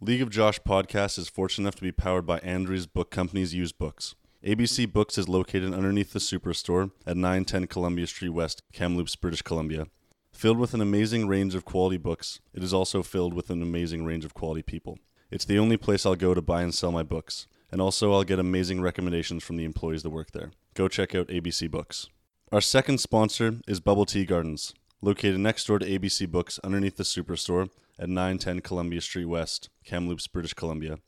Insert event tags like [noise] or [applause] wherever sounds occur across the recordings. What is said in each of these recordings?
League of Josh podcast is fortunate enough to be powered by Andrews Book Company's used books. ABC Books is located underneath the Superstore at 910 Columbia Street West, Kamloops, British Columbia. Filled with an amazing range of quality books, it is also filled with an amazing range of quality people. It's the only place I'll go to buy and sell my books, and also I'll get amazing recommendations from the employees that work there. Go check out ABC Books. Our second sponsor is Bubble Tea Gardens, located next door to ABC Books underneath the Superstore at 910 Columbia Street West, Kamloops, British Columbia.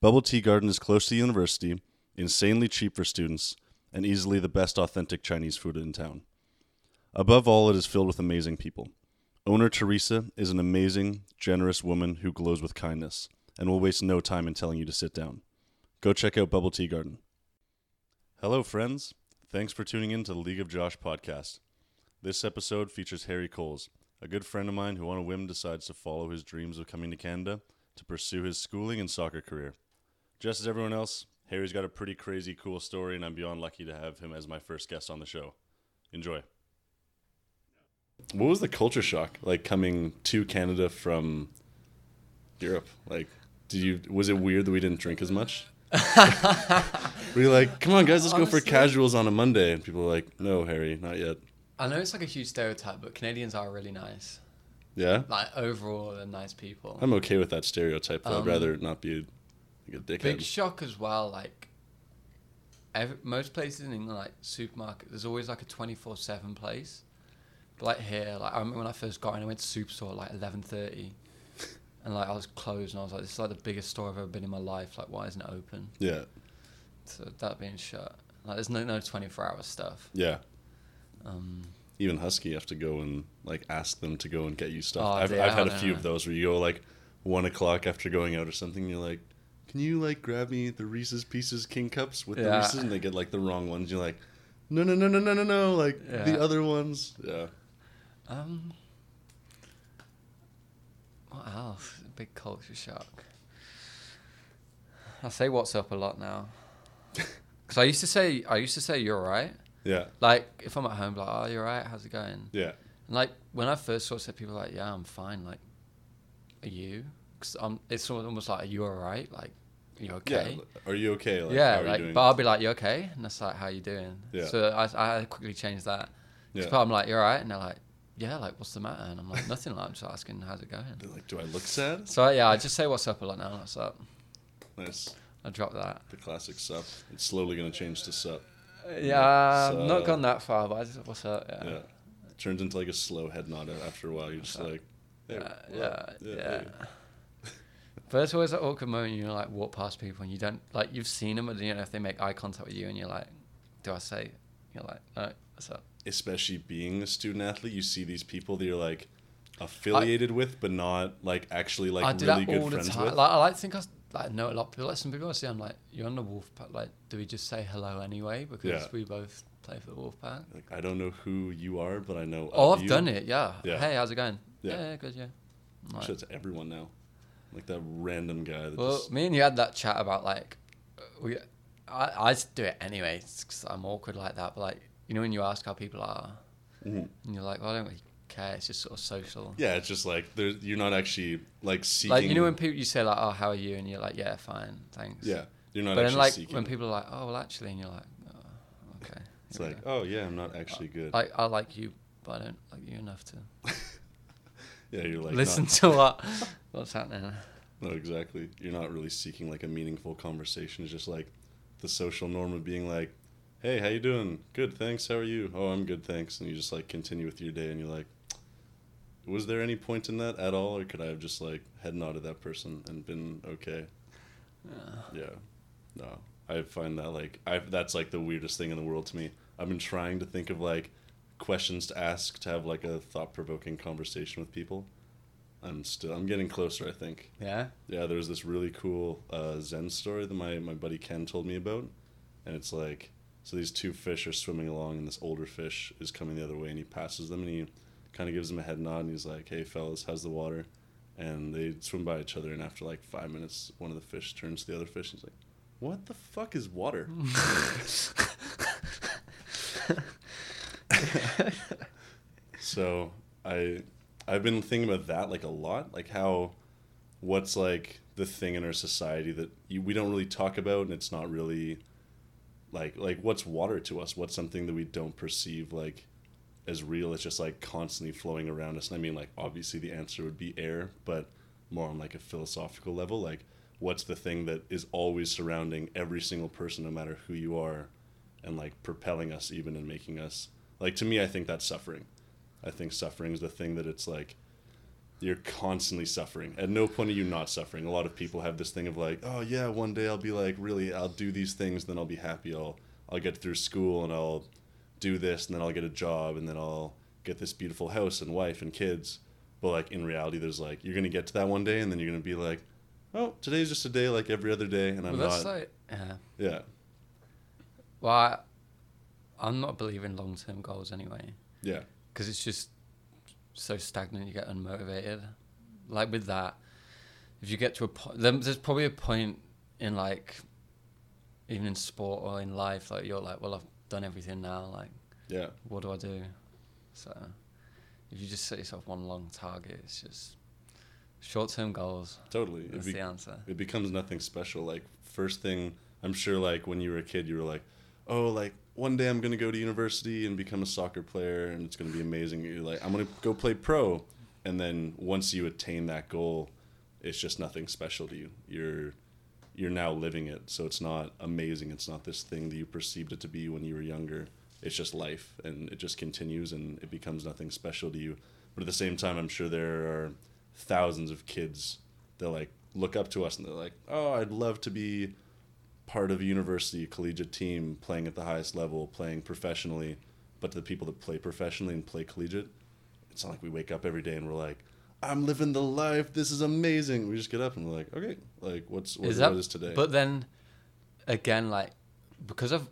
Bubble Tea Garden is close to the university, insanely cheap for students, and easily the best authentic Chinese food in town. Above all, it is filled with amazing people. Owner Teresa is an amazing, generous woman who glows with kindness and will waste no time in telling you to sit down. Go check out Bubble Tea Garden. Hello, friends. Thanks for tuning in to the League of Josh podcast. This episode features Harry Coles, a good friend of mine who on a whim decides to follow his dreams of coming to Canada to pursue his schooling and soccer career. Just as everyone else, Harry's got a pretty crazy cool story, and I'm beyond lucky to have him as my first guest on the show. Enjoy. What was the culture shock like coming to Canada from Europe? Like, did you was it weird that we didn't drink as much? we [laughs] were like, come on, guys, let's go for casuals on a Monday, and people were like, no, Harry, not yet. I know it's like a huge stereotype, but Canadians are really nice. Yeah, Like overall, they're nice people. I'm okay with that stereotype. Though. I'd Um, rather not be like a dickhead. Big shock as well. Like, every, most places in England, like supermarket, there's always like a twenty four seven place. But like here, like I remember when I first got in, I went to Superstore at like eleven thirty, and like I was closed, and I was like, this is like the biggest store I've ever been in my life. Like, why isn't it open? yeah, So that being shut, like there's no no twenty four hour stuff. yeah. Um, Even Husky, you have to go and like ask them to go and get you stuff. Oh, I've, I've had a few of those where you go like one o'clock after going out or something. And you're like, can you like grab me the Reese's Pieces King cups with the Reese's? And they get like the wrong ones. You're like, no, no, no, no, no, no, no. Like the other ones. Yeah. Um, what else? Big culture shock. I say "What's up" a lot now, [laughs] because I used to say I used to say "You're right." Yeah. Like if I'm at home, like "Oh, you're right. How's it going?" Yeah. And like when I first sort of said, people were like, "Yeah, I'm fine." Like, are you? Because I'm. It's sort of almost like, "Are you alright?" Like, are you okay? Yeah. Are you okay? Like, yeah, how are you like, doing? but I'll be like, "You okay?" And that's like, "How you doing?" Yeah. So I I quickly changed that. yeah. I'm like, "You're alright," and they're like, "Yeah, like what's the matter?" And I'm like, "Nothing." Like I'm just asking, "How's it going?" They're like, do I look sad? So yeah, I just say what's up a lot now. What's up? Nice. I drop that. The classic sup. It's slowly gonna change to sup. Yeah, I've So- not gone that far, but I just what's up? Yeah. Yeah. Turns into like a slow head nod after a while. You're just like, hey, Yeah, yeah, yeah. hey. [laughs] But it's always that awkward moment you like walk past people and you don't like you've seen them, but you know if they make eye contact with you and you're like, do I say? You're like, no, what's up? especially being a student athlete, you see these people that you're like affiliated with, but not like actually like I do really that good all the friends time. with. Like I like to think I like know a lot of people. Like some people I see, I'm like, you're on the wolf pack. Like, do we just say hello anyway because Yeah. we both play for the wolf pack? Like I don't know who you are, but I know. Oh, I've you. done it. Yeah. Yeah. Hey, how's it going? Yeah. Yeah, yeah good. Yeah. I'm like, it's everyone now. Like that random guy that Well, just me and you had that chat about like, we, I, I just do it anyway because I'm awkward like that. But like, you know, when you ask how people are, Mhm. and you're like, well, I don't really care. It's just sort of social. yeah, it's just like there. You're not actually like seeking. Like you know when people you say like, oh, how are you, and you're like, yeah, fine, thanks. yeah, you're not But actually then like seeking. when people are like, oh, well, actually, and you're like, oh, okay. it's like, go. oh yeah, I'm not actually good. like I like you, but I don't like you enough to [laughs] yeah, you're like listen to what what's happening. [laughs] no, exactly. You're not really seeking like a meaningful conversation. It's just like the social norm of being like, "Hey, how you doing? Good, thanks. How are you? Oh, I'm good, thanks." And you just like continue with your day, and you're like, "Was there any point in that at all, or could I have just like head nodded that person and been okay?" Yeah. Yeah, no, I find that like I that's like the weirdest thing in the world to me. I've been trying to think of like questions to ask to have like a thought provoking conversation with people. I'm still I'm getting closer. I think. Yeah. Yeah, there's this really cool uh, Zen story that my, my buddy Ken told me about. And it's like, so these two fish are swimming along, and this older fish is coming the other way, and he passes them, and he kind of gives him a head nod, and he's like, hey, fellas, how's the water? And they swim by each other, and after like five minutes, one of the fish turns to the other fish, and he's like, what the fuck is water? [laughs] so I I've been thinking about that like a lot, like how what's like the thing in our society that you, we don't really talk about and it's not really like like what's water to us what's something that we don't perceive like as real it's just like constantly flowing around us. And i mean like obviously the answer would be air but more on like a philosophical level. Like what's the thing that is always surrounding every single person no matter who you are and like propelling us even and making us like to me i think that's suffering. I think suffering is the thing that it's like you're constantly suffering. At no point are you not suffering. A lot of people have this thing of like oh yeah one day i'll be like really i'll do these things then i'll be happy. I'll i'll get through school and i'll do this and then i'll get a job and then i'll get this beautiful house and wife and kids but like in reality there's like you're gonna get to that one day and then you're gonna be like oh today's just a day like every other day and i'm well, that's not like yeah. yeah Well, I, I'm not believing long term goals anyway yeah because it's just so stagnant. You get unmotivated. Like with that, if you get to a point, there's probably a point in like, even in sport or in life, like you're like, well, I've done everything now. Like, yeah what do I do? So, if you just set yourself one long target, it's just short term goals. totally That's be- the answer. it becomes nothing special. Like first thing, I'm sure like when you were a kid, you were like, oh, like one day I'm gonna go to university and become a soccer player, and it's gonna be amazing. You're like, I'm gonna go play pro, and then once you attain that goal, it's just nothing special to you. You're you're now living it, so it's not amazing. It's not this thing that you perceived it to be when you were younger. It's just life, and it just continues, and it becomes nothing special to you. But at the same time, I'm sure there are thousands of kids that like look up to us and they're like, "Oh, I'd love to be part of a university collegiate team playing at the highest level, playing professionally." But to the people that play professionally and play collegiate, it's not like we wake up every day and we're like, "I'm living the life. This is amazing." We just get up and we're like, "Okay, like what's what, Is what that- is today?" But then, again, like because I've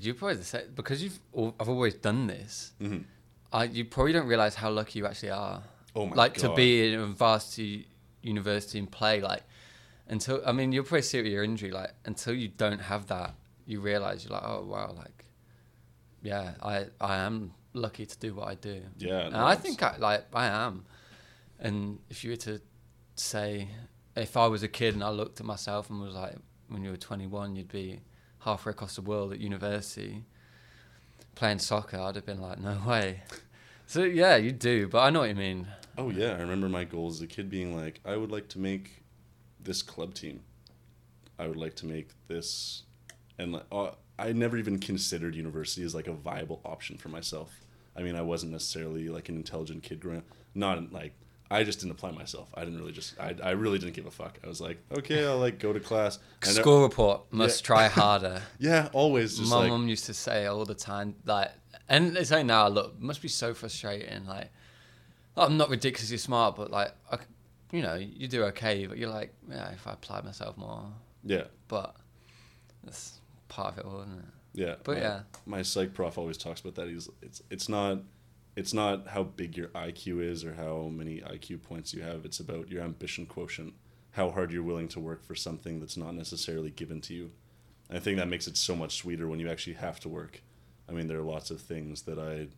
you probably the same because you've I've always done this. Mhm. I you probably don't realize how lucky you actually are. Oh my like to be in a varsity university and play like until I mean you'll probably see it with your injury like until you don't have that you realize you're like oh wow like yeah I I am lucky to do what I do Yeah, no, I think I like I am and if you were to say if I was a kid and I looked at myself and was like when you were 21 you'd be halfway across the world at university playing soccer I'd have been like no way [laughs] so yeah you do but I know what you mean Oh yeah, I remember my goal as a kid being like, I would like to make this club team. I would like to make this, and like, uh, I never even considered university as like a viable option for myself. I mean, I wasn't necessarily like an intelligent kid growing. up. Not like I just didn't apply myself. I didn't really just. I, I really didn't give a fuck. I was like, okay, I'll like go to class. And School report must Yeah. try [laughs] harder. yeah, always just My like mum used to say all the time, like, and it's like now, look, must be so frustrating. Like, I'm not ridiculously smart, but like, I, you know, you do okay, but you're like, yeah, if I applied myself more, yeah, but that's part of it all, isn't it? yeah. But my- yeah. my psych prof always talks about that. He's it's it's not it's not how big your IQ is or how many IQ points you have. It's about your ambition quotient, how hard you're willing to work for something that's not necessarily given to you. And I think that makes it so much sweeter when you actually have to work. I mean, there are lots of things that I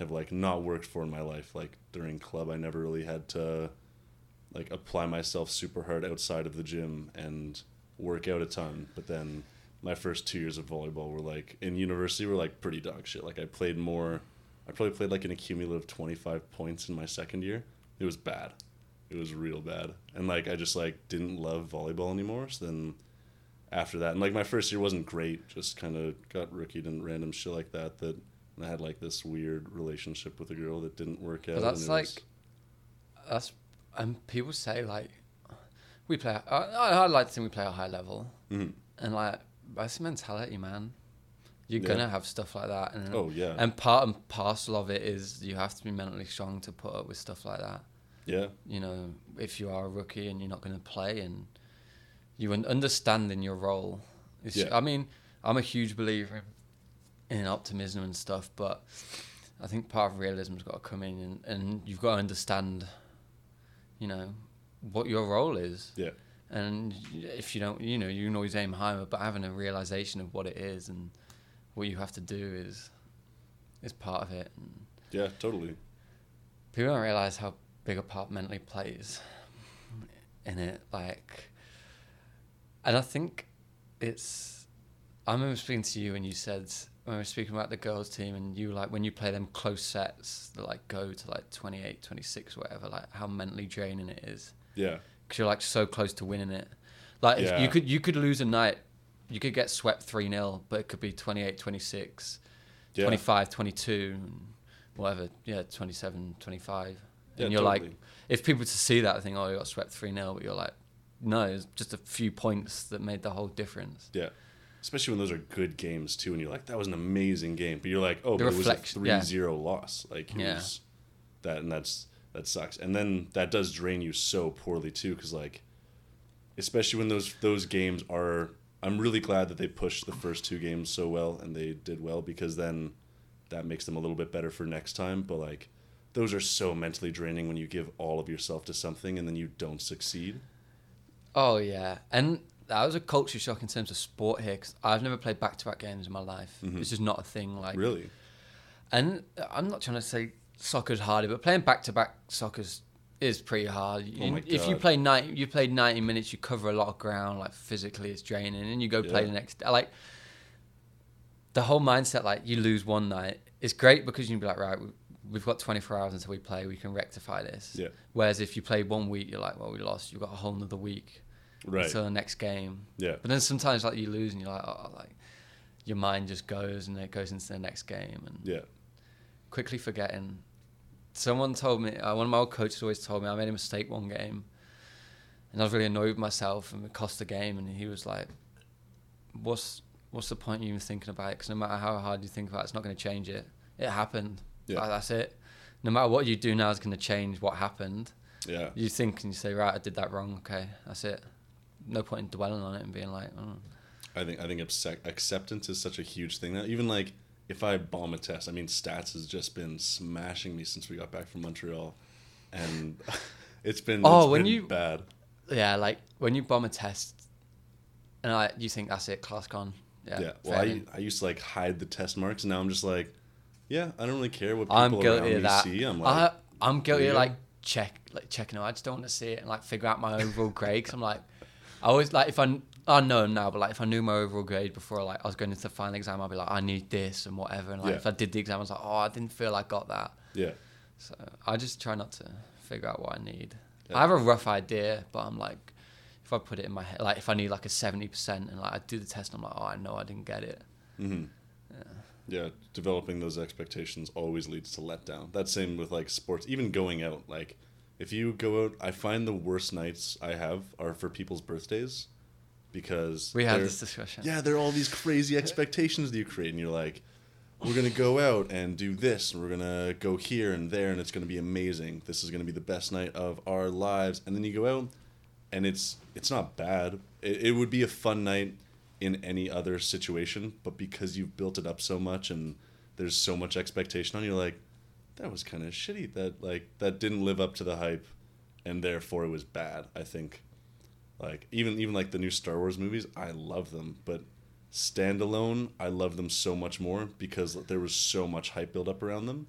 have like not worked for in my life. Like during club, I never really had to like apply myself super hard outside of the gym and work out a ton. But then my first two years of volleyball were like in university were like pretty dog shit. Like I played more. I probably played like an accumulative twenty five points in my second year. It was bad. It was real bad. And like I just like didn't love volleyball anymore. So then after that, and like my first year wasn't great. Just kind of got rookied and random shit like that. That and I had like this weird relationship with a girl that didn't work out. But that's and like, was- that's, and people say like, we play. I, I I like to think we play a high level, Mhm. and like that's mentality, man. You're Yeah. gonna have stuff like that, and Oh yeah, And part and parcel of it is you have to be mentally strong to put up with stuff like that. yeah, You know, if you are a rookie and you're not going to play and you un- understanding your role. Yeah. I mean, I'm a huge believer in optimism and stuff, but I think part of realism's got to come in and, and you've got to understand, you know, what your role is. yeah, And if you don't, you know, you can always aim higher, but having a realization of what it is and what you have to do is is part of it. And yeah, totally. people don't realize how big a part mentally plays in it. Like, and I think it's. I remember speaking to you and you said when we were speaking about the girls team and you like when you play them close sets that like go to like 28 26 whatever like how mentally draining it is Yeah. because you're like so close to winning it like if Yeah. you could you could lose a night you could get swept 3-0 but it could be 28 26 Yeah. 25 22 whatever yeah 27 25 and Yeah, you're like if people to see that think oh you got swept 3-0 but you're like no it's just a few points that made the whole difference Yeah. Especially when those are good games too, and you're like, that was an amazing game. But you're like, oh, The but it was a reflection- yeah. 3-0 loss. Like it Yeah. was that, and that's that sucks. And then that does drain you so poorly too, because like, especially when those those games are. I'm really glad that they pushed the first two games so well, and they did well because then that makes them a little bit better for next time. But like, those are so mentally draining when you give all of yourself to something and then you don't succeed. Oh yeah, and that was a culture shock in terms of sport here because I've never played back to back games in my life. Mm-hmm. It's just not a thing. Like Really? and I'm not trying to say soccer's harder, but playing back to back soccer's is pretty hard. Oh if you play ninety, you play ninety minutes, you cover a lot of ground. Like physically, it's draining, and you go play the next. Like the whole mindset, like you lose one night, It's great because you'd be like, right, we- we've got 24 hours until we play, we can rectify this. Yeah. Whereas if you play one week, you're like, well, we lost. You've got a whole nother week Right. until the next game. Yeah. But then sometimes like you lose and you're like, oh, like your mind just goes and it goes into the next game and Yeah. quickly forgetting. Someone told me, uh, one of my old coaches always told me I made a mistake one game, and I was really annoyed with myself and it cost the game. And he was like, "What's what's the point you even thinking about it? Because no matter how hard you think about it, it's not going to change it. It happened. Yeah. Like, that's it. No matter what you do now is going to change what happened. Yeah. You think and you say, right, I did that wrong. Okay, that's it. No point in dwelling on it and being like, oh. I think I think accept- acceptance is such a huge thing now. Even like if I bomb a test, I mean, stats has just been smashing me since we got back from Montreal, and [laughs] it's been Oh, it's when been you- bad. yeah, like when you bomb a test, and I, you think that's it, class gone. Yeah. Yeah. Well, I. I used to like hide the test marks, and now I'm just like, yeah, I don't really care what people I'm around guilty me of that. see. I'm like, I, I'm guilty of like check, like checking. I just don't want to see it and like figure out my overall grade. Cause I'm like, I always like if I, I know now, but like if I knew my overall grade before, like I was going into the final exam, I'd be like, I need this and whatever. And like Yeah. if I did the exam, I was like, oh, I didn't feel I got that. yeah, So I just try not to figure out what I need. Yeah. I have a rough idea, but I'm like, if I put it in my head, like if I need like a seventy percent, and like I do the test, and I'm like, oh, I know I didn't get it. hmm yeah. Developing those expectations always leads to letdown. That same with like sports. Even going out, like if you go out, I find the worst nights I have are for people's birthdays, because We had this discussion. Yeah, there are all these crazy expectations that you create, and you're like, we're gonna go out and do this, and we're gonna go here and there, and it's gonna be amazing. This is gonna be the best night of our lives. And then you go out, and it's it's not bad. It, it would be a fun night in any other situation, but because you've built it up so much and there's so much expectation on you, like, that was kind of shitty. That like that didn't live up to the hype, and therefore it was bad. I think like even even like the new Star Wars movies, I love them, but standalone, I love them so much more because there was so much hype built up around them,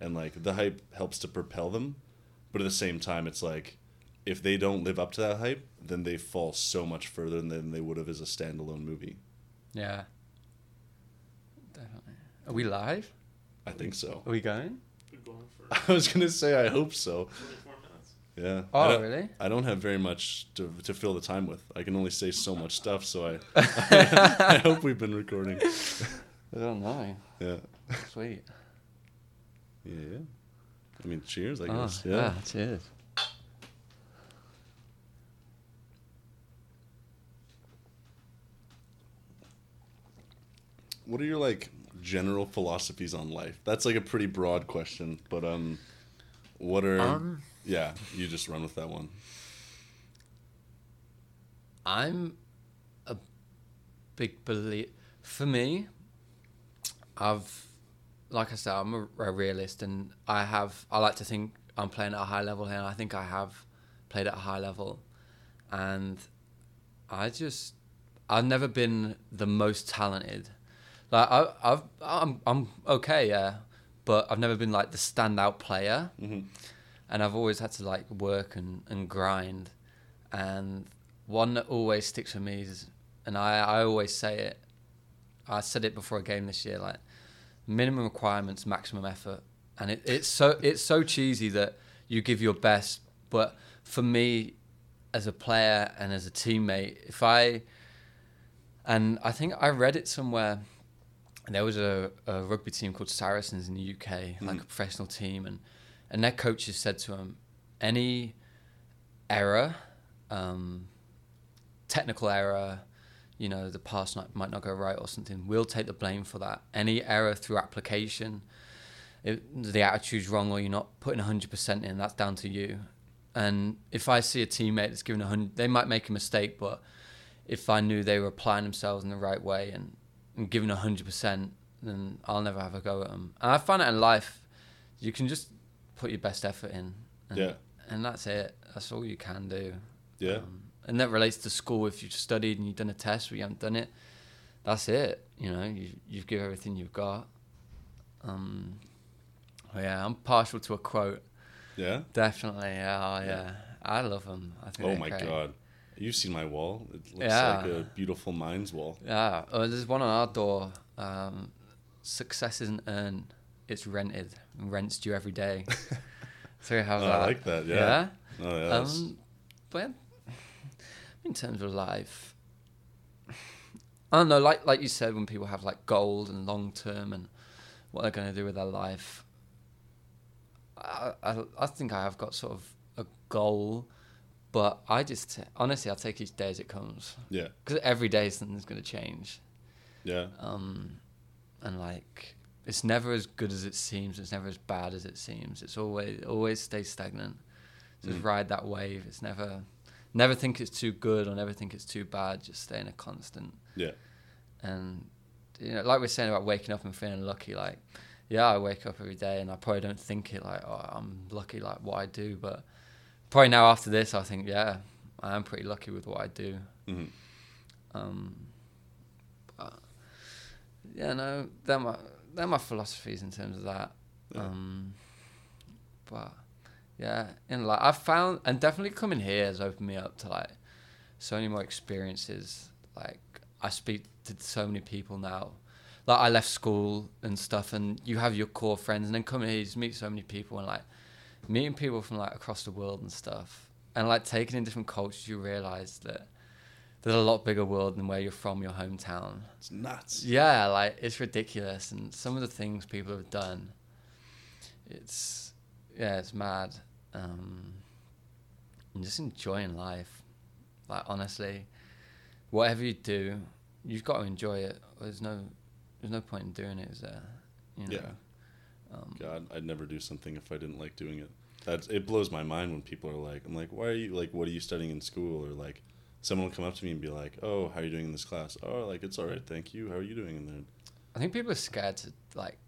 and like the hype helps to propel them, but at the same time, it's like if they don't live up to that hype, then they fall so much further than they would have as a standalone movie. Yeah. Definitely. Are we live? I think so. Are we going? Been going for [laughs] I was gonna say I hope so. 24 minutes. Yeah. Oh, I really? I don't have very much to, to fill the time with. I can only say so much stuff, so I [laughs] I hope we've been recording. I don't know. Yeah. Sweet. Yeah, yeah. I mean, cheers, I Oh, guess. yeah. yeah. cheers. What are your like general philosophies on life? That's like a pretty broad question, but um, what are? Um, yeah, you just run with that one. I'm a big believer. For me, I've, like I said, I'm a, a realist, and I have. I like to think I'm playing at a high level here, and I think I have played at a high level, and I just, I've never been the most talented. Like I, I've, I'm, I'm okay, yeah, but I've never been like the standout player Mm-hmm. And I've always had to like work and, and grind. and one that always sticks with me is, and I, I always say it. I said it before a game this year, like minimum requirements, maximum effort, and it, it's so it's so cheesy that you give your best, but for me, as a player and as a teammate, if I and I think I read it somewhere. There was a, a rugby team called Saracens in the UK, like mm-hmm. a professional team, and and their coaches said to them, any error, um, technical error, you know, the pass might not go right or something, we'll take the blame for that. Any error through application, if the attitude's wrong or you're not putting 100% in, that's down to you. And if I see a teammate that's given 100, they might make a mistake, but if I knew they were applying themselves in the right way and, and giving 100%, then I'll never have a go at them. And I find it in life, you can just put your best effort in. And, Yeah. And that's it. That's all you can do. Yeah. Um, and that relates to school. If you've studied and you've done a test but you haven't done it, that's it. You know, you you've given everything you've got. Um, yeah, I'm partial to a quote. Yeah. Definitely. Yeah, oh, Yeah. yeah. I love them. I think. Oh my great. god. You've seen my wall. It looks Yeah. like a beautiful minds wall. Yeah. Oh, there's one on our door. Um, Success isn't earned; it's rented. And rent's due every day. [laughs] so how's Oh, that? I like that. Yeah. Yeah. Oh yeah. Um, but [laughs] in terms of life, I don't know. Like like you said, when people have like goals and long term and what they're going to do with their life, I, I I think I have got sort of a goal, but I just honestly I take each day as it comes yeah. because every day something's going to change. Yeah. Um, and like it's never as good as it seems. It's never as bad as it seems. It's always always stays stagnant. Just Mm. ride that wave. It's never never think it's too good or never think it's too bad. Just stay in a constant. Yeah. And you know, like we're saying about waking up and feeling lucky. Like, yeah, I wake up every day and I probably don't think it like, oh, I'm lucky like what I do. But probably now after this, I think, yeah, I am pretty lucky with what I do. hmm Um, but yeah, no, they're my they're my philosophies in terms of that. Yeah. Um, but yeah, in like I've found and definitely coming here has opened me up to like so many more experiences. Like I speak to so many people now. Like I left school and stuff, and you have your core friends, and then coming here, you just meet so many people, and like meeting people from like across the world and stuff, and like taking in different cultures, you realize that there's a lot bigger world than where you're from, your hometown. It's nuts. Yeah, like it's ridiculous, and some of the things people have done, it's yeah, it's mad. Um, and just enjoying life, like honestly, whatever you do, you've got to enjoy it. There's no, there's no point in doing it, is there? You know? Yeah. Um, God, I'd never do something if I didn't like doing it. That's it blows my mind when people are like, I'm like, why are you like, what are you studying in school? Or like, someone will come up to me and be like, oh, how are you doing in this class? Oh, like it's all right, thank you. How are you doing? And then I think people are scared to like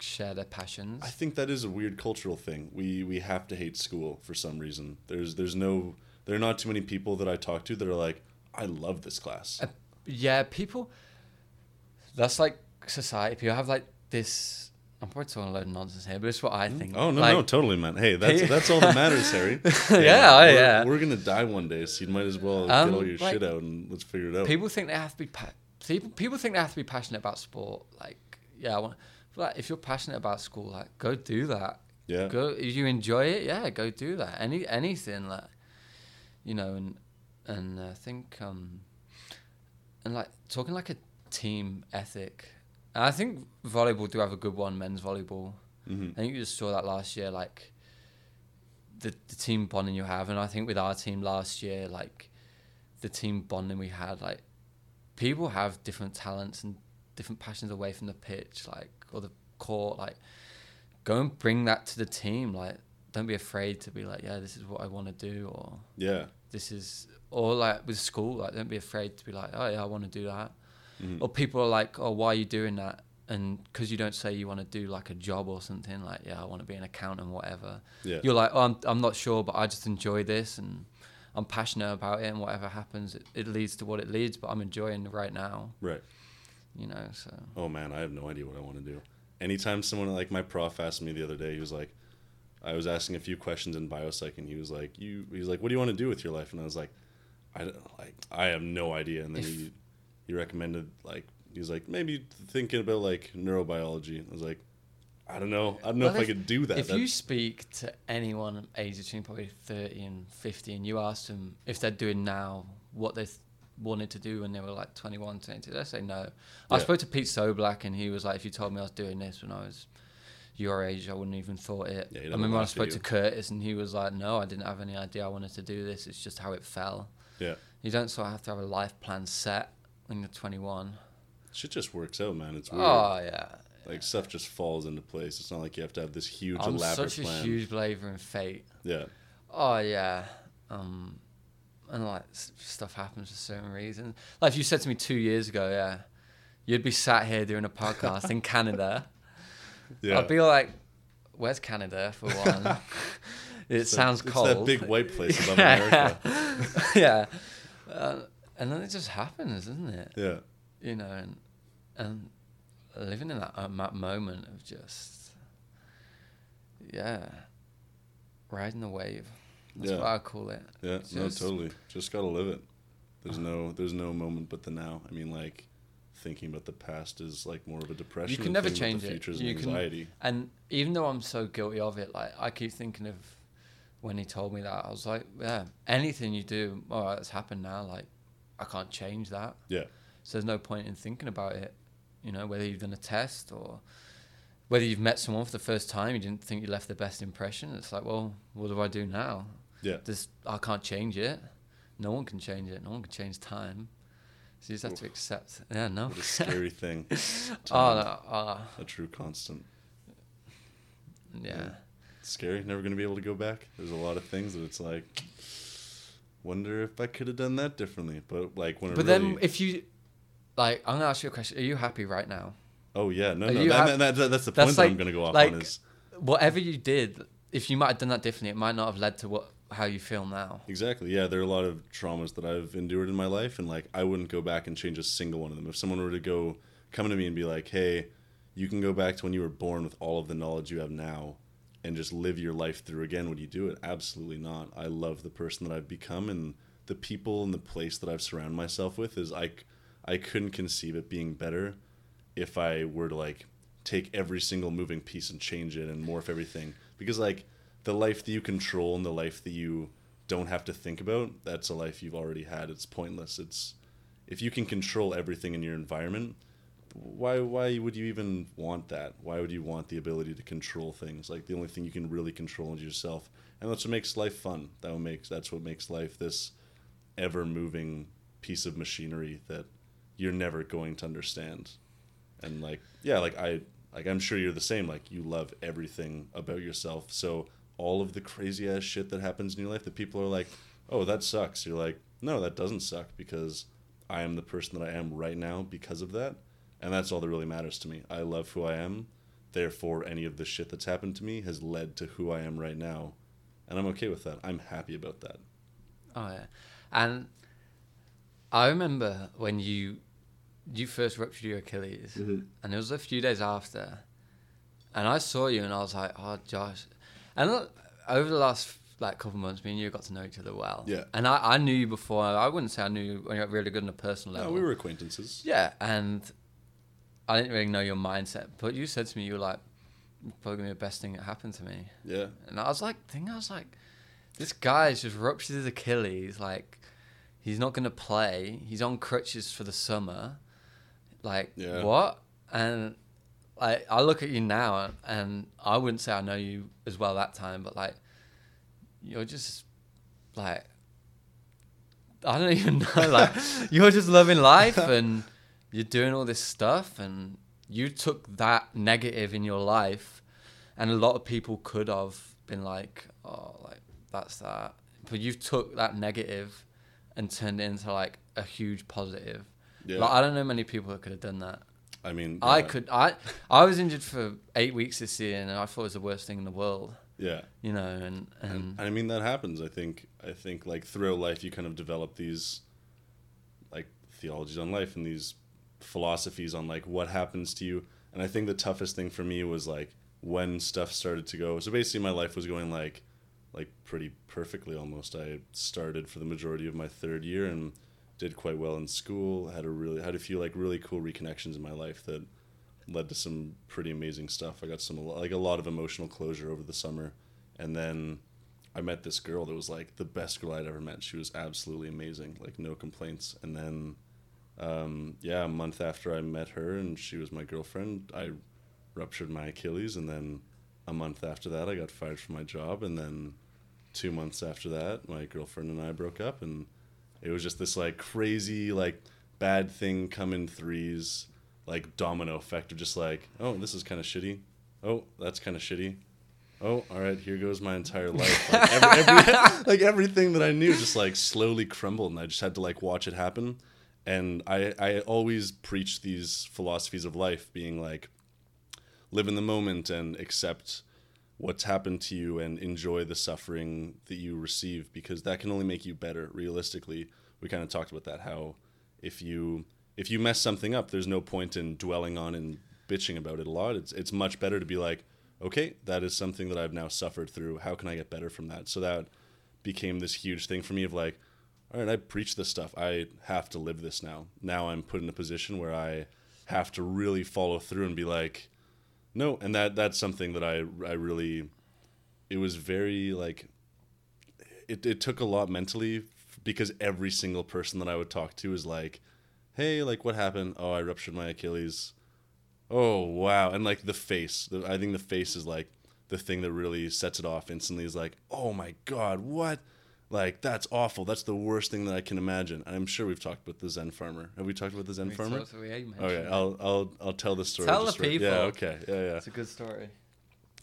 share their passions. I think that is a weird cultural thing. We we have to hate school for some reason. There's there's no there are not too many people that I talk to that are like, I love this class. Uh, yeah, people. That's like society. People have like this. I'm probably talking a load of nonsense here, but it's what I think. Oh no, like, no, totally, man. Hey, that's [laughs] that's all that matters, Harry. [laughs] Yeah, oh, we're, yeah. We're gonna die one day, so you might as well Um, get all your like, shit out and let's figure it out. People think they have to be. Pa- people people think they have to be passionate about sport. Like, yeah, I want. Like, if you're passionate about school, like, go do that. yeah, Go if you enjoy it, yeah, go do that. Any anything like, you know, and and I think um, and like talking like a team ethic. And I think volleyball do have a good one, men's volleyball. hmm I think you just saw that last year, like the the team bonding you have, and I think with our team last year, like the team bonding we had, like people have different talents and different passions away from the pitch, like or the court, like go and bring that to the team, like don't be afraid to be like, yeah, this is what I want to do, or yeah, this is, or like with school, like don't be afraid to be like, oh yeah, I want to do that, Mhm. or people are like, oh, why are you doing that? And because you don't say you want to do like a job or something, like yeah, I want to be an accountant, whatever. yeah, You're like, oh, I'm I'm not sure, but I just enjoy this and I'm passionate about it, and whatever happens, it, it leads to what it leads. But I'm enjoying right now, right. you know. So Oh man, I have no idea what I want to do. Anytime someone like my prof asked me the other day, he was like, I was asking a few questions in biopsych, and he was like, "You," he's like, "What do you want to do with your life?" And I was like, "I don't- like I have no idea." And then If- he he recommended like he's like maybe thinking about like neurobiology. I was like, I don't know, I don't know Well, if, I could do that. If That- you speak to anyone aged between probably 30 and 50 and you ask them if they're doing now what they th- wanted to do when they were like 21, 22, they say no. I spoke to Pete Soblack and he was like, if you told me I was doing this when I was your age, I wouldn't even thought it. Yeah, I remember when I spoke you. to Curtis and he was like, no, I didn't have any idea I wanted to do this. It's just how it fell. yeah, You don't sort of have to have a life plan set when you're 21. shit just works out, man. It's weird. Oh, yeah. like stuff just falls into place. It's not like you have to have this huge I'm elaborate such a plan. huge believer in fate. yeah, Oh yeah, um, and like stuff happens for certain reasons. Like if you said to me two years ago, yeah, you'd be sat here doing a podcast in [laughs] Canada. yeah. I'd be like, "Where's Canada?" For one, [laughs] [laughs] it It's that- sounds it's cold. that big white place above America. yeah, uh, and then it just happens, isn't it? Yeah, You know, and and living in that, um, that moment of just, yeah, riding the wave. That's Yeah. what I call it. yeah. no, totally. Just gotta live it. There's no, there's no moment but the now. I mean, like thinking about the past is like more of a depression. You can never change the it. future is You an can- And even though I'm so guilty of it, like I keep thinking of when he told me that, I was like, yeah, anything you do, all right, it's happened now. Like I can't change that. Yeah, So there's no point in thinking about it. You know, whether you've done a test or whether you've met someone for the first time, you didn't think you left the best impression. It's like, well, what do I do now? yeah. This I can't change it. No one can change it. No one can change time. So you just have to accept. Yeah, no. What a scary [laughs] thing. oh, no, oh, a true constant. yeah. It's scary. Never gonna be able to go back. There's a lot of things that it's like. Wonder if I could have done that differently. But like when But really, then, if you like, I'm gonna ask you a question. Are you happy right now? oh yeah, no, Are no, that, hap- that, that- that's the That's point that I'm gonna go off like- on is Whatever you did, if you might have done that differently, it might not have led to what how you feel now. Exactly. Yeah, there are a lot of traumas that I've endured in my life, and like I wouldn't go back and change a single one of them. If someone were to go come to me and be like, "Hey, you can go back to when you were born with all of the knowledge you have now, and just live your life through again," would you do it? Absolutely not. I love the person that I've become, and the people and the place that I've surrounded myself with is i i couldn't conceive it being better if I were to like take every single moving piece and change it and morph everything because like the life that you control and the life that you don't have to think about that's a life you've already had it's pointless it's if you can control everything in your environment why why would you even want that? Why would you want the ability to control things? Like the only thing you can really control is yourself. And that's what makes life fun. That makes that's what makes life this ever moving piece of machinery that you're never going to understand. And like yeah like i like i'm sure you're the same. Like you love everything about yourself. So all of the crazy ass shit that happens in your life that people are like oh that sucks. You're like no that doesn't suck because i am the person that i am right now because of that and that's all that really matters to me. I love who i am. Therefore any of the shit that's happened to me has led to who i am right now. And i'm okay with that. I'm happy about that. Oh yeah, and I remember when you you first ruptured your Achilles, mm-hmm. and it was a few days after, and I saw you and I was like, oh Josh, and look, over the last like couple months, me and you got to know each other well. Yeah. and I, I knew you before. I wouldn't say I knew you when you're really good on a personal no, level. we were acquaintances. Yeah, and I didn't really know your mindset, but you said to me, you were like, probably gonna be the best thing that happened to me. yeah And I was like, thinking, I was like, this guy's just ruptured his Achilles. Like, he's not going to play. He's on crutches for the summer. Like, Yeah. what? And like, I look at you now, and, and I wouldn't say I know you as well that time, but like, you're just like, I don't [laughs] even know. Like, you're just loving life, [laughs] and you're doing all this stuff, and you took that negative in your life and a lot of people could have been like, "Oh, like that's that," but you've took that negative and turned it into like a huge positive. yeah Like I don't know many people that could have done that. i mean I yeah. could. I I was injured for eight weeks this year, and I thought it was the worst thing in the world. yeah You know, and and, and, I mean that happens. I think I think like throughout life you kind of develop these like theologies on life and these philosophies on like what happens to you. And I think the toughest thing for me was like when stuff started to go. So basically, my life was going like like pretty perfectly almost. I started for the majority of my third year and did quite well in school. Had a really had a few like really cool reconnections in my life that led to some pretty amazing stuff. I got some like a lot of emotional closure over the summer, and then I met this girl that was like the best girl I'd ever met. She was absolutely amazing, like no complaints. And then, um, yeah, a month after I met her and she was my girlfriend, I ruptured my Achilles, and then a month after that, I got fired from my job, and then two months after that, my girlfriend and I broke up, and it was just this like crazy like bad thing come in threes, like domino effect of just like, oh, this is kind of shitty. Oh, that's kind of shitty. Oh, all right, here goes my entire life. Like, every, every, [laughs] like everything that I knew just like slowly crumbled, and I just had to like watch it happen. And I I always preach these philosophies of life, being like, live in the moment and accept what's happened to you and enjoy the suffering that you receive because that can only make you better. Realistically we kind of talked about that how if you if you mess something up there's no point in dwelling on and bitching about it a lot. It's it's much better to be like okay that is something that I've now suffered through. How can I get better from that? So that became this huge thing for me of like all right I preach this stuff I have to live this now now I'm put in a position where I have to really follow through and be like no, and that that's something that I I really it was very like it it took a lot mentally because every single person that I would talk to is like, "Hey, like what happened? Oh, I ruptured my Achilles." Oh, wow. And like the face. I think the face is like the thing that really sets it off instantly is like, "Oh my god, what?" Like that's awful. That's the worst thing that I can imagine. I'm sure we've talked about the Zen farmer. Have we talked about the Zen We farmer? we Okay, it. I'll I'll I'll tell the story. Tell the right- Yeah, okay. Yeah, yeah. It's a good story.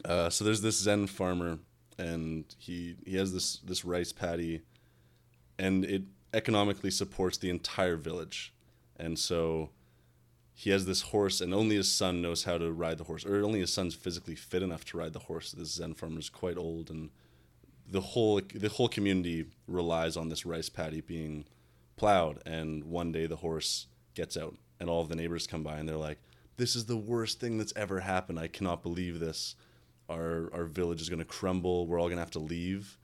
Uh, so there's this Zen farmer, and he he has this this rice paddy, and it economically supports the entire village, and so he has this horse, and only his son knows how to ride the horse, or only his son's physically fit enough to ride the horse. This Zen farmer is quite old, and the whole the whole community relies on this rice paddy being plowed. And one day the horse gets out, and all of the neighbors come by, and they're like, "This is the worst thing that's ever happened. I cannot believe this. Our our village is going to crumble. We're all going to have to leave.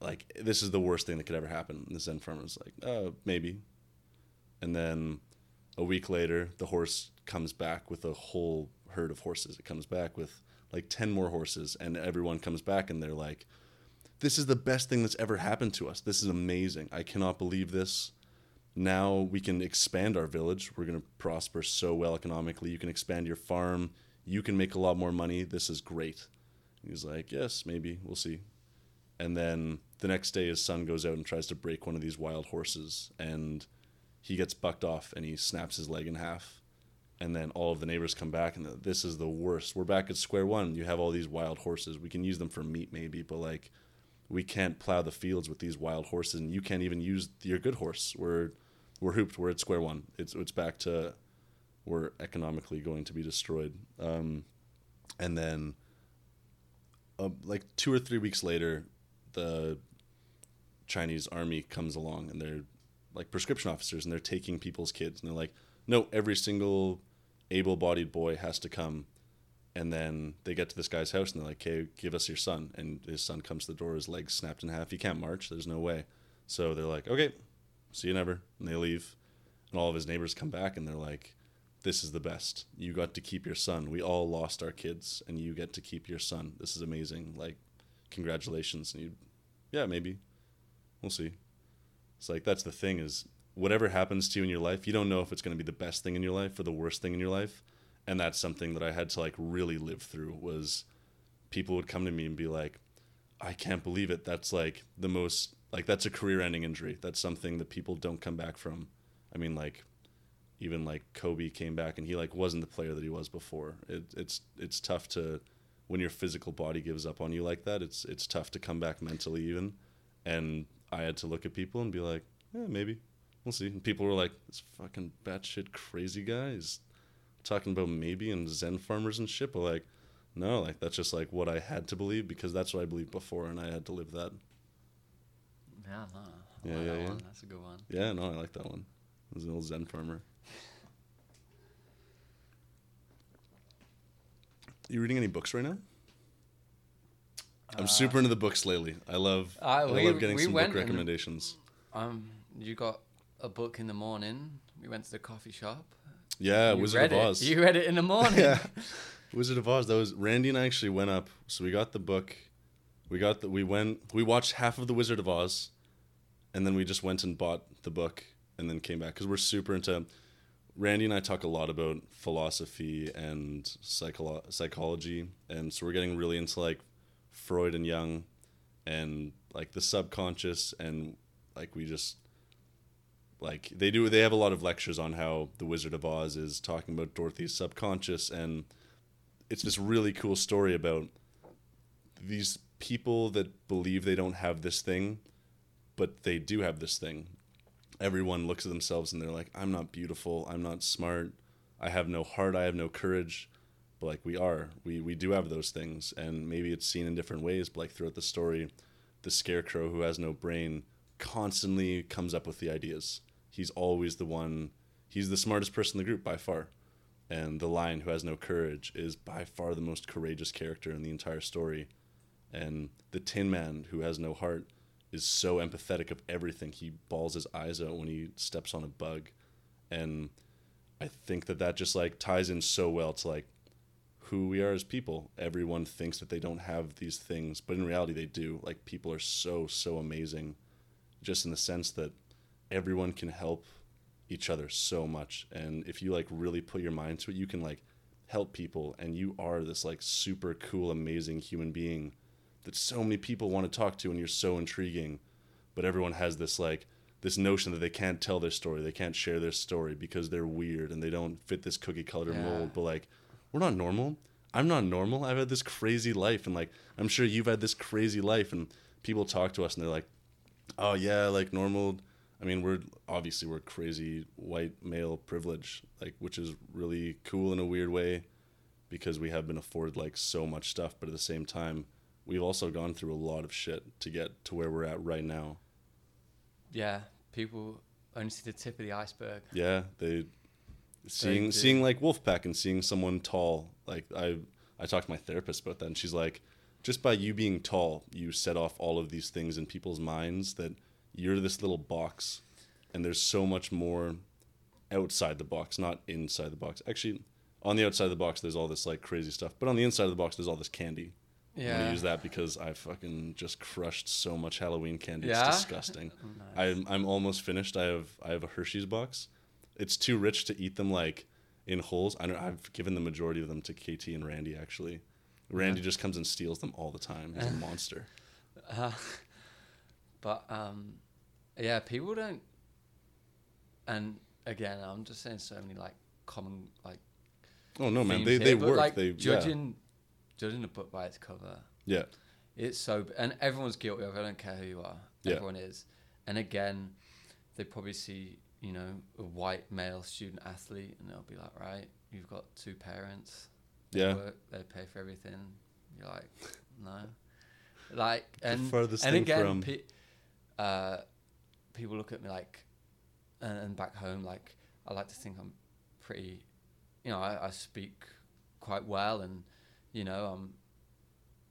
Like this is the worst thing that could ever happen." And the Zen farmer's like, "Uh, maybe." And then a week later, the horse comes back with a whole herd of horses. It comes back with like 10 more horses, and everyone comes back and they're like, This is the best thing that's ever happened to us. This is amazing. I cannot believe this. Now we can expand our village. We're going to prosper so well economically. You can expand your farm. You can make a lot more money. This is great. He's like, Yes, maybe. We'll see. And then the next day, his son goes out and tries to break one of these wild horses, and he gets bucked off and he snaps his leg in half. And then all of the neighbors come back, and this is the worst. We're back at square one. You have all these wild horses. We can use them for meat, maybe, but like, we can't plow the fields with these wild horses, and you can't even use your good horse. We're we're hooped. We're at square one. It's it's back to we're economically going to be destroyed. Um, and then, uh, like two or three weeks later, the Chinese army comes along, and they're like prescription officers, and they're taking people's kids, and they're like, no, every single able-bodied boy has to come. And then they get to this guy's house, and they're like, "Okay, give us your son." And his son comes to the door, his legs snapped in half. He can't march. There's no way. So they're like, "Okay, see you never." And they leave. And all of his neighbors come back, and they're like, "This is the best. You got to keep your son. We all lost our kids, and you get to keep your son. This is amazing. Like, congratulations." And you, yeah, maybe, we'll see. It's like that's the thing is whatever happens to you in your life, you don't know if it's going to be the best thing in your life or the worst thing in your life. And that's something that I had to like really live through was people would come to me and be like, I can't believe it. That's like the most like that's a career ending injury. That's something that people don't come back from. I mean like even like Kobe came back and he like wasn't the player that he was before. It, it's it's tough to when your physical body gives up on you like that. It's it's tough to come back mentally even. And I had to look at people and be like, yeah, maybe we'll see. And people were like, this fucking batshit crazy guy is talking about maybe and Zen farmers and shit. But like, no, like that's just like what I had to believe because that's what I believed before, and I had to live that. Yeah, I Yeah, like yeah, that yeah. one. That's a good one. Yeah, no, I like that one. I was an old Zen farmer. [laughs] You reading any books right now? I'm Uh, super into the books lately. I love. Uh, I we- love getting we some book and- recommendations. Um, you got a book in the morning. We went to the coffee shop. Yeah, you Wizard of it. Oz. You read it in the morning. [laughs] yeah, [laughs] Wizard of Oz. That was Randy and I actually went up. So we got the book. We got the. We went. We watched half of the Wizard of Oz, and then we just went and bought the book, and then came back because we're super into. Randy and I talk a lot about philosophy and psycholo- psychology, and so we're getting really into like Freud and Jung, and like the subconscious, and like we just like they do they have a lot of lectures on how the wizard of oz is talking about dorothy's subconscious and it's this really cool story about these people that believe they don't have this thing but they do have this thing. Everyone looks at themselves and they're like i'm not beautiful i'm not smart i have no heart i have no courage. But like we are. We we do have those things and maybe it's seen in different ways but like throughout the story the scarecrow who has no brain constantly comes up with the ideas he's always the one he's the smartest person in the group by far. And the lion who has no courage is by far the most courageous character in the entire story. And the tin man who has no heart is so empathetic of everything. He bawls his eyes out when he steps on a bug. And i think that that just like ties in so well to like who we are as people. Everyone thinks that they don't have these things but in reality they do. Like people are so so amazing. Just in the sense that everyone can help each other so much. And if you like really put your mind to it you can like help people. And you are this like super cool amazing human being that so many people want to talk to and you're so intriguing. But everyone has this like this notion that they can't tell their story they can't share their story because they're weird and they don't fit this cookie cutter Yeah. mold. But like we're not normal. I'm not normal. I've had this crazy life and like i'm sure you've had this crazy life and people talk to us and they're like oh yeah like normal i mean we're obviously we're crazy white male privilege like which is really cool in a weird way because we have been afforded like so much stuff but at the same time we've also gone through a lot of shit to get to where we're at right now yeah, people only see the tip of the iceberg. yeah they seeing do. seeing like wolfpack and seeing someone tall like i i talked to my therapist about that and she's like just by you being tall you set off all of these things in people's minds that you're this little box and there's so much more outside the box not inside the box actually on the outside of the box there's all this like crazy stuff but on the inside of the box there's all this candy i'm Yeah. gonna use that because i fucking just crushed so much halloween candy Yeah? it's disgusting [laughs] Nice. I'm I'm almost finished. I have I have a Hershey's box. It's too rich to eat them like in holes. I I've given the majority of them to KT and Randy actually. Randy Yeah. just comes and steals them all the time. He's a [laughs] monster. Uh, but um, yeah, people don't. And again, I'm just saying so many like common like. Oh no, man, they here, they work. Like they judging, judging a book by its cover. yeah It's so, and everyone's guilty of. it. I don't care who you are. Yeah. Everyone is, and again, they probably see you know a white male student athlete, and they'll be like, right, you've got two parents. They yeah. work, they pay for everything. You're like, [laughs] no, like, and and again, from- pe- uh, people look at me like, and, and back home, like, I like to think I'm pretty, you know, I, I speak quite well, and you know, I'm,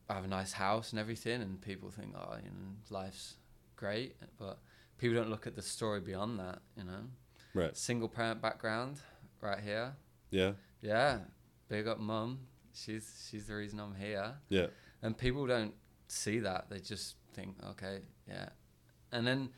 I have a nice house and everything, and people think, oh, you know, life's great, but people don't look at the story beyond that, you know. Right. Single parent background, right here. Yeah. Yeah, big up mum. She's she's the reason I'm here. Yeah. And people don't see that. They just think, okay, yeah. And then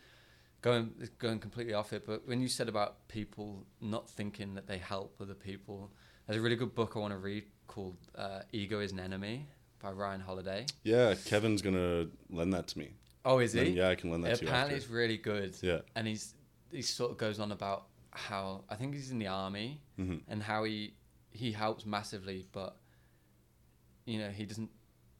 going going completely off it, but when you said about people not thinking that they help other people, there's a really good book I want to read called uh, "Ego Is an Enemy" by Ryan Holiday. Yeah. Kevin's gonna lend that to me. Oh, is Then, he? yeah, I can lend that to you. Apparently, After. it's really good. Yeah. And he's he sort of goes on about how I think he's in the army hmm and how he he helps massively, but you know he doesn't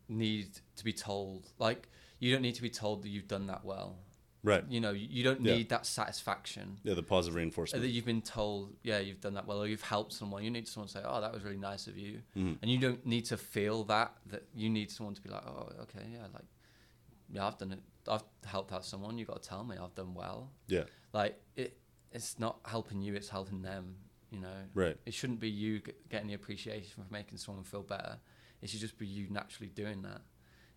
need to be told. Like you don't need to be told that you've done that well. Right. You know, you don't Yeah. need that satisfaction Yeah. The positive reinforcement. that you've been told. Yeah, you've done that well, or you've helped someone. You need someone to say, "Oh, that was really nice of you," Mhm. and you don't need to feel that. That you need someone to be like, "Oh, okay, yeah, like yeah, I've done it. I've helped out someone. You've got to tell me I've done well." Yeah. Like it, it's not helping you; it's helping them. You know, Right. it shouldn't be you g- getting the appreciation for making someone feel better. It should just be you naturally doing that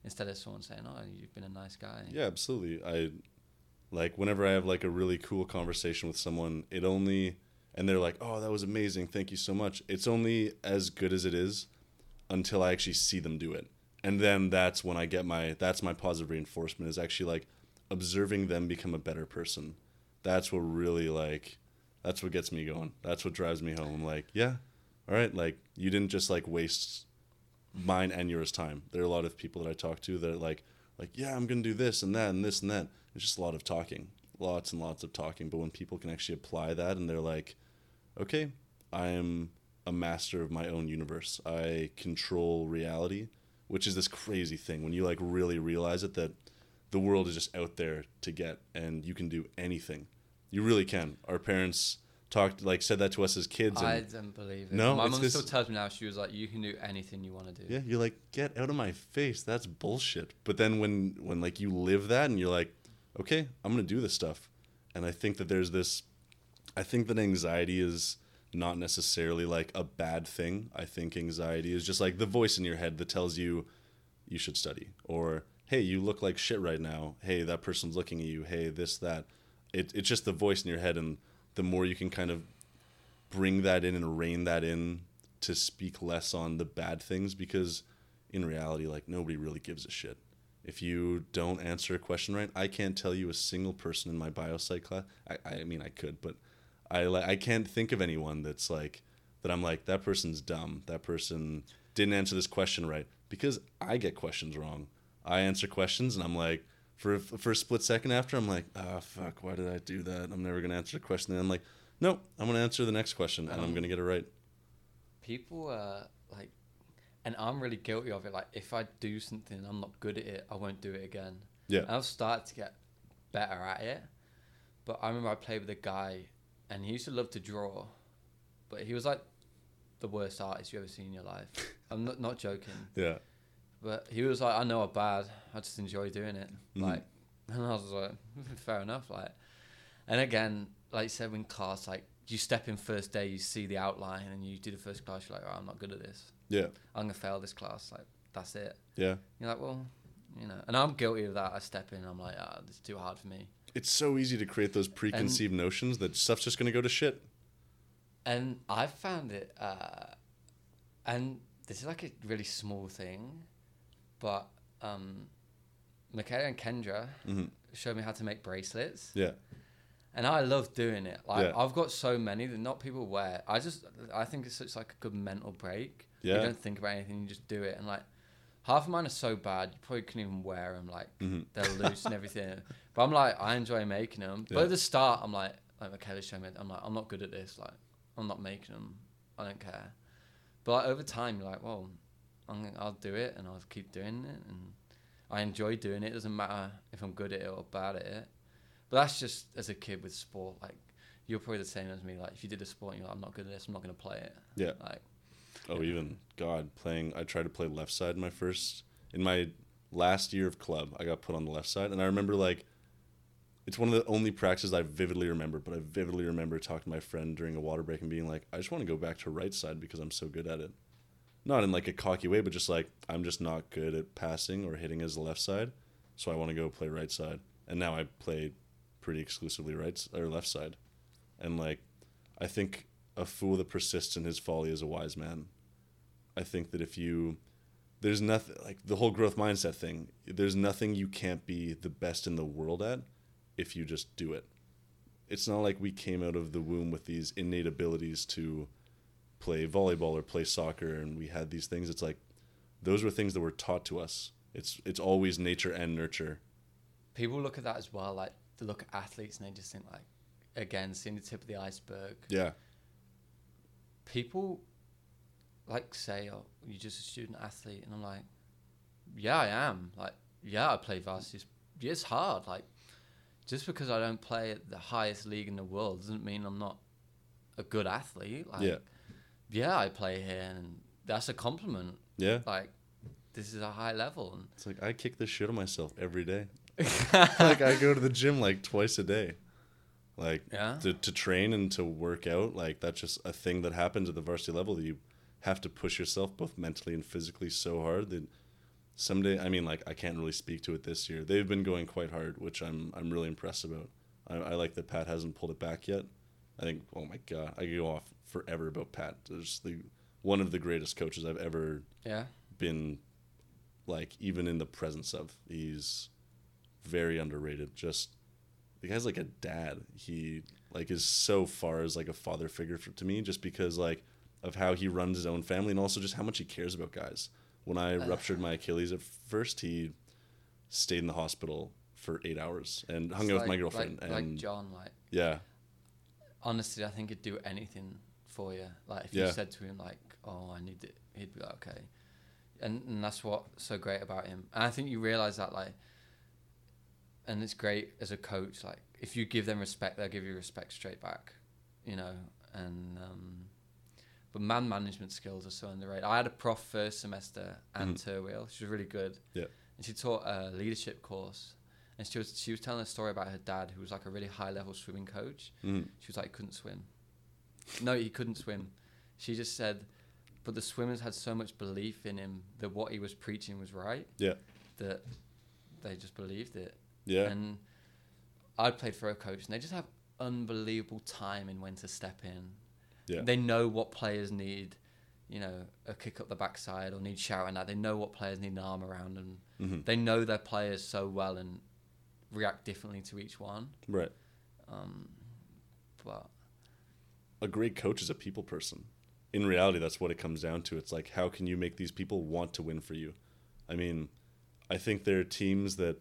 instead of someone saying, "Oh, you've been a nice guy." Yeah, absolutely. I like whenever I have like a really cool conversation with someone, it only and they're like, "Oh, that was amazing. Thank you so much." It's only as good as it is until I actually see them do it. And then that's when I get my that's my positive reinforcement is actually like observing them become a better person. That's what really like that's what gets me going. That's what drives me home. I'm like, yeah, all right, like you didn't just like waste mine and yours time. There are a lot of people that I talk to that are like, like, yeah, I'm gonna do this and that and this and that. It's just a lot of talking, lots and lots of talking. But when people can actually apply that and they're like, okay, I am a master of my own universe. I control reality, which is this crazy thing when you like really realize it that the world is just out there to get and you can do anything. You really can. Our parents talked like said that to us as kids and I don't believe it. No, my mom this- still tells me now. She was like, "You can do anything you want to do." Yeah, you're like, get out of my face. That's bullshit. But then when when like you live that and you're like, okay, I'm gonna do this stuff, and I think that there's this, I think that anxiety is not necessarily like a bad thing. I think anxiety is just like the voice in your head that tells you you should study or hey, you look like shit right now. Hey, that person's looking at you. Hey, this that. It, it's just the voice in your head, and the more you can kind of bring that in and rein that in to speak less on the bad things because in reality like nobody really gives a shit if you don't answer a question right i can't tell you a single person in my biopsych class i, I mean i could but i like i can't think of anyone that's like that i'm like that person's dumb. That person didn't answer this question right. Because i get questions wrong. I answer questions and i'm like for, for a split second after i'm like ah fuck why did i do that? I'm never going to answer the question. And i'm like nope i'm going to answer the next question and i'm going to get it right. people uh like and i'm really guilty of it like if i do something and i'm not good at it i won't do it again. Yeah. And i've started to get better at it but i remember i played with a guy and he used to love to draw but he was like the worst artist you ever seen in your life. [laughs] I'm not, not joking. Yeah. But he was like i know i'm bad i just enjoy doing it Mhm. like and i was like [laughs] fair enough like. And again like you said in class like you step in first day you see the outline and you do the first class you're like oh, i'm not good at this yeah I'm gonna fail this class. Like that's it. yeah You're like, well, you know, and I'm guilty of that. I step in, and I'm like, ah, this is too hard for me. it's so easy to create those preconceived notions that stuff's just going to go to shit And I found it, uh, and this is like a really small thing, but um, Michaela and Kendra hmm showed me how to make bracelets, yeah and I love doing it. Like Yeah. I've got so many that not people wear. I just, I think it's such like a good mental break. Yeah. You don't think about anything, you just do it, and like. Half of mine are so bad, you probably couldn't even wear them. Like Mhm. they're loose and everything. [laughs] But I'm like, I enjoy making them. But at the start, I'm like, like Michaela showed me, I'm like, I'm not good at this. Like, I'm not making them. I don't care. But like, over time, you're like, well, I'm, I'll do it and I'll keep doing it. And I enjoy doing it. It doesn't matter if I'm good at it or bad at it. But that's just as a kid with sport. Like, you're probably the same as me. Like, if you did a sport and you're like, I'm not good at this, I'm not going to play it. yeah Like, oh even god playing i tried to play left side in my first in my last year of club i got put on the left side. And i remember like it's one of the only practices i vividly remember but i vividly remember talking to my friend during a water break and being like i just want to go back to right side because i'm so good at it. Not in like a cocky way but just like i'm just not good at passing or hitting as left side so i want to go play right side. And now i play pretty exclusively right or left side. And like i think a fool that persists in his folly is a wise man i think that if you there's nothing like the whole growth mindset thing there's nothing you can't be the best in the world at if you just do it it's not like we came out of the womb with these innate abilities to play volleyball or play soccer and we had these things it's like those were things that were taught to us it's it's always nature and nurture people look at that as well. Like, they look at athletes and they just think, like, again, seeing the tip of the iceberg. yeah people like say, "Oh, you're just a student athlete," and I'm like, "Yeah, I am. Like, yeah, I play varsity. it's hard. Like, just because I don't play at the highest league in the world doesn't mean I'm not a good athlete. Like, Yeah. yeah, I play here, and that's a compliment. yeah Like, this is a high level. And it's like i kick the shit of myself every day [laughs] like I go to the gym like twice a day. Like Yeah. to, to train and to work out, like that's just a thing that happens at the varsity level that you have to push yourself both mentally and physically so hard that someday I mean like I can't really speak to it this year. They've been going quite hard, which I'm I'm really impressed about. I, I like that Pat hasn't pulled it back yet. I think oh my god, I could go off forever about Pat. There's the one of the greatest coaches I've ever Yeah. been like even in the presence of. He's very underrated. Just the guy's like a dad. He like is so far as like a father figure for, to me, just because like of how he runs his own family and also just how much he cares about guys. When I Uh. ruptured my Achilles at first, he stayed in the hospital for eight hours and hung out like, with my girlfriend. Like, and like John, like yeah, honestly, I think he'd do anything for you. Like if Yeah. you said to him like, "Oh, I need it," he'd be like, "Okay," and and that's what's so great about him. And I think you realize that like, and it's great as a coach. Like if you give them respect, they'll give you respect straight back. You know, and um, but man management skills are so underrated. I had a prof first semester, Anne Turwheel. She was really good. Yeah. And she taught a leadership course. And she was she was telling a story about her dad, who was like a really high level swimming coach. Mhm. She was like, couldn't swim. No, he couldn't swim. She just said, but the swimmers had so much belief in him that what he was preaching was right. Yeah. That they just believed it. yeah, And I played for a coach, and they just have unbelievable time in when to step in. Yeah, They know what players need, you know, a kick up the backside or need shouting at. They know what players need an arm around, and Mhm. they know their players so well and react differently to each one. right. Um, but a great coach is a people person. In reality, that's what it comes down to. It's like, how can you make these people want to win for you? I mean, I think there are teams that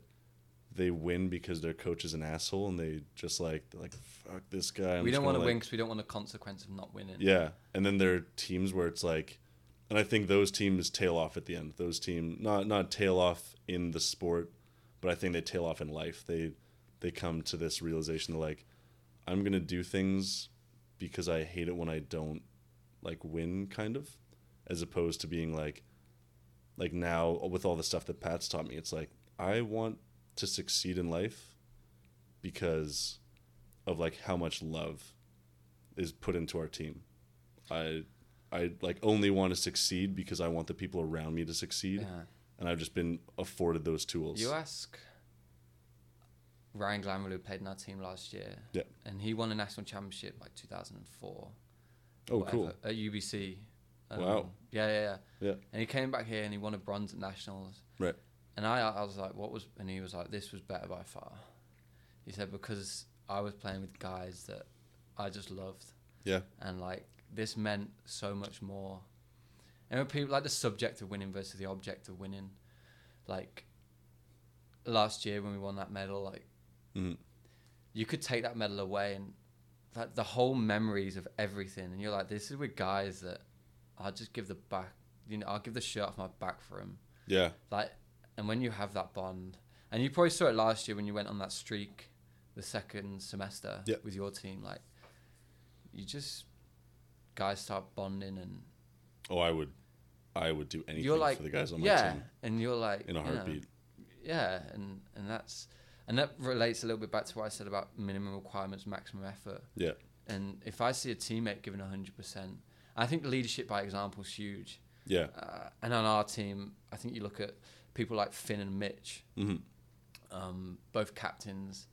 they win because their coach is an asshole and they just like, like, fuck this guy. I'm we don't want to gonna, win because we don't want the consequence of not winning. Yeah. And then there are teams where it's like, and I think those teams tail off at the end. Those team not, not tail off in the sport, but I think they tail off in life. They, they come to this realization that like, I'm going to do things because I hate it when I don't like win kind of as opposed to being like like now with all the stuff that Pat's taught me it's like I want to succeed in life because of like how much love is put into our team. I I like only want to succeed because I want the people around me to succeed Yeah. and I've just been afforded those tools. You ask Ryan Glamour, who played in our team last year, Yeah. and he won a national championship like 2004. oh whatever, cool. At UBC. Um, wow. Yeah, yeah, yeah. Yeah. And he came back here and he won a bronze at nationals. Right. And I, I was like, what was? And he was like, this was better by far. He said because I was playing with guys that I just loved, Yeah. and like this meant so much more. And people like the subject of winning versus the object of winning, like last year when we won that medal, like Mhm. you could take that medal away and like the whole memories of everything, and you're like, this is with guys that I'll just give the back, you know, I'll give the shirt off my back for them. Yeah. Like, and when you have that bond, and you probably saw it last year when you went on that streak, the second semester Yeah. with your team, like, you just guys start bonding, and Oh, I would I would do anything like, for the guys on my yeah, team and you're like in a you know, heartbeat. yeah, and and that's and that relates a little bit back to what I said about minimum requirements, maximum effort. Yeah. And if I see a teammate giving hundred percent, I think leadership by example is huge. Yeah. Uh, and on our team, I think you look at people like Finn and Mitch, hmm um, both captains,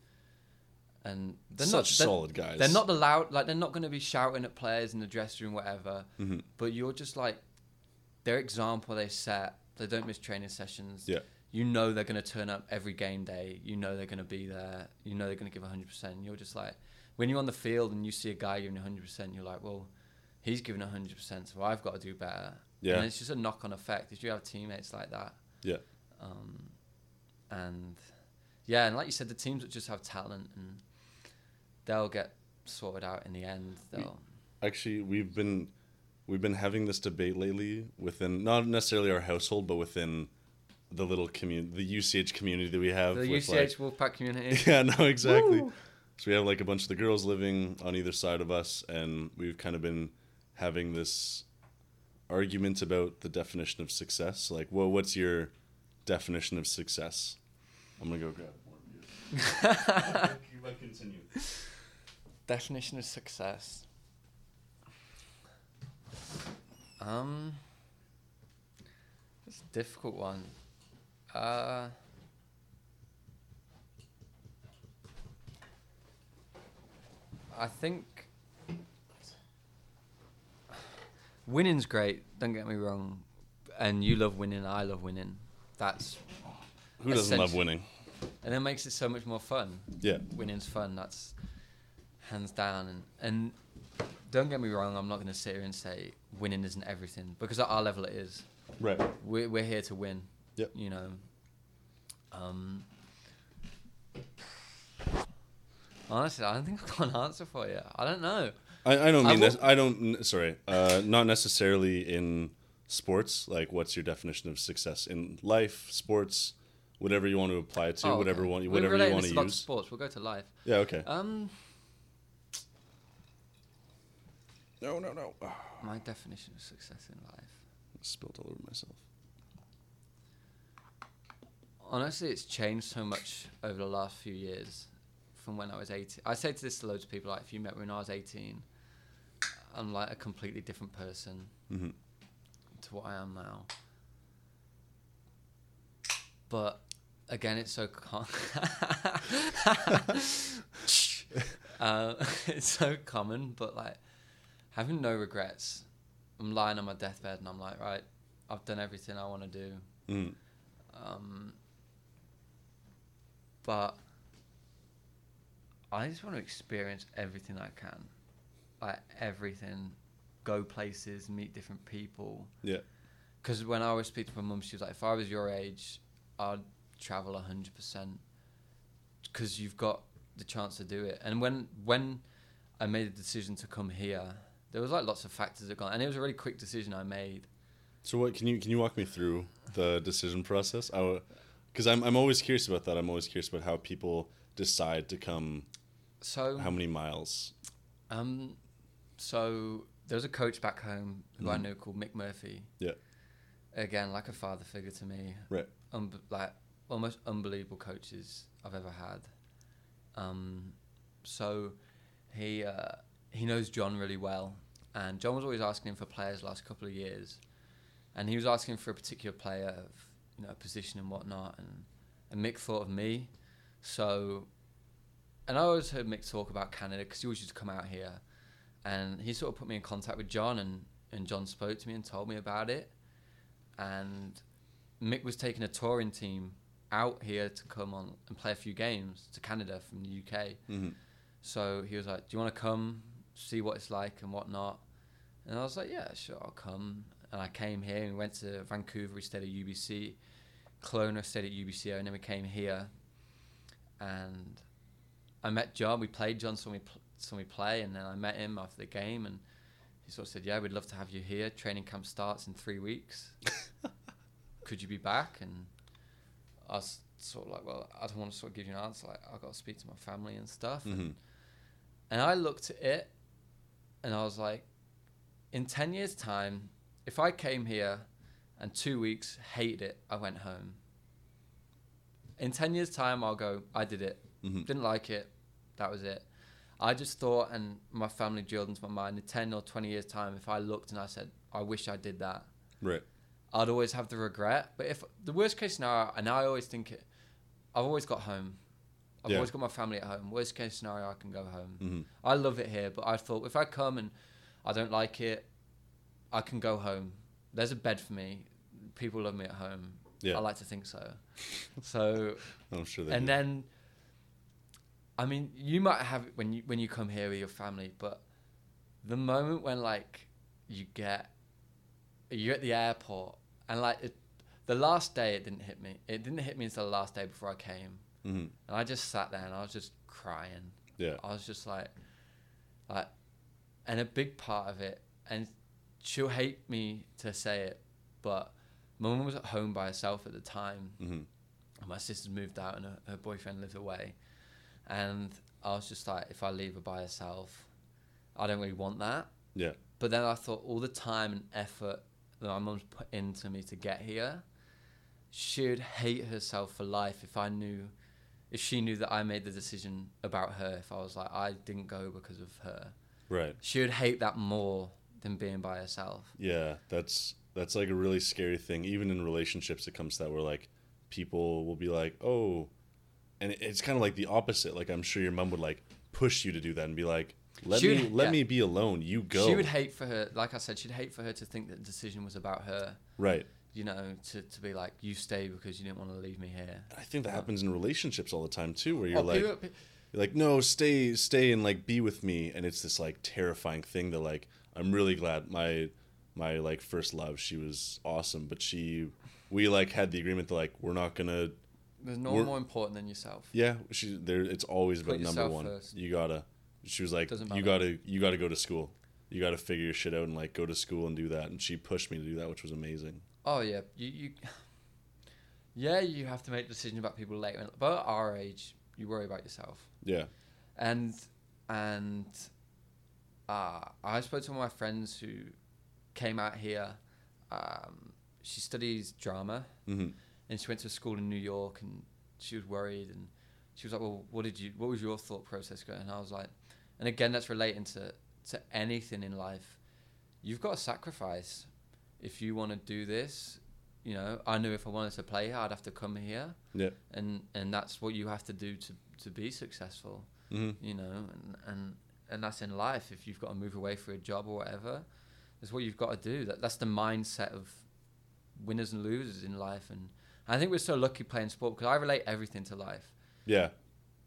and they're Such not they're, solid guys. They're not the loud like they're not going to be shouting at players in the dressing room, whatever. Mhm. But you're just like their example they set. They don't miss training sessions. Yeah. You know they're going to turn up every game day. You know they're going to be there. You know they're going to give 100%. You're just like, when you're on the field and you see a guy giving 100%, you're like, well, he's giving 100%, so I've got to do better. Yeah. And it's just a knock on effect. If you have teammates like that, Yeah. um, and yeah, and like you said, the teams that just have talent and they'll get sorted out in the end. They'll, Actually, we've been we've been having this debate lately within not necessarily our household, but within the little community, the UCH community that we have. the UCH Wolfpack community. [laughs] Yeah, no, exactly. So we have like a bunch of the girls living on either side of us, and we've kind of been having this argument about the definition of success. Like, well, what's your definition of success? I'm gonna go grab more beer. [laughs] you might continue. Definition of success. Um, it's a difficult one. Uh, I think winning's great. Don't get me wrong, and you love winning. I love winning. That's Who doesn't love winning? and it makes it so much more fun. Yeah. winning's fun. That's hands down. And and don't get me wrong, I'm not going to sit here and say winning isn't everything because at our level it is. Right. We're we're here to win. Yep. You know. Um. Honestly, I don't think I've got an answer for you. I don't know. I, I don't I mean will- this. I don't. Sorry. Uh, not necessarily in sports. Like, what's your definition of success in life, sports, whatever you want to apply it to, Oh, whatever okay. want, We're whatever you want to a lot use. sports. We'll go to life. Yeah. Okay. Um, no. No. No. my definition of success in life. Spilled all over myself. Honestly, it's changed so much over the last few years from when I was 18. I say to this to loads of people, like, if you met me when I was 18, I'm like a completely different person hmm to what I am now. But again, it's so com- [laughs] uh, [laughs] it's so common, but like having no regrets. I'm lying on my deathbed and I'm like, right, I've done everything I want to do. Mm. Um, but I just want to experience everything I can, like everything, go places, meet different people. Yeah. Because when I was speaking to my mum, she was like, "If I was your age, I'd travel hundred percent, because you've got the chance to do it." And when when I made the decision to come here, there was like lots of factors that gone, and it was a really quick decision I made. So what can you can you walk me through the decision process? I, because I'm I'm always curious about that. I'm always curious about how people decide to come. So How many miles? Um, so there was a coach back home who I Mhm. knew called Mick Murphy. Yeah. Again, like a father figure to me. Right. Um, like almost unbelievable coaches I've ever had. Um, so he uh, he knows John really well, and John was always asking him for players last couple of years, and he was asking for a particular player of you know position and whatnot, and and Mick thought of me, so. And I always heard Mick talk about Canada because he always used to come out here, and he sort of put me in contact with John, and, and John spoke to me and told me about it, and Mick was taking a touring team out here to come on and play a few games to Canada from the UK. hmm So he was like, "Do you want to come see what it's like and whatnot?" And I was like, "Yeah, sure, I'll come." And I came here and we went to Vancouver. We stayed at UBC. Kelowna stayed at UBCO, and then we came here. And I met John. We played. John saw me pl- saw me play, and then I met him after the game, and he sort of said, "Yeah, we'd love to have you here. Training camp starts in three weeks. [laughs] Could you be back?" And I was sort of like, "Well, I don't want to sort of give you an answer. Like, I've got to speak to my family and stuff." And hmm and I looked at it and I was like, in 10 years' time, if I came here and two weeks, hated it, I went home. In 10 years' time, I'll go, I did it. hmm Didn't like it. That was it. I just thought, and my family drilled into my mind, in 10 or 20 years' time, if I looked and I said, I wish I did that, Right. I'd always have the regret. But if the worst case scenario, and I always think it, I've always got home. I've Yeah. always got my family at home. Worst case scenario, I can go home. hmm I love it here, but I thought if I come and I don't like it, I can go home. There's a bed for me. People love me at home. Yeah. I like to think so. so, [laughs] I'm sure they and do. then, I mean, you might have it when you when you come here with your family, but the moment when like you get you're at the airport and like it, the last day it didn't hit me. It didn't hit me until the last day before I came, hmm and I just sat there and I was just crying. Yeah. I was just like, like, and a big part of it, and she'll hate me to say it, but my mum was at home by herself at the time, hmm and my sister's moved out and her, her boyfriend lived away, and I was just like, if I leave her by herself, I don't really want that. Yeah. But then I thought all the time and effort that my mum's put into me to get here, she'd hate herself for life if I knew, if she knew that I made the decision about her. If I was like, I didn't go because of her, Right. she would hate that more than being by herself. Yeah, that's that's like a really scary thing. Even in relationships, it comes to that where like people will be like, "Oh," and it's kind of like the opposite. Like I'm sure your mom would like push you to do that and be like, "Let She me would- let yeah. me be alone. You go." She would hate for her, like I said, she'd hate for her to think that the decision was about her. right. You know, to, to be like, you stay because you didn't want to leave me here. I think that happens in relationships all the time too, where you're Oh, like, people- pe- you're like, "No, stay, stay, and like be with me," and it's this like terrifying thing that like I'm really glad my my like first love, she was awesome, but she we like had the agreement that like we're not gonna there's no We're- more important than yourself. Yeah, she there. It's always Put been number yourself one. first. You gotta. She was like, Doesn't you matter. gotta, you gotta go to school. You gotta figure your shit out and like go to school and do that. And she pushed me to do that, which was amazing. Oh yeah, you you. [laughs] Yeah, you have to make decisions about people later. in- But at our age, you worry about yourself. Yeah, and and uh, I spoke to one of my friends who came out here. Um, she studies drama, hmm and she went to school in New York, and she was worried, and she was like, "Well, what did you? What was your thought process going?" And I was like, and again, that's relating to to anything in life. You've got to sacrifice if you want to do this. You know, I knew if I wanted to play here, I'd have to come here, yeah, and and that's what you have to do to to be successful hmm you know, and and and that's in life. If you've got to move away for a job or whatever, that's what you've got to do. That that's the mindset of winners and losers in life. And I think we're so lucky playing sport because I relate everything to life. yeah.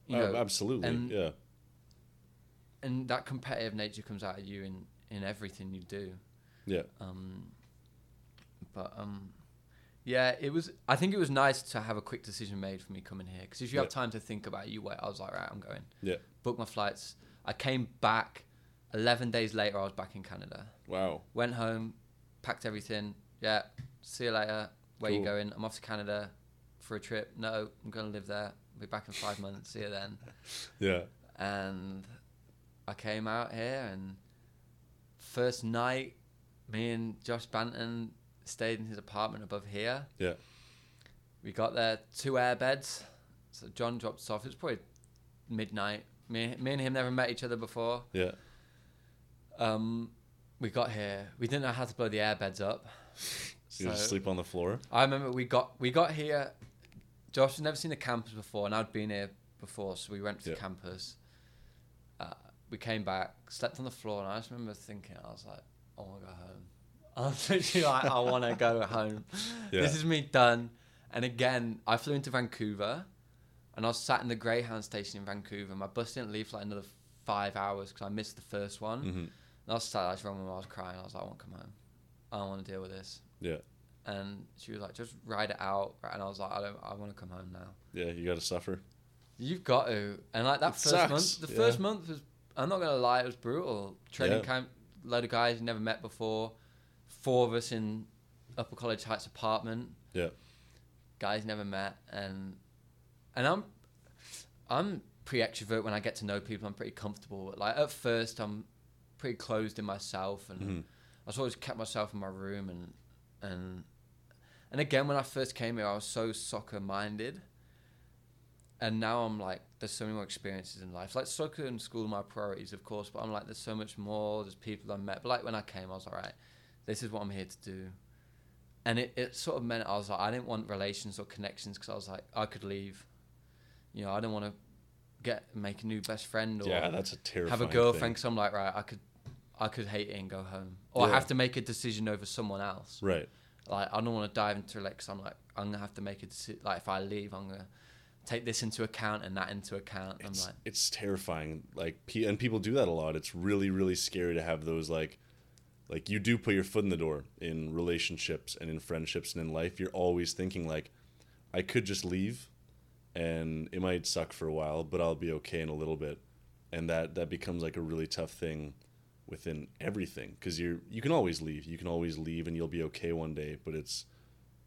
You Oh, know, absolutely. and- yeah, and that competitive nature comes out of you in in everything you do. yeah, Um, but um, yeah, it was. I think it was nice to have a quick decision made for me coming here because if you have time to think about it, you wait. I was like, right, I'm going. yeah. Booked my flights. I came back. Eleven days later, I was back in Canada. Wow. Went home, packed everything. Yeah, see you later. Where you going? I'm off to Canada for a trip. No, I'm going to live there. Be back in five months. See you then. [laughs] Yeah, And I came out here, and first night, me and Josh Banton stayed in his apartment above here. yeah, We got there, two air beds. So John dropped us off. It was probably midnight. Me, me and him never met each other before. yeah. Um, we got here. We didn't know how to blow the air beds up. You just sleep on the floor. I remember we got we got here. Josh had never seen the campus before, and I'd been here before, so we went to Yeah. the campus. Uh, we came back, slept on the floor, and I just remember thinking, I was like, "I want to go home." [laughs] I was literally like, "I want to go home. [laughs] Yeah. This is me done." And again, I flew into Vancouver, and I was sat in the Greyhound station in Vancouver. My bus didn't leave for like another five hours because I missed the first one. hmm And I was sat, I was wrong I was crying. I was like, I want to come home. I don't want to deal with this. Yeah, And she was like, just ride it out. And I was like, I don't. I want to come home now. yeah. You got to suffer. You've got to. And like that It first sucks, month, the yeah. first month was. I'm not gonna lie, it was brutal. Training Yeah. camp, load of guys you never met before. Four of us in Upper College Heights apartment. Yeah. Guys never met, and and I'm I'm pretty extrovert when I get to know people. I'm pretty comfortable. Like at first, I'm pretty closed in myself, and Mhm. I always kept myself in my room and and and again when I first came here I was so soccer minded and now I'm like there's so many more experiences in life. Like soccer and school are my priorities of course but I'm like there's so much more. There's people I met. But like when I came I was like right this is what I'm here to do. And it, it sort of meant I was like I didn't want relations or connections because I was like I could leave. You know I don't want to get make a new best friend or Yeah, that's a terrifying. have a girlfriend because I'm like right I could I could hate it and go home. Or I have to make a decision over someone else. Right. like I don't want to dive into it because I'm like I'm gonna have to make a decision like if I leave I'm gonna take this into account and that into account. It's, I'm like it's terrifying like and people do that a lot. It's really really scary to have those like like you do put your foot in the door in relationships and in friendships and in life. You're always thinking like i could just leave and it might suck for a while but i'll be okay in a little bit. And that that becomes like a really tough thing within everything because you're you can always leave you can always leave and you'll be okay one day but it's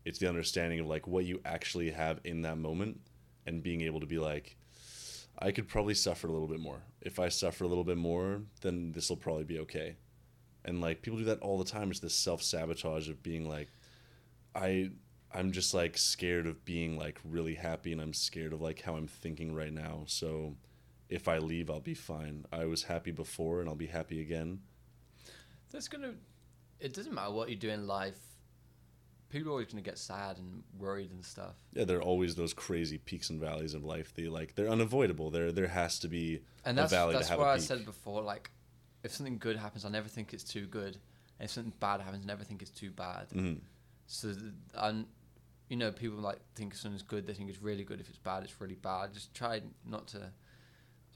it's the understanding of like what you actually have in that moment and being able to be like I could probably suffer a little bit more. If I suffer a little bit more, then this will probably be okay. And like people do that all the time. It's this self sabotage of being like, I I'm just like scared of being like really happy, and I'm scared of like how I'm thinking right now. So if I leave, I'll be fine. I was happy before, and I'll be happy again. There's gonna. It doesn't matter what you do in life. People are always gonna get sad and worried and stuff. Yeah, there are always those crazy peaks and valleys of life. They like they're unavoidable. There there has to be And a that's valley that's to have why I said before, like, if something good happens, I never think it's too good. And if something bad happens, I never think it's too bad. Mhm. So, and you know, people like think something's good, they think it's really good. If it's bad, it's really bad. Just try not to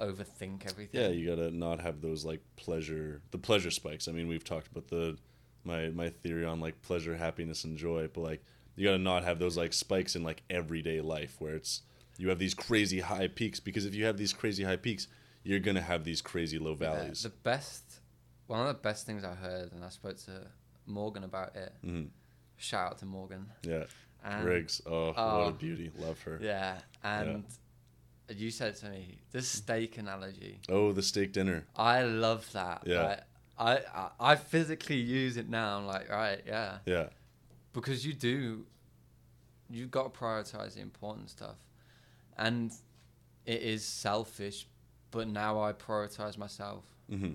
overthink everything. Yeah, you gotta not have those like pleasure, the pleasure spikes. I mean, we've talked about the my my theory on like pleasure, happiness, and joy, but like you gotta not have those like spikes in like everyday life where it's you have these crazy high peaks because if you have these crazy high peaks, you're gonna have these crazy low Yeah, valleys. the best, one of the best things I heard, and I spoke to Morgan about it. hmm Shout out to Morgan. Yeah, And, Riggs. Oh, what Oh. a beauty. Love her. Yeah, and you said to me the steak analogy. Oh, the steak dinner. I love that. Yeah. Like, I, I I physically use it now. I'm like, right, yeah, Yeah, because you do. You've got to prioritize the important stuff, and it is selfish, but now I prioritize myself, hmm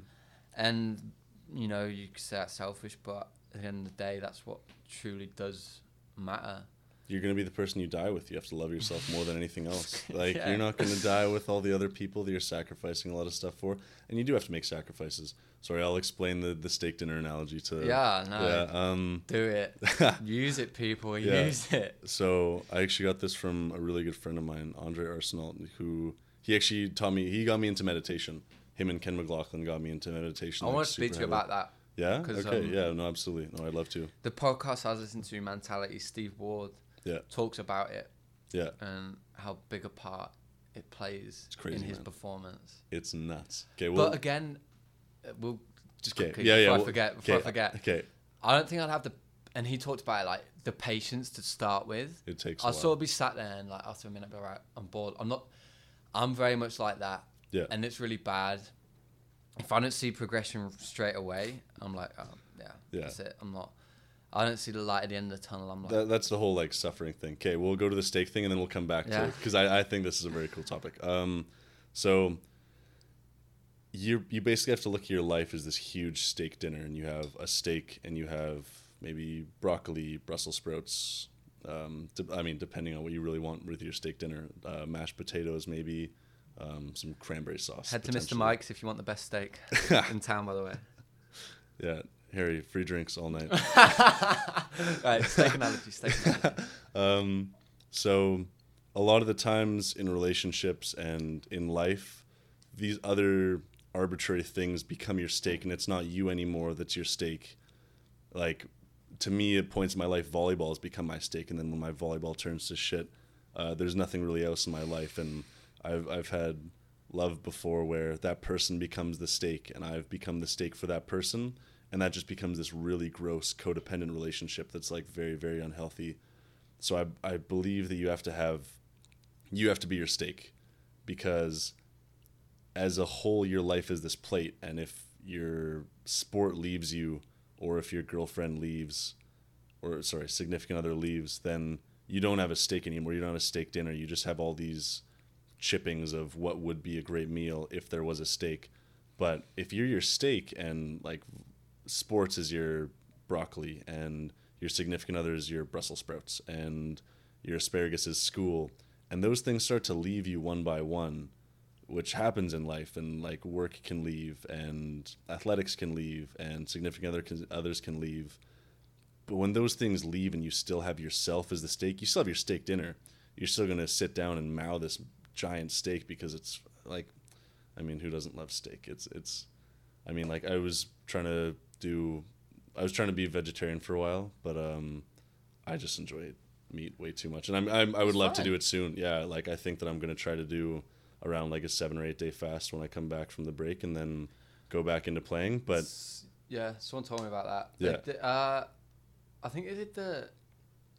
and you know you could say that's selfish, but at the end of the day, that's what truly does matter. You're gonna be the person you die with. You have to love yourself more than anything else. [laughs] Like Yeah. you're not gonna die with all the other people that you're sacrificing a lot of stuff for, and you do have to make sacrifices. Sorry, I'll explain the the steak dinner analogy to. yeah, no, Yeah. Um. do it, [laughs] use it, people, Yeah. use it. So I actually got this from a really good friend of mine, Andre Arsenal, who he actually taught me. He got me into meditation. Him and Ken McLaughlin got me into meditation. I like, want to speak to you about that. Yeah. Okay. um, yeah. No. Absolutely. No. I'd love to. The podcast I was listening to, Mentality, Steve Ward, Yeah. talks about it Yeah. and how big a part it plays crazy, in his man. performance. It's nuts. Okay. Well. but again, we'll just okay. quickly Yeah. Yeah. before I well, forget. Before I forget, Okay. I don't think I'd have the. And he talked about like the patience to start with. It takes. I'll while. sort of be sat there and like after a minute, be right, I'm bored. I'm not. I'm very much like that, Yeah. and it's really bad. If I don't see progression straight away, I'm like, oh, yeah, Yeah. that's it. I'm not. I don't see the light at the end of the tunnel. I'm like, That, that's the whole like suffering thing. Okay, we'll go to the steak thing and then we'll come back to it because I, I think this is a very cool topic. Um, so you you basically have to look at your life as this huge steak dinner, and you have a steak and you have maybe broccoli, Brussels sprouts. Um, de- I mean, depending on what you really want with your steak dinner, uh, mashed potatoes, maybe um, some cranberry sauce. Head to Mr. Mike's if you want the best steak [laughs] in town, by the way. Yeah, Harry, free drinks all night. [laughs] right, steak analogy, steak analogy. Um, so, a lot of the times in relationships and in life, these other arbitrary things become your stake, and it's not you anymore that's your stake. Like, to me, at points in my life, volleyball has become my stake, and then when my volleyball turns to shit, uh, there's nothing really else in my life. And I've I've had love before where that person becomes the stake, and I've become the stake for that person, and that just becomes this really gross codependent relationship that's like very very unhealthy. So I I believe that you have to have you have to be your stake because as a whole your life is this plate. And if your sport leaves you or if your girlfriend leaves or sorry significant other leaves then you don't have a steak anymore. You don't have a steak dinner. You just have all these chippings of what would be a great meal if there was a steak but if you're your steak and like sports is your broccoli and your significant other is your Brussels sprouts and your asparagus is school. And those things start to leave you one by one which happens in life and like work can leave and athletics can leave and significant other can, others can leave. But when those things leave and you still have yourself as the steak you still have your steak dinner. You're still going to sit down and mow this giant steak because it's like i mean who doesn't love steak? It's it's i mean like i was trying to do i was trying to be vegetarian for a while but um i just enjoy meat way too much and i'm, I'm i would It's love to do it soon yeah like i think that i'm going to try to do around like a seven or eight day fast when i come back from the break and then go back into playing but yeah, someone told me about that. Yeah. They- they- uh, I think they did the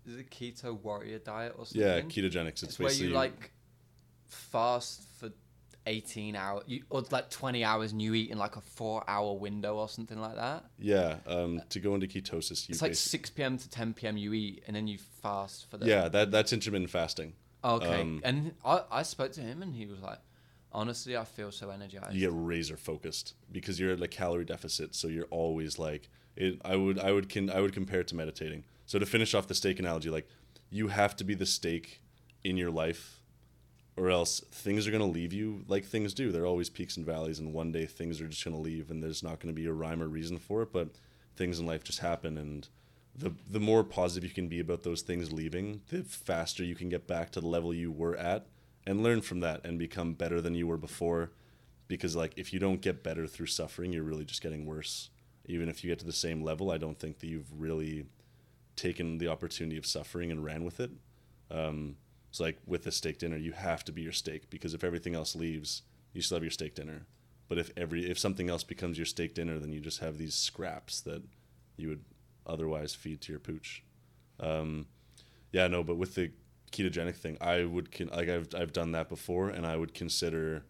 is it keto warrior diet or something. yeah ketogenics it's, it's where you like fast for 18 hours you, or like 20 hours and you eat in like a four hour window or something like that? Yeah um to go into ketosis you it's like 6 p.m to 10 p.m you eat and then you fast for the yeah that that's intermittent fasting. Okay um, and I, I spoke to him and he was like honestly, I feel so energized. you get razor focused because you're at a calorie deficit so you're always like it i would i would can i would compare it to meditating. So to finish off the steak analogy like you have to be the steak in your life or else things are going to leave you like things do. There are always peaks and valleys and one day things are just going to leave and there's not going to be a rhyme or reason for it but things in life just happen and the the more positive you can be about those things leaving the faster you can get back to the level you were at and learn from that and become better than you were before. Because like if you don't get better through suffering you're really just getting worse. Even if you get to the same level i don't think that you've really taken the opportunity of suffering and ran with it. Um, it's like with a steak dinner you have to be your steak because if everything else leaves you still have your steak dinner. But if every if something else becomes your steak dinner then you just have these scraps that you would otherwise feed to your pooch. Um, yeah no but with the ketogenic thing i would con- like I've, I've done that before and i would consider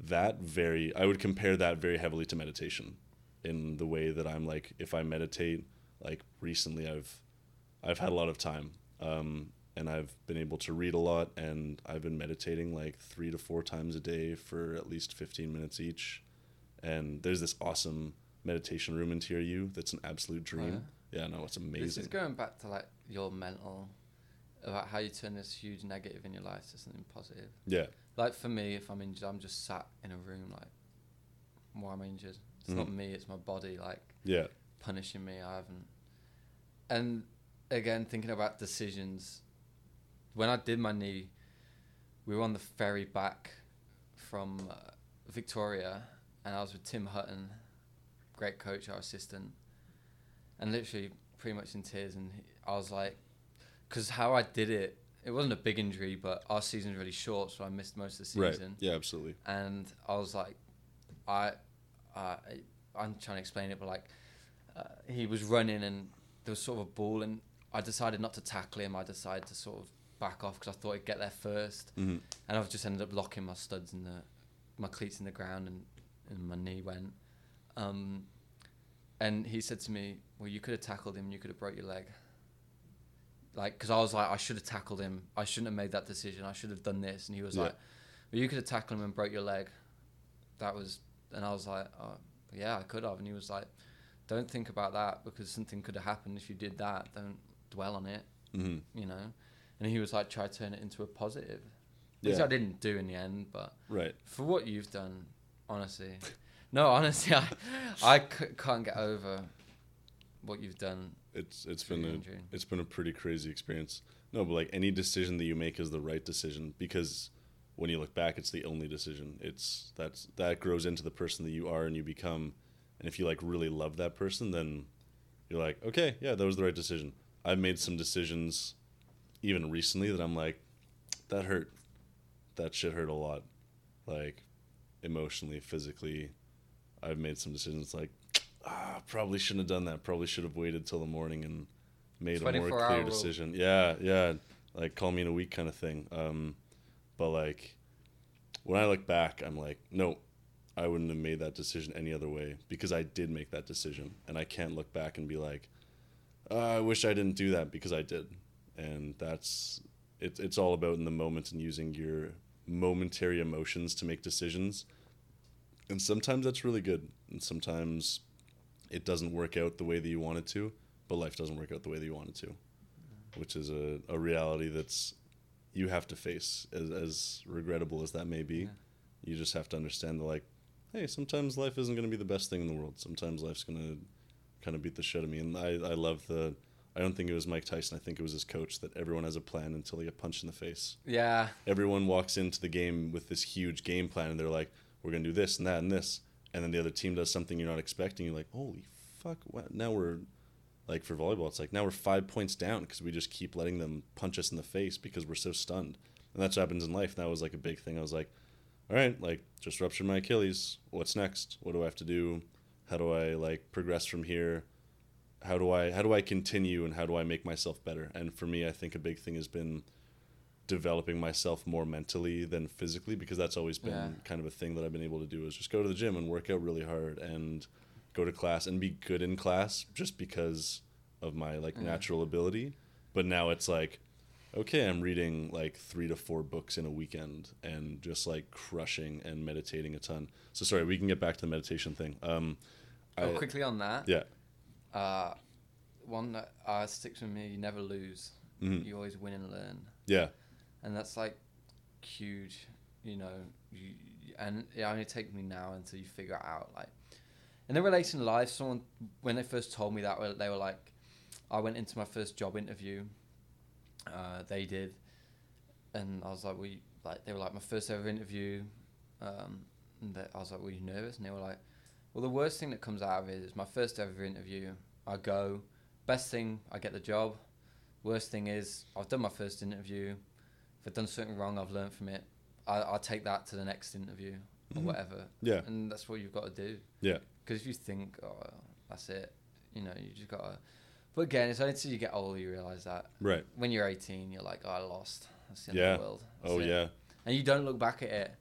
that very i would compare that very heavily to meditation in the way that i'm like if i meditate like recently i've i've had a lot of time. Um, and i've been able to read a lot and i've been meditating like three to four times a day for at least 15 minutes each and there's this awesome meditation room in TRU that's an absolute dream yeah no it's amazing. This is going back to like your mental, about how you turn this huge negative in your life to something positive. yeah Like for me, if I'm injured, I'm just sat in a room like, why am I injured? It's not Mhm. me, it's my body like yeah punishing me. I haven't. And again, thinking about decisions, when I did my knee, we were on the ferry back from uh, Victoria, and I was with Tim Hutton, great coach, our assistant, and literally pretty much in tears. And he, I was like, because how I did it, it wasn't a big injury, but our season's really short, so I missed most of the season. right yeah absolutely and I was like, I, uh, I'm trying to explain it, but like, uh, he was running and there was sort of a ball, and I decided not to tackle him. I decided to sort of back off because I thought I'd get there first, hmm and I've just ended up locking my studs in the, my cleats in the ground, and, and my knee went. Um, and he said to me, "Well, you could have tackled him. You could have broke your leg." Like, because I was like, I should have tackled him. I shouldn't have made that decision. I should have done this. And he was Yeah. like, "Well, you could have tackled him and broke your leg." That was, and I was like, oh, "Yeah, I could have." And he was like, "Don't think about that because something could have happened if you did that. Don't dwell on it." hmm You know. And he was like, "Try to turn it into a positive," which Yeah. I didn't do in the end, but right for what you've done, honestly, no, honestly, I, [laughs] I c- can't get over what you've done. it's it's been a it's been a pretty crazy experience. No, but like any decision that you make is the right decision because when you look back, it's the only decision. It's that's that grows into the person that you are and you become. And if you like really love that person, then you're like, okay, yeah, that was the right decision. I've made some decisions, even recently, that I'm like, that hurt. That shit hurt a lot, like emotionally, physically. I've made some decisions like, [tsk] ah, probably shouldn't have done that. Probably should have waited till the morning and made a more clear hour rule. decision. Yeah, yeah, like call me in a week kind of thing. Um, but like when I look back, I'm like, no, I wouldn't have made that decision any other way because I did make that decision, and I can't look back and be like, uh, I wish I didn't do that because I did, and that's it's it's all about in the moment and using your momentary emotions to make decisions, and sometimes that's really good, and sometimes it doesn't work out the way that you want it to, but life doesn't work out the way that you want it to, which is a, a reality that's you have to face as, as regrettable as that may be. Yeah. you just have to understand that like hey sometimes life isn't going to be the best thing in the world. Sometimes life's going to kind of beat the shit out of me. And I, I love the i don't think it was mike tyson. I think it was his coach that everyone has a plan until they get punched in the face. Yeah, everyone walks into the game with this huge game plan and they're like we're going to do this and that and this. And then the other team does something you're not expecting. You're like holy fuck what? Now we're like for volleyball it's like now we're five points down because we just keep letting them punch us in the face because we're so stunned. And that's what happens in life. That was like a big thing. I was like all right like just ruptured my achilles. What's next? What do i have to do? How do i like progress from here how do i how do i continue and how do i make myself better and for me i think a big thing has been developing myself more mentally than physically because that's always been Yeah. kind of a thing that I've been able to do is just go to the gym and work out really hard and go to class and be good in class just because of my like Yeah. natural ability. But now it's like, okay, I'm reading like three to four books in a weekend and just like crushing and meditating a ton. So sorry, we can get back to the meditation thing. Um, Oh, I- quickly on that. yeah, Uh, one that uh, sticks with me: you never lose. Mhm. You always win and learn, yeah, and that's like huge. You know, you, and it only takes me now until you figure it out. Like in the relation life, someone when they first told me that, they were like, I went into my first job interview. Uh, they did, and I was like, we like they were like my first ever interview. Um, and they, I was like, were you nervous? And they were like, well, the worst thing that comes out of it is my first ever interview. I go, best thing, I get the job. Worst thing is I've done my first interview. If I've done something wrong, I've learned from it. I, I'll take that to the next interview or Mhm. whatever. yeah, And that's what you've got to do. yeah, Because if you think, oh, that's it, you know, you just got to. But again, it's only until you get older you realize that. right. When you're 18, you're like, oh, I lost. That's the end Yeah. of the world. That's Oh it. yeah, And you don't look back at it.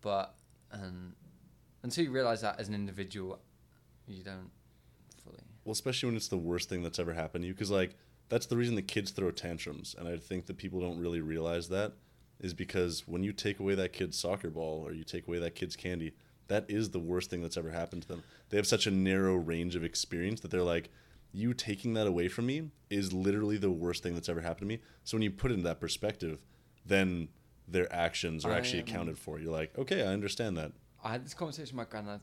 But um, until you realize that as an individual, you don't. Well, especially when it's the worst thing that's ever happened to you, because like that's the reason the kids throw tantrums, and I think that people don't really realize that is because when you take away that kid's soccer ball or you take away that kid's candy, that is the worst thing that's ever happened to them. They have such a narrow range of experience that they're like, you taking that away from me is literally the worst thing that's ever happened to me. So when you put it in that perspective, then their actions are I, actually um, accounted for. You're like, okay, I understand that. I had this conversation with my granddad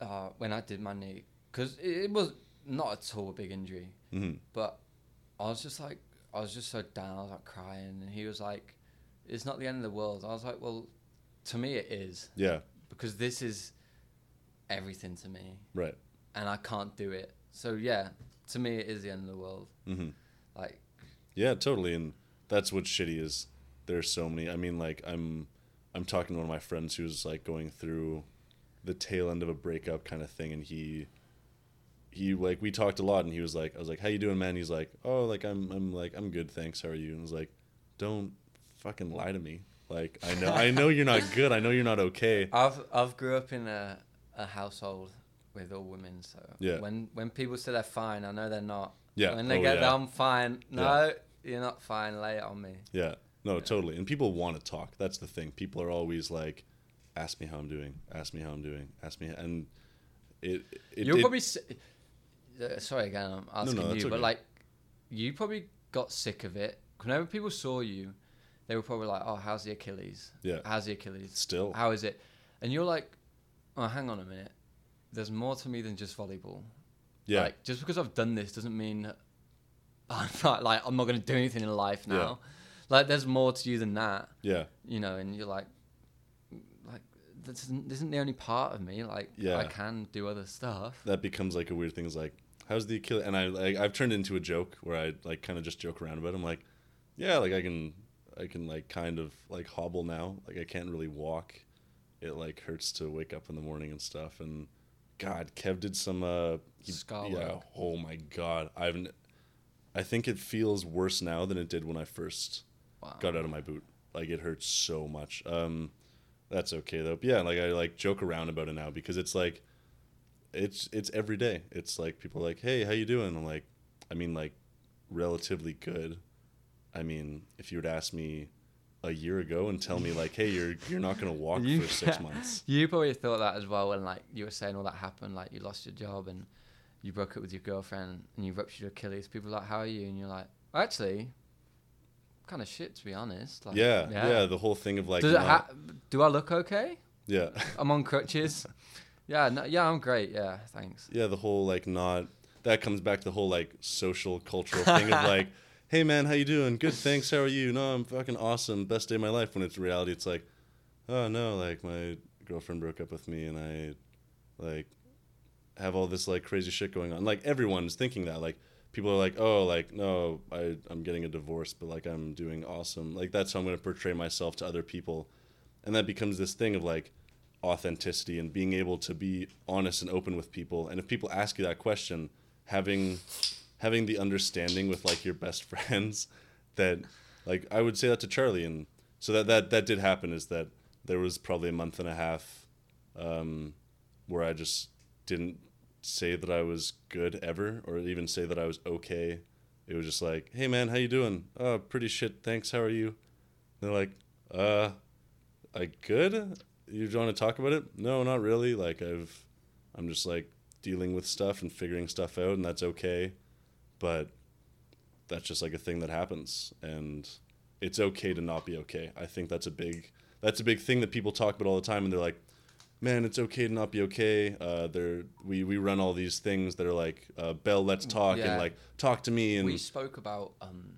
uh, when I did my knee because it, it was not at all a big injury, hmm but I was just like I was just so down. I was like crying, and he was like, "It's not the end of the world." I was like, "Well, to me it is Yeah, because this is everything to me, right. and I can't do it." So yeah, to me it is the end of the world. hmm Like Yeah, totally, and that's what shitty is. There's so many. I mean, like I'm, I'm talking to one of my friends who's like going through the tail end of a breakup kind of thing, and he, he like we talked a lot, and he was like, I was like, how you doing, man? He's like, oh, like I'm, I'm like I'm good, thanks. How are you? And I was like, don't fucking lie to me. Like I know, I know you're not good. I know you're not okay. [laughs] I've I've grew up in a, a household with all women, so Yeah. when when people say they're fine, I know they're not. Yeah. When they Oh, get yeah. I'm fine. No, you're not fine. Lay it on me. Yeah. No, totally. And people want to talk. That's the thing. People are always like, ask me how I'm doing. Ask me how I'm doing. Ask me, and it. it You're did- probably. Uh, sorry again, I'm asking no, that's you, but okay. like, you probably got sick of it. Whenever people saw you, they were probably like, "Oh, how's the Achilles? Yeah. How's the Achilles? Still. How is it?" And you're like, "Oh, hang on a minute. There's more to me than just volleyball. Yeah. Like, just because I've done this doesn't mean [laughs] I'm not like I'm not going to do anything in life now. Yeah. Like, there's more to you than that, yeah. you know. And you're like, like this isn't, this isn't the only part of me. Like, Yeah. I can do other stuff. That becomes like a weird thing. Is like, how's the Achilles? And I like I've turned it into a joke where I like kind of just joke around about. it. I'm like, yeah, like I can, I can like kind of like hobble now. Like I can't really walk. It like hurts to wake up in the morning and stuff. And God, Kev did some uh, he- yeah. Oh my God, I've. n- I think it feels worse now than it did when I first Wow. got out of my boot. Like it hurts so much. Um, that's okay though. But yeah, like I like joke around about it now because it's like, it's it's every day. It's like people are like, hey, how you doing? I'm like, I mean like, relatively good. I mean, if you would ask me a year ago and tell me like, hey, you're you're not gonna walk You- for six [laughs] months. You probably thought that as well when like you were saying all that happened, like you lost your job and you broke up with your girlfriend and you ruptured your Achilles. People are like, "How are you?" And you're like, "Actually, kind of shit to be honest." Like, yeah, yeah, The whole thing of like, Does it ha- do I look okay? yeah. I'm on crutches. [laughs] yeah, no, yeah, I'm great. Yeah, thanks. yeah the whole like not that comes back to the whole like social cultural thing of like [laughs] hey man how you doing? Good thanks. How are you? No i'm fucking awesome. Best day of my life. When it's reality it's like oh no like my girlfriend broke up with me and i like have all this like crazy shit going on. Like everyone's thinking that. Like people are like oh like no I, i'm getting a divorce but like i'm doing awesome. Like that's how i'm going to portray myself to other people. And that becomes this thing of like authenticity and being able to be honest and open with people and if people ask you that question having having the understanding with like your best [laughs] friends that like i would say that to charlie and so that that that did happen is that there was probably a month and a half um, where i just didn't say that i was good ever or even say that i was okay It was just like, "Hey man, how you doing? Oh, pretty shit. Thanks. How are you?" they're like, "Uh, I good. You want to talk about it? No, not really. Like I've, I'm just like dealing with stuff and figuring stuff out, and that's okay. But that's just like a thing that happens, and it's okay to not be okay. I think that's a big, that's a big thing that people talk about all the time, and they're like, man, it's okay to not be okay. Uh, there, we we run all these things that are like, uh, Bell, let's talk, Yeah. and like talk to me, and we spoke about um,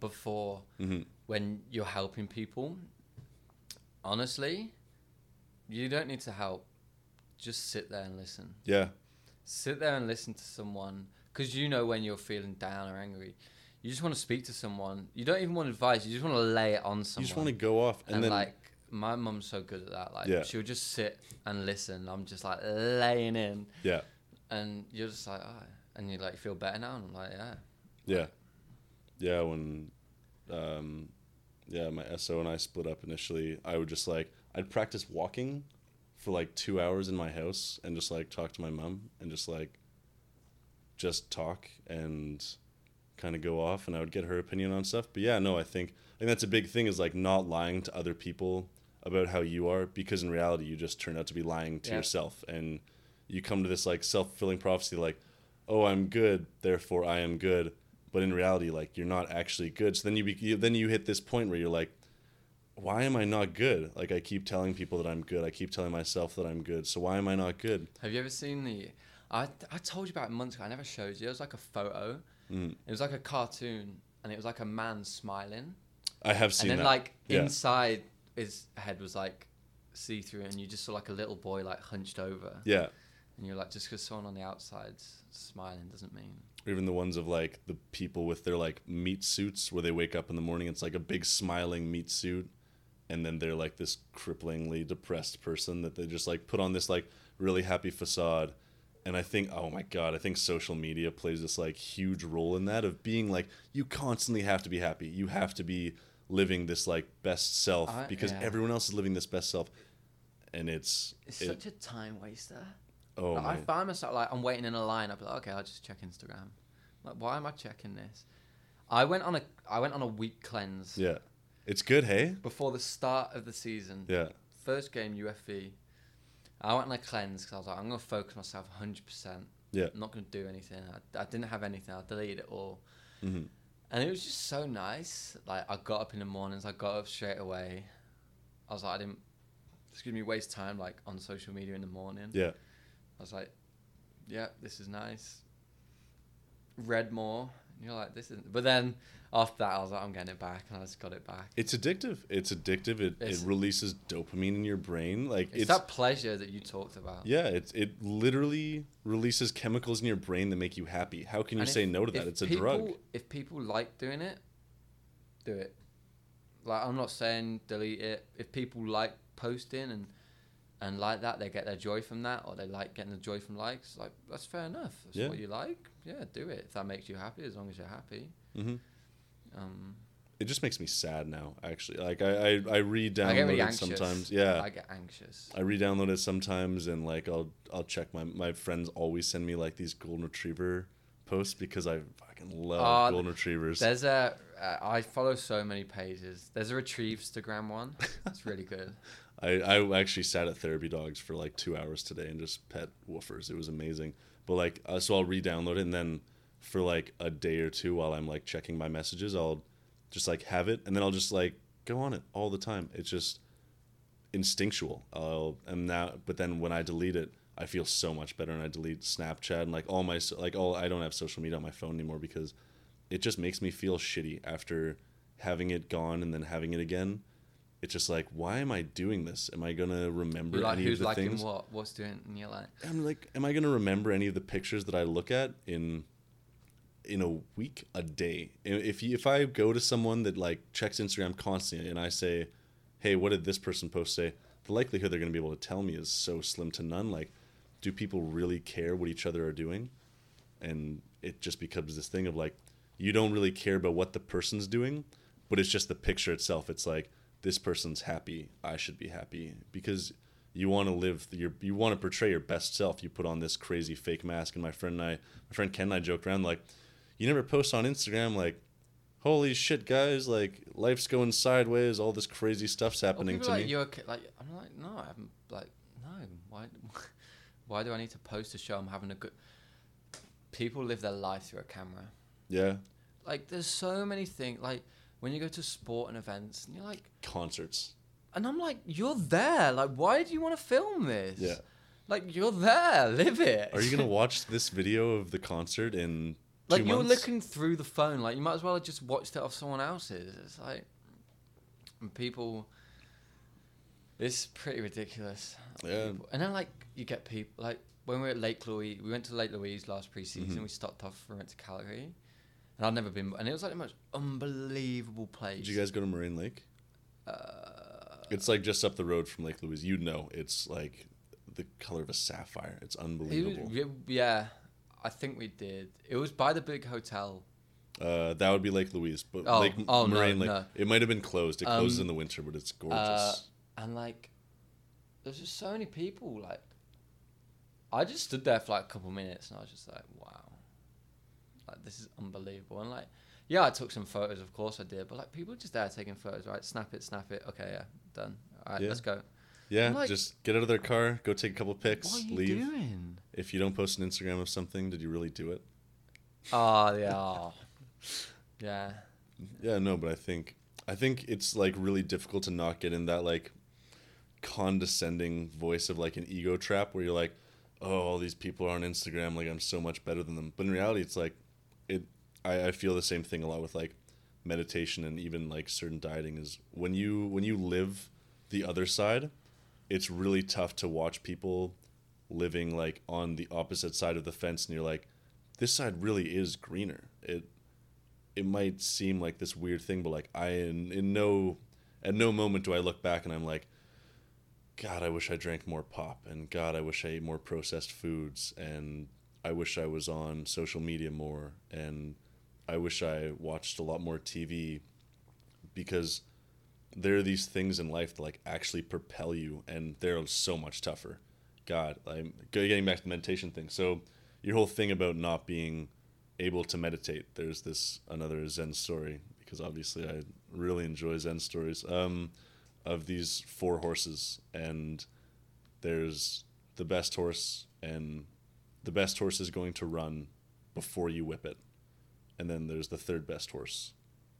before Mhm. when you're helping people. Honestly, you don't need to help. Just sit there and listen. yeah, Sit there and listen to someone because you know when you're feeling down or angry. You just want to speak to someone. You don't even want advice. You just want to lay it on someone. you just want to go off, and, and then like my mum's so good at that. Like Yeah. she'll just sit and listen. I'm just like laying in, yeah, and you're just like, oh, and you like feel better now. And I'm like, yeah. yeah, yeah. When, um, yeah, my SO and I split up initially. I would just like I'd practice walking for like two hours in my house and just like talk to my mom and just like just talk and kind of go off and I would get her opinion on stuff. But yeah, no, I think I think that's a big thing is like not lying to other people about how you are because in reality you just turn out to be lying to Yeah. yourself and you come to this like self-fulfilling prophecy like, "Oh, I'm good, therefore I am good." But in reality like you're not actually good. So then you, be, you then you hit this point where you're like why am I not good? Like I keep telling people that I'm good. I keep telling myself that I'm good. So why am I not good? Have you ever seen the? I I told you about it months ago. I never showed you. It was like a photo. Mm. It was like a cartoon, and it was like a man smiling, I have seen and then that. like Yeah. inside his head was like see through, and you just saw like a little boy like hunched over, yeah. and you're like, just because someone on the outside's smiling doesn't mean. Even the ones of like the people with their like meat suits where they wake up in the morning. It's like a big smiling meat suit, and then they're like this cripplingly depressed person that they just like put on this like really happy facade. And I think, oh my god, I think social media plays this like huge role in that of being like you constantly have to be happy. You have to be living this like best self I- because yeah. everyone else is living this best self, and it's It's it, such a time waster. oh Like, I find myself like I'm waiting in a line. I'll be like, okay, I'll just check Instagram. Like, why am I checking this? I went on a I went on a week cleanse yeah, it's good. Hey, before the start of the season. yeah, First game UFV. I went on a cleanse because I was like, I'm gonna focus myself 100. percent yeah, I'm not gonna do anything. I, I didn't have anything. I deleted it all, hmm and it was just so nice. Like I got up in the mornings. I got up straight away. I was like, I didn't. Excuse me, waste time like on social media in the morning. yeah. I was like, yeah, this is nice. Read more. You're like, this isn't. But then after that, I was like, I'm getting it back, and I just got it back. It's addictive. It's addictive. It, It's- it releases dopamine in your brain. Like It's, it's, that pleasure that you talked about. yeah. It's it literally releases chemicals in your brain that make you happy. How can you And say if- no to that? if It's a people, drug. If people like doing it, do it. Like I'm not saying delete it. If people like posting and and like that, they get their joy from that, or they like getting the joy from likes. Like that's fair enough. That's Yeah. what you like. Yeah, do it if that makes you happy. As long as you're happy. hmm Um, It just makes me sad now. Actually, like I I, I re-download I really it sometimes. Yeah, I get anxious. I re-download it sometimes, and like I'll I'll check my my friends always send me like these golden retriever posts because I fucking love Oh, golden retrievers. There's a uh, I follow so many pages. There's a retrieve Instagram one. It's really good. [laughs] I, I actually sat at therapy dogs for like two hours today and just pet woofers. It was amazing. But like, uh, so I'll re-download it and then for like a day or two while I'm like checking my messages, I'll just like have it and then I'll just like go on it all the time. It's just instinctual. I'll and now, but then when I delete it, I feel so much better and I delete Snapchat and like all my like all I don't have social media on my phone anymore because it just makes me feel shitty after having it gone and then having it again. It's just like, why am I doing this? Am I gonna remember You're like, any of who's the liking things? what? What's doing? And you're like, I'm like, am I gonna remember any of the pictures that I look at in in a week, a day? If you, if I go to someone that like checks Instagram constantly and I say, hey, what did this person post say? The likelihood they're gonna be able to tell me is so slim to none. Like, do people really care what each other are doing? And it just becomes this thing of like, you don't really care about what the person's doing, but it's just the picture itself. It's like this person's happy, I should be happy because you want to live your you want to portray your best self. You put on this crazy fake mask, and my friend and I, my friend Ken and I joked around like, you never post on Instagram like, holy shit, guys, like life's going sideways, all this crazy stuff's happening people to like me. you okay? Like I'm like no, I haven't. Like no, why? [laughs] Why do I need to post to show I'm having a good? People live their life through a camera. Yeah, Like there's so many things. Like when you go to sport and events, and you're like, concerts. and I'm like, you're there. Like why do you want to film this? Yeah. Like you're there, live it. Are you gonna [laughs] watch this video of the concert in like you're months? looking through the phone. Like you might as well have just watched it off someone else's. It's like, and people. It's pretty ridiculous. Yeah. People- And then like you get people like when we were at Lake Louise, we went to Lake Louise last preseason. Mhm. We stopped off. We went to Calgary, and I've never been. And it was like the most unbelievable place. Did you guys go to Moraine Lake? Uh, It's like just up the road from Lake Louise. You know, it's like the color of a sapphire. It's it was, unbelievable. yeah, I think we did. It was by the big hotel. Uh, that would be Lake Louise, but Oh, Lake oh, no, Lake. no. It might have been closed. It closes Um, in the winter, but it's gorgeous. Uh, and like, there's just so many people. Like, I just stood there for like a couple minutes, and I was just like, wow, like this is unbelievable. And like, yeah, I took some photos, of course I did, but like people just there taking photos, right? Snap it, snap it. Okay, yeah, done. All right, Yeah. let's go. yeah, like- just get out of their car, go take a couple pics, what are you leave. doing? If you don't post an Instagram of something, did you really do it? Oh yeah, oh. yeah. Yeah, no, but I think I think it's like really difficult to not get in that like condescending voice of like an ego trap where you're like, oh, all these people are on Instagram, like I'm so much better than them. But in reality, it's like. I, I feel the same thing a lot with like meditation and even like certain dieting is when you when you live the other side, it's really tough to watch people living like on the opposite side of the fence and you're like this side really is greener. It it might seem like this weird thing, but like I in, in no at no moment do I look back and I'm like, God, I wish I drank more pop, and God, I wish I ate more processed foods, and I wish I was on social media more, and I wish I watched a lot more TV, because there are these things in life that like actually propel you, and they're so much tougher. God, I'm getting back to the meditation thing. So your whole thing about not being able to meditate. There's this another Zen story because obviously I really enjoy Zen stories um, of these four horses, and there's the best horse, and the best horse is going to run before you whip it, and then there's the third best horse,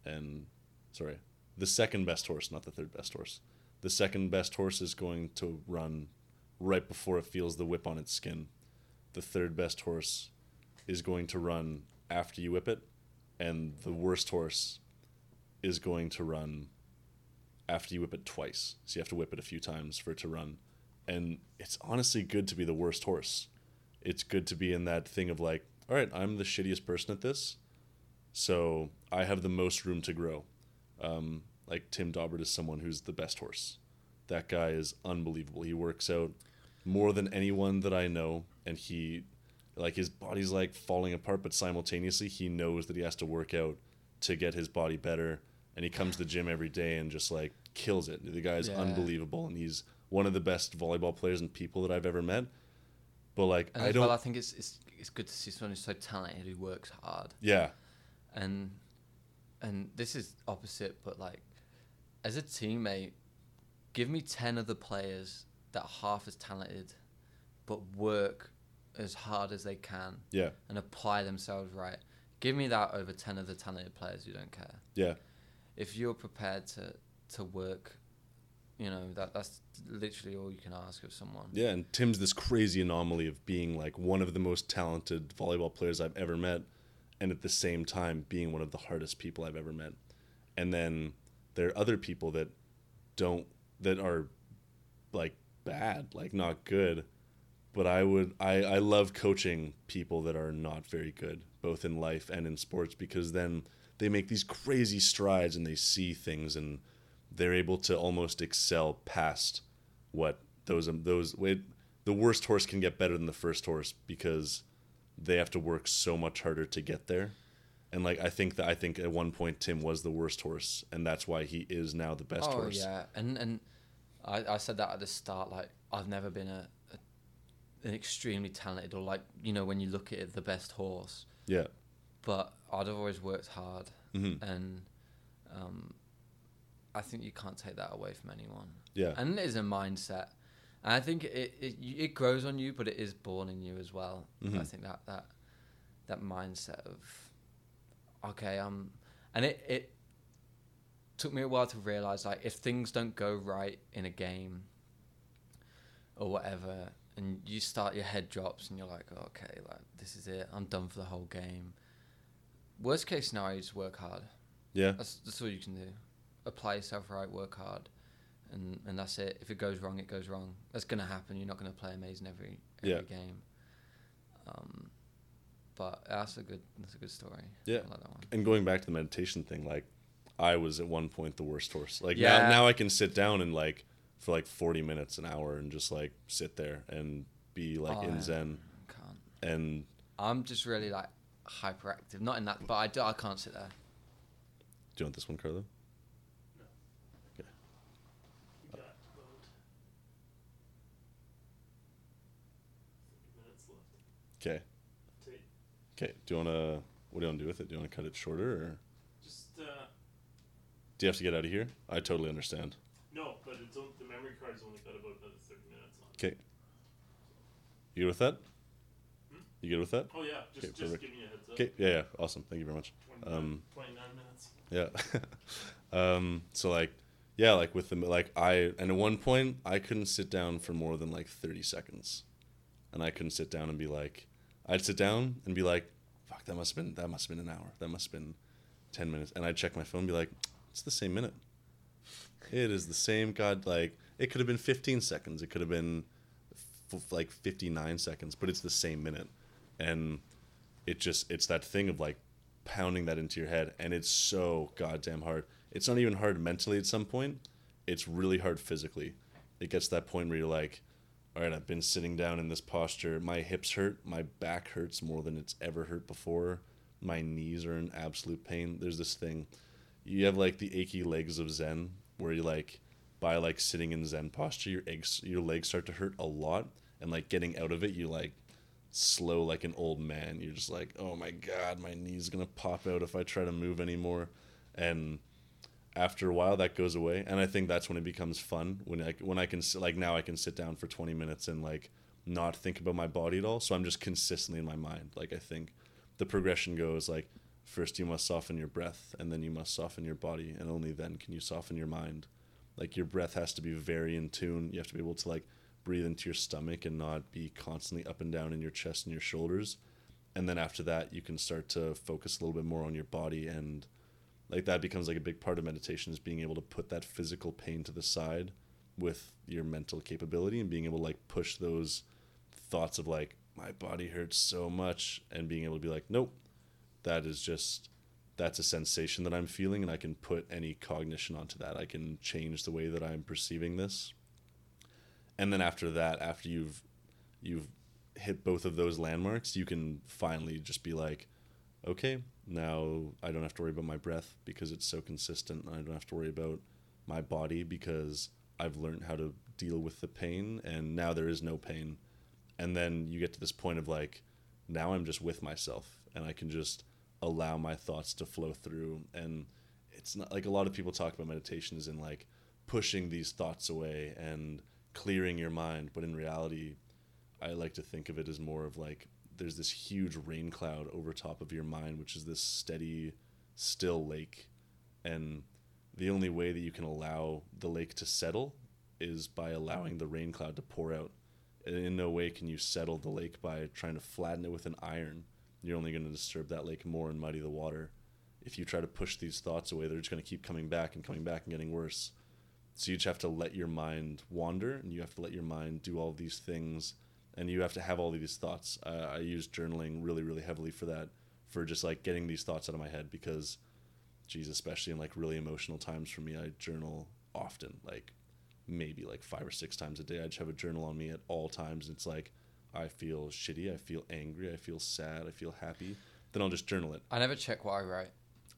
and sorry, the second best horse, not the third best horse. The second best horse is going to run right before it feels the whip on its skin. The third best horse is going to run after you whip it, and the worst horse is going to run after you whip it twice. So you have to whip it a few times for it to run. And it's honestly good to be the worst horse. It's good to be in that thing of like, all right, I'm the shittiest person at this, so I have the most room to grow. Um, like Tim Dobbert is someone who's the best horse. That guy is unbelievable. He works out more than anyone that I know, and he like his body's like falling apart but simultaneously he knows that he has to work out to get his body better and he comes to the gym every day and just like kills it the guy's Yeah. unbelievable and he's one of the best volleyball players and people that i've ever met but like And i don't well, I think it's it's it's good to see someone who's so talented who works hard. yeah and and this is opposite but like as a teammate give me 10 other players that are half as talented but work as hard as they can yeah. and apply themselves right. Give me that over 10 other talented players who don't care. Yeah. If you're prepared to to work you know that that's literally all you can ask of someone. Yeah, and Tim's this crazy anomaly of being like one of the most talented volleyball players I've ever met, and at the same time being one of the hardest people I've ever met. And then there are other people that don't that are like bad, like not good. But I would I, I love coaching people that are not very good, both in life and in sports, because then they make these crazy strides and they see things and they're able to almost excel past what those um, those wait, the worst horse can get better than the first horse because they have to work so much harder to get there. And like I think that I think at one point Tim was the worst horse, and that's why he is now the best oh horse. yeah and and I, I said that at the start like i've never been a, a an extremely talented or like you know when you look at it the best horse Yeah, but I'd have always worked hard, hmm and um, I think you can't take that away from anyone. Yeah. And it is a mindset. And I think it, it it grows on you, but it is born in you as well. I Mhm. think that that that mindset of okay, um, and it it took me a while to realize like if things don't go right in a game or whatever, and you start your head drops and you're like, oh, okay, like this is it, I'm done for the whole game. Worst case scenario just work hard. Yeah. That's that's all you can do. Apply yourself right, work hard, and and that's it. If it goes wrong, it goes wrong. That's gonna happen. You're not gonna play amazing every every Yeah. game. Um, but that's a good that's a good story. Yeah. I like that one. And going back to the meditation thing, like I was at one point the worst horse. Like Yeah. now, now I can sit down and like for like forty minutes, an hour, and just like sit there and be like Oh, in yeah. zen. Can't. And I'm just really like hyperactive. Not in that, but I do. I can't sit there. do you want this one, Carlo? We got about thirty minutes left. Okay. Take Okay. Do you wanna? What do you want to do with it? Do you want to cut it shorter, or just uh do you have to get out of here? I totally understand. no, but it's on, the memory card's only got about another thirty minutes on. it. Okay. You good with that? Hmm? You good with that? Oh yeah, just Okay, just give me a heads up. Okay. Yeah. Yeah. Awesome. Thank you very much. 29, Um, 29 minutes. Yeah. [laughs] um, so like, yeah, like with the like I and at one point I couldn't sit down for more than like thirty seconds, and I couldn't sit down and be like, I'd sit down and be like, fuck, that must have been that must have been an hour, that must have been ten minutes, and I'd check my phone and be like, it's the same minute. It is the same god like it could have been fifteen seconds, it could have been f- like fifty nine seconds, but it's the same minute, and it just it's that thing of like pounding that into your head and it's so goddamn hard. It's not even hard mentally at some point. It's really hard physically. It gets to that point where you're like all right i've been sitting down in this posture. My hips hurt. My back hurts more than it's ever hurt before. My knees are in absolute pain. There's this thing. You have like the achy legs of zen where you like by like sitting in zen posture your eggs your legs start to hurt a lot and like getting out of it you like slow like an old man. You're just like, oh my god, my knee's gonna pop out if I try to move anymore. And after a while, that goes away, and I think that's when it becomes fun. When I when I can like now I can sit down for 20 minutes and like not think about my body at all. So I'm just consistently in my mind. Like I think the progression goes like first you must soften your breath, and then you must soften your body, and only then can you soften your mind. Like your breath has to be very in tune. You have to be able to like breathe into your stomach and not be constantly up and down in your chest and your shoulders. And then after that, you can start to focus a little bit more on your body and like that becomes like a big part of meditation is being able to put that physical pain to the side with your mental capability and being able to like push those thoughts of like my body hurts so much and being able to be like nope that is just that's a sensation that I'm feeling and I can put any cognition onto that. I can change the way that I'm perceiving this. And then after that after you've you've hit both of those landmarks you can finally just be like okay now i don't have to worry about my breath because it's so consistent i don't have to worry about my body because i've learned how to deal with the pain and now there is no pain. And then you get to this point of like now i'm just with myself and i can just allow my thoughts to flow through. And it's not like a lot of people talk about meditation is in like pushing these thoughts away and clearing your mind but in reality i like to think of it as more of like there's this huge rain cloud over top of your mind which is this steady still lake. And the only way that you can allow the lake to settle is by allowing the rain cloud to pour out. And in no way can you settle the lake by trying to flatten it with an iron. You're only going to disturb that lake more and muddy the water. If you try to push these thoughts away they're just going to keep coming back and coming back and getting worse. So you just have to let your mind wander and you have to let your mind do all these things and you have to have all these thoughts uh, i use journaling really really heavily for that for just like getting these thoughts out of my head because geez especially in like really emotional times for me i journal often like maybe like five or six times a day i just have a journal on me at all times it's like i feel shitty i feel angry i feel sad i feel happy then i'll just journal it I never check what I write.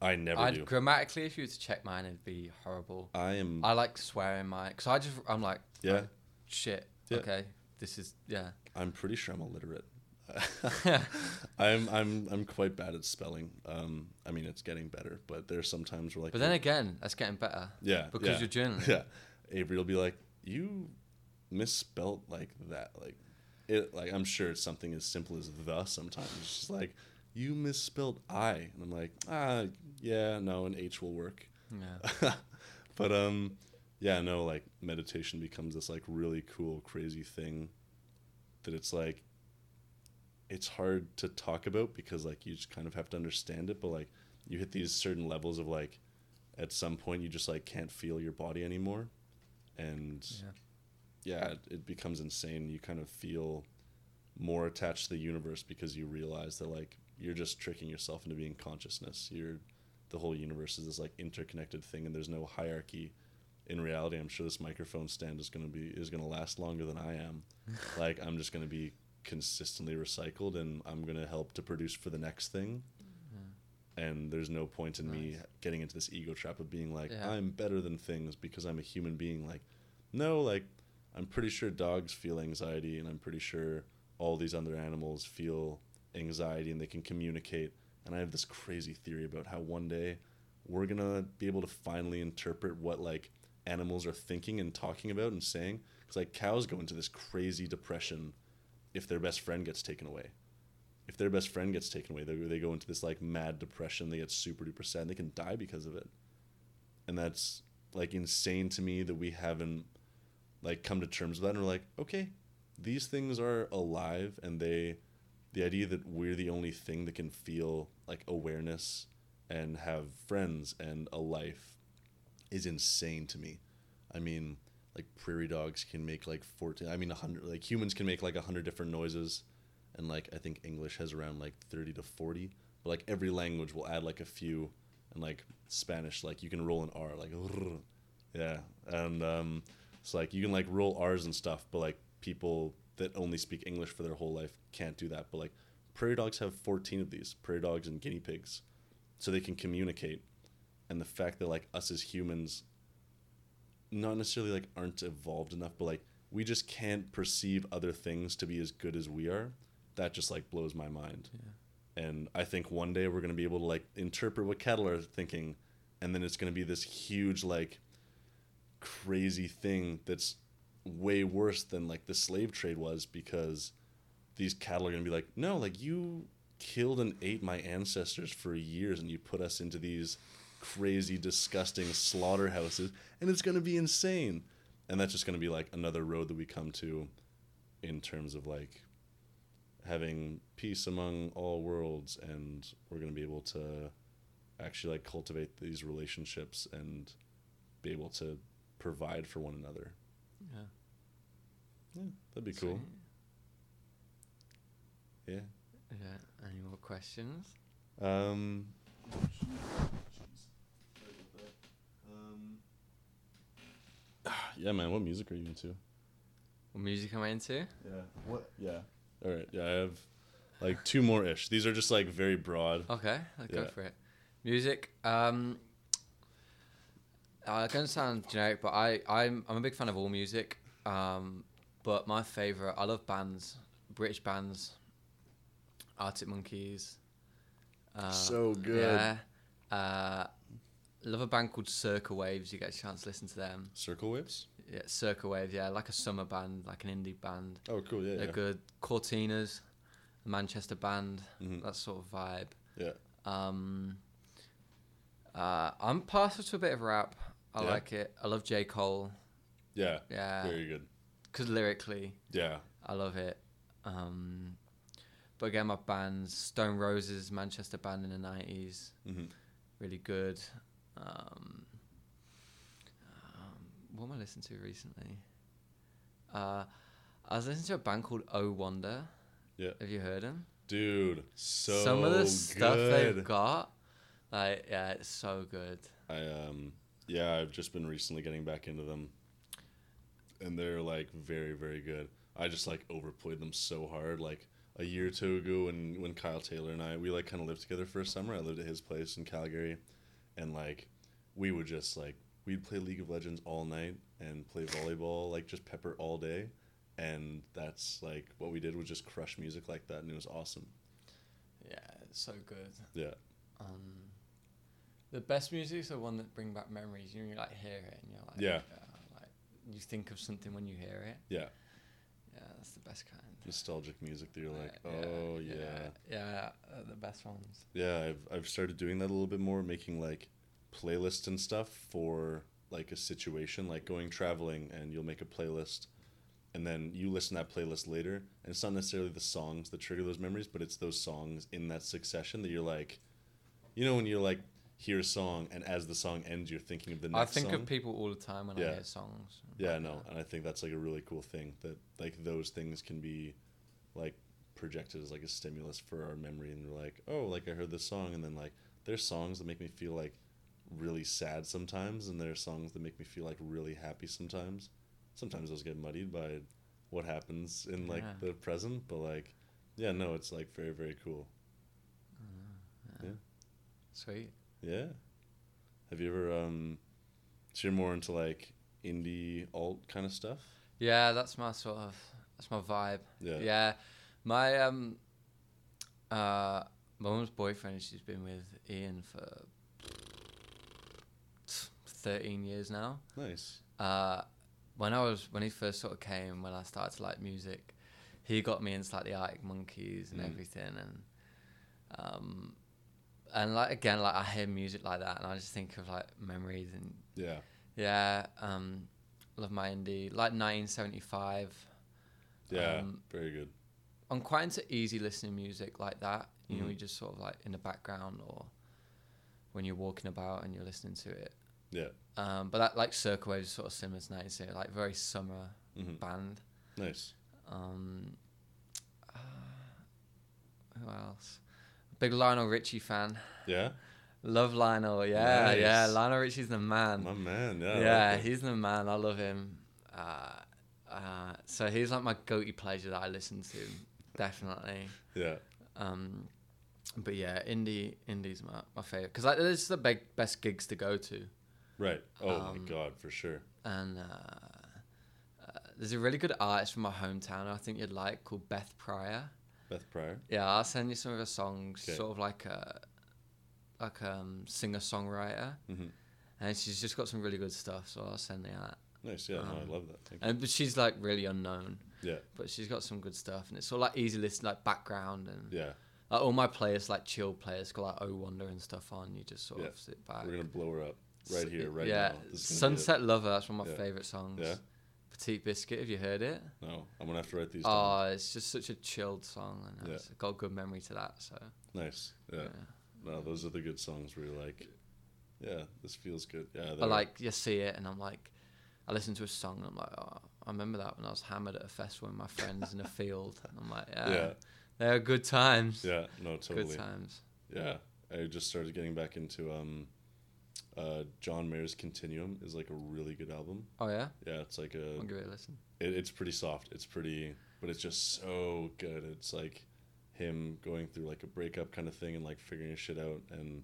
i never I'd, do Grammatically, if you were to check mine, it'd be horrible. i am I like swearing mine because I just I'm like Yeah. oh, shit Yeah. okay this is yeah i'm pretty sure i'm illiterate [laughs] [laughs] I'm I'm I'm quite bad at spelling. Um, I mean it's getting better, but there's some times where like But then again, that's getting better. yeah because yeah, you're journaling. Yeah, Avery will be like, you misspelt like that. Like it. Like I'm sure it's something as simple as the. Sometimes it's just like you misspelled I, and I'm like, ah, yeah, no, an H will work. Yeah. [laughs] but um, yeah, no, like meditation becomes this like really cool, crazy thing that it's like it's hard to talk about because like you just kind of have to understand it, but like you hit these certain levels of like at some point you just like can't feel your body anymore and Yeah. yeah, it, it becomes insane. You kind of feel more attached to the universe because you realize that like you're just tricking yourself into being consciousness. You're the whole universe is this like interconnected thing, and there's no hierarchy. In reality, I'm sure this microphone stand is gonna be is gonna last longer than I am. [laughs] like I'm just gonna be consistently recycled, and I'm gonna help to produce for the next thing. And there's no point in me getting into this ego trap of being like Yeah. I'm better than things because I'm a human being. Like, no, like I'm pretty sure dogs feel anxiety, and I'm pretty sure all these other animals feel anxiety and they can communicate. And I have this crazy theory about how one day we're gonna be able to finally interpret what like animals are thinking and talking about and saying. Because like cows go into this crazy depression if their best friend gets taken away. If their best friend gets taken away, they, they go into this like mad depression. They get super duper sad. They can die because of it. And that's like insane to me that we haven't like come to terms with that and we're like okay these things are alive and they the idea that we're the only thing that can feel like awareness and have friends and a life is insane to me. I mean like prairie dogs can make like 14 i mean 100 like humans can make like 100 different noises. And like i think english has around like 30 to 40 but like every language will add like a few. And like spanish like you can roll an r like [laughs] yeah. And um it's like you can like roll r's and stuff but like people that only speak english for their whole life can't do that. But like prairie dogs have 14 of these prairie dogs and guinea pigs. So they can communicate and the fact that like us as humans not necessarily like aren't evolved enough but like we just can't perceive other things to be as good as we are that just like blows my mind. And i think one day we're going to be able to like interpret what cattle are thinking and then it's going to be this huge like crazy thing that's way worse than like the slave trade was because these cattle are going to be like no like you killed and ate my ancestors for years and you put us into these crazy disgusting slaughterhouses and it's going to be insane and that's just going to be like another road that we come to in terms of like having peace among all worlds and we're going to be able to actually like cultivate these relationships and be able to provide for one another Yeah. yeah that'd be cool yeah Yeah. Any more questions? um [sighs] yeah man what music are you into What music am I into? yeah what yeah all right yeah i have like two more ish these are just like very broad Okay, I'll go for it. Music. Um, uh, going to sound generic, but I I'm I'm a big fan of all music. Um, but my favorite, I love bands, British bands, Arctic Monkeys. Uh, So good. Yeah. Uh, love a band called Circa Waves. You get a chance to listen to them. circa waves Yeah, Circa Waves. Yeah, like a summer band, like an indie band. oh cool yeah They're yeah good. Courteeners, a Manchester band. Mhm. That sort of vibe. yeah Um, uh, I'm partial to a bit of rap. I Yeah? like it. I love J. Cole. yeah Yeah. very good Because lyrically, yeah I love it. Um, but again, my bands, Stone Roses, Manchester band in the 90s, hmm really good. Um, um, what am I listening to recently? Uh, I was listening to a band called Oh Wonder. Yeah. Have you heard them? dude so Some of the stuff good. they've got, like, yeah, it's so good. I um yeah, I've just been recently getting back into them. And they're like very, very good. I just like overplayed them so hard. Like a year or two ago when when Kyle Taylor and I we like kinda lived together for a summer. I lived at his place in Calgary and like we would just like we'd play League of Legends all night and play volleyball, like just pepper all day. And that's like what we did was just crush music like that and it was awesome. It's so good. Yeah. Um, the best music is the one that bring back memories. You know, you like hear it and you're like, Yeah. like you think of something when you hear it. Yeah. Yeah, that's the best kind. Nostalgic music that you're like, Yeah, oh yeah. yeah, yeah, uh, the best ones. Yeah, I've I've started doing that a little bit more, making like playlists and stuff for like a situation, like going traveling, and you'll make a playlist, and then you listen to that playlist later, and it's not necessarily the songs that trigger those memories, but it's those songs in that succession that you're like, you know, when you're like hear a song, and as the song ends, you're thinking of the next song. I think song. of people all the time when Yeah. I hear songs. Yeah, Like no, that. and I think that's like a really cool thing that like those things can be like projected as like a stimulus for our memory, and we're like, oh, like I heard this song, and then like there's songs that make me feel like really sad sometimes, and there are songs that make me feel like really happy sometimes. Sometimes those get muddied by what happens in like Yeah. the present, but like, yeah, no, it's like very very cool. Mm-hmm. Yeah. Sweet. Yeah. Have you ever um, so you're more into like indie alt kind of stuff? Yeah, that's my sort of that's my vibe. Yeah. Yeah, my um, uh, my mum's boyfriend. She's been with Ian for thirteen years now. Nice. Uh, when I was when he first sort of came, when I started to like music, he got me into like the Arctic Monkeys and Mm. everything, and um, and like again, like I hear music like that, and I just think of like memories and Yeah. yeah, um, love my indie like 1975. Yeah. Um, very good. I'm quite into easy listening music like that. You know, Mhm. you just sort of like in the background or when you're walking about and you're listening to it. Yeah. Um, but that like Circa Waves is sort of similar to 1970, like very summer hmm band. Nice. Um, uh, who else? Big Lionel Richie fan. Yeah. Love Lionel. Yeah, yeah. Lionel Richie's the man. My man. Yeah. Yeah, like he's the man. I love him. Uh, uh, so he's like my go-to pleasure that I listen to, definitely. Yeah. Um, but yeah, indie, indie's my, my favorite because like this is the big, best gigs to go to, Right. Oh my Um, god, for sure. and uh, uh, there's a really good artist from my hometown I think you'd like called Beth Pryor. Beth Pryor. Yeah, I'll send you some of her songs. Okay. Sort of like a like a um, singer songwriter, hmm and she's just got some really good stuff. So I'll send you that. Nice. Yeah. no, Um, I love that. Thank you. And but she's like really unknown. Yeah. But she's got some good stuff, and it's all like easy listen, like background, and Yeah. like all my players, like chill players, got like Oh Wonder and stuff on. You just sort Yeah. of sit back. We're gonna blow her up right here, right yeah, now. This is gonna be it. Sunset Lover. That's one of my Yeah. favorite songs. Yeah. Petit Biscuit. Have you heard it? No, I'm gonna have to write these down. Oh, it's just such a chilled song, and Yeah. it's got a good memory to that. So Nice. Yeah. No, those are the good songs where you're like, yeah, this feels good. Yeah. But like you see it, and I'm like, I listen to a song, and I'm like, oh, I remember that when I was hammered at a festival with my friends in a [laughs] field. And I'm like, yeah, Yeah. they're good times. Yeah. No, totally. Good times. Yeah, I just started getting back into um, uh, John Mayer's Continuum is like a really good album. Oh yeah, Yeah, it's like a I'll give it a listen. it, it's pretty soft. It's pretty, but it's just so good. It's like him going through like a breakup kind of thing and like figuring his shit out, and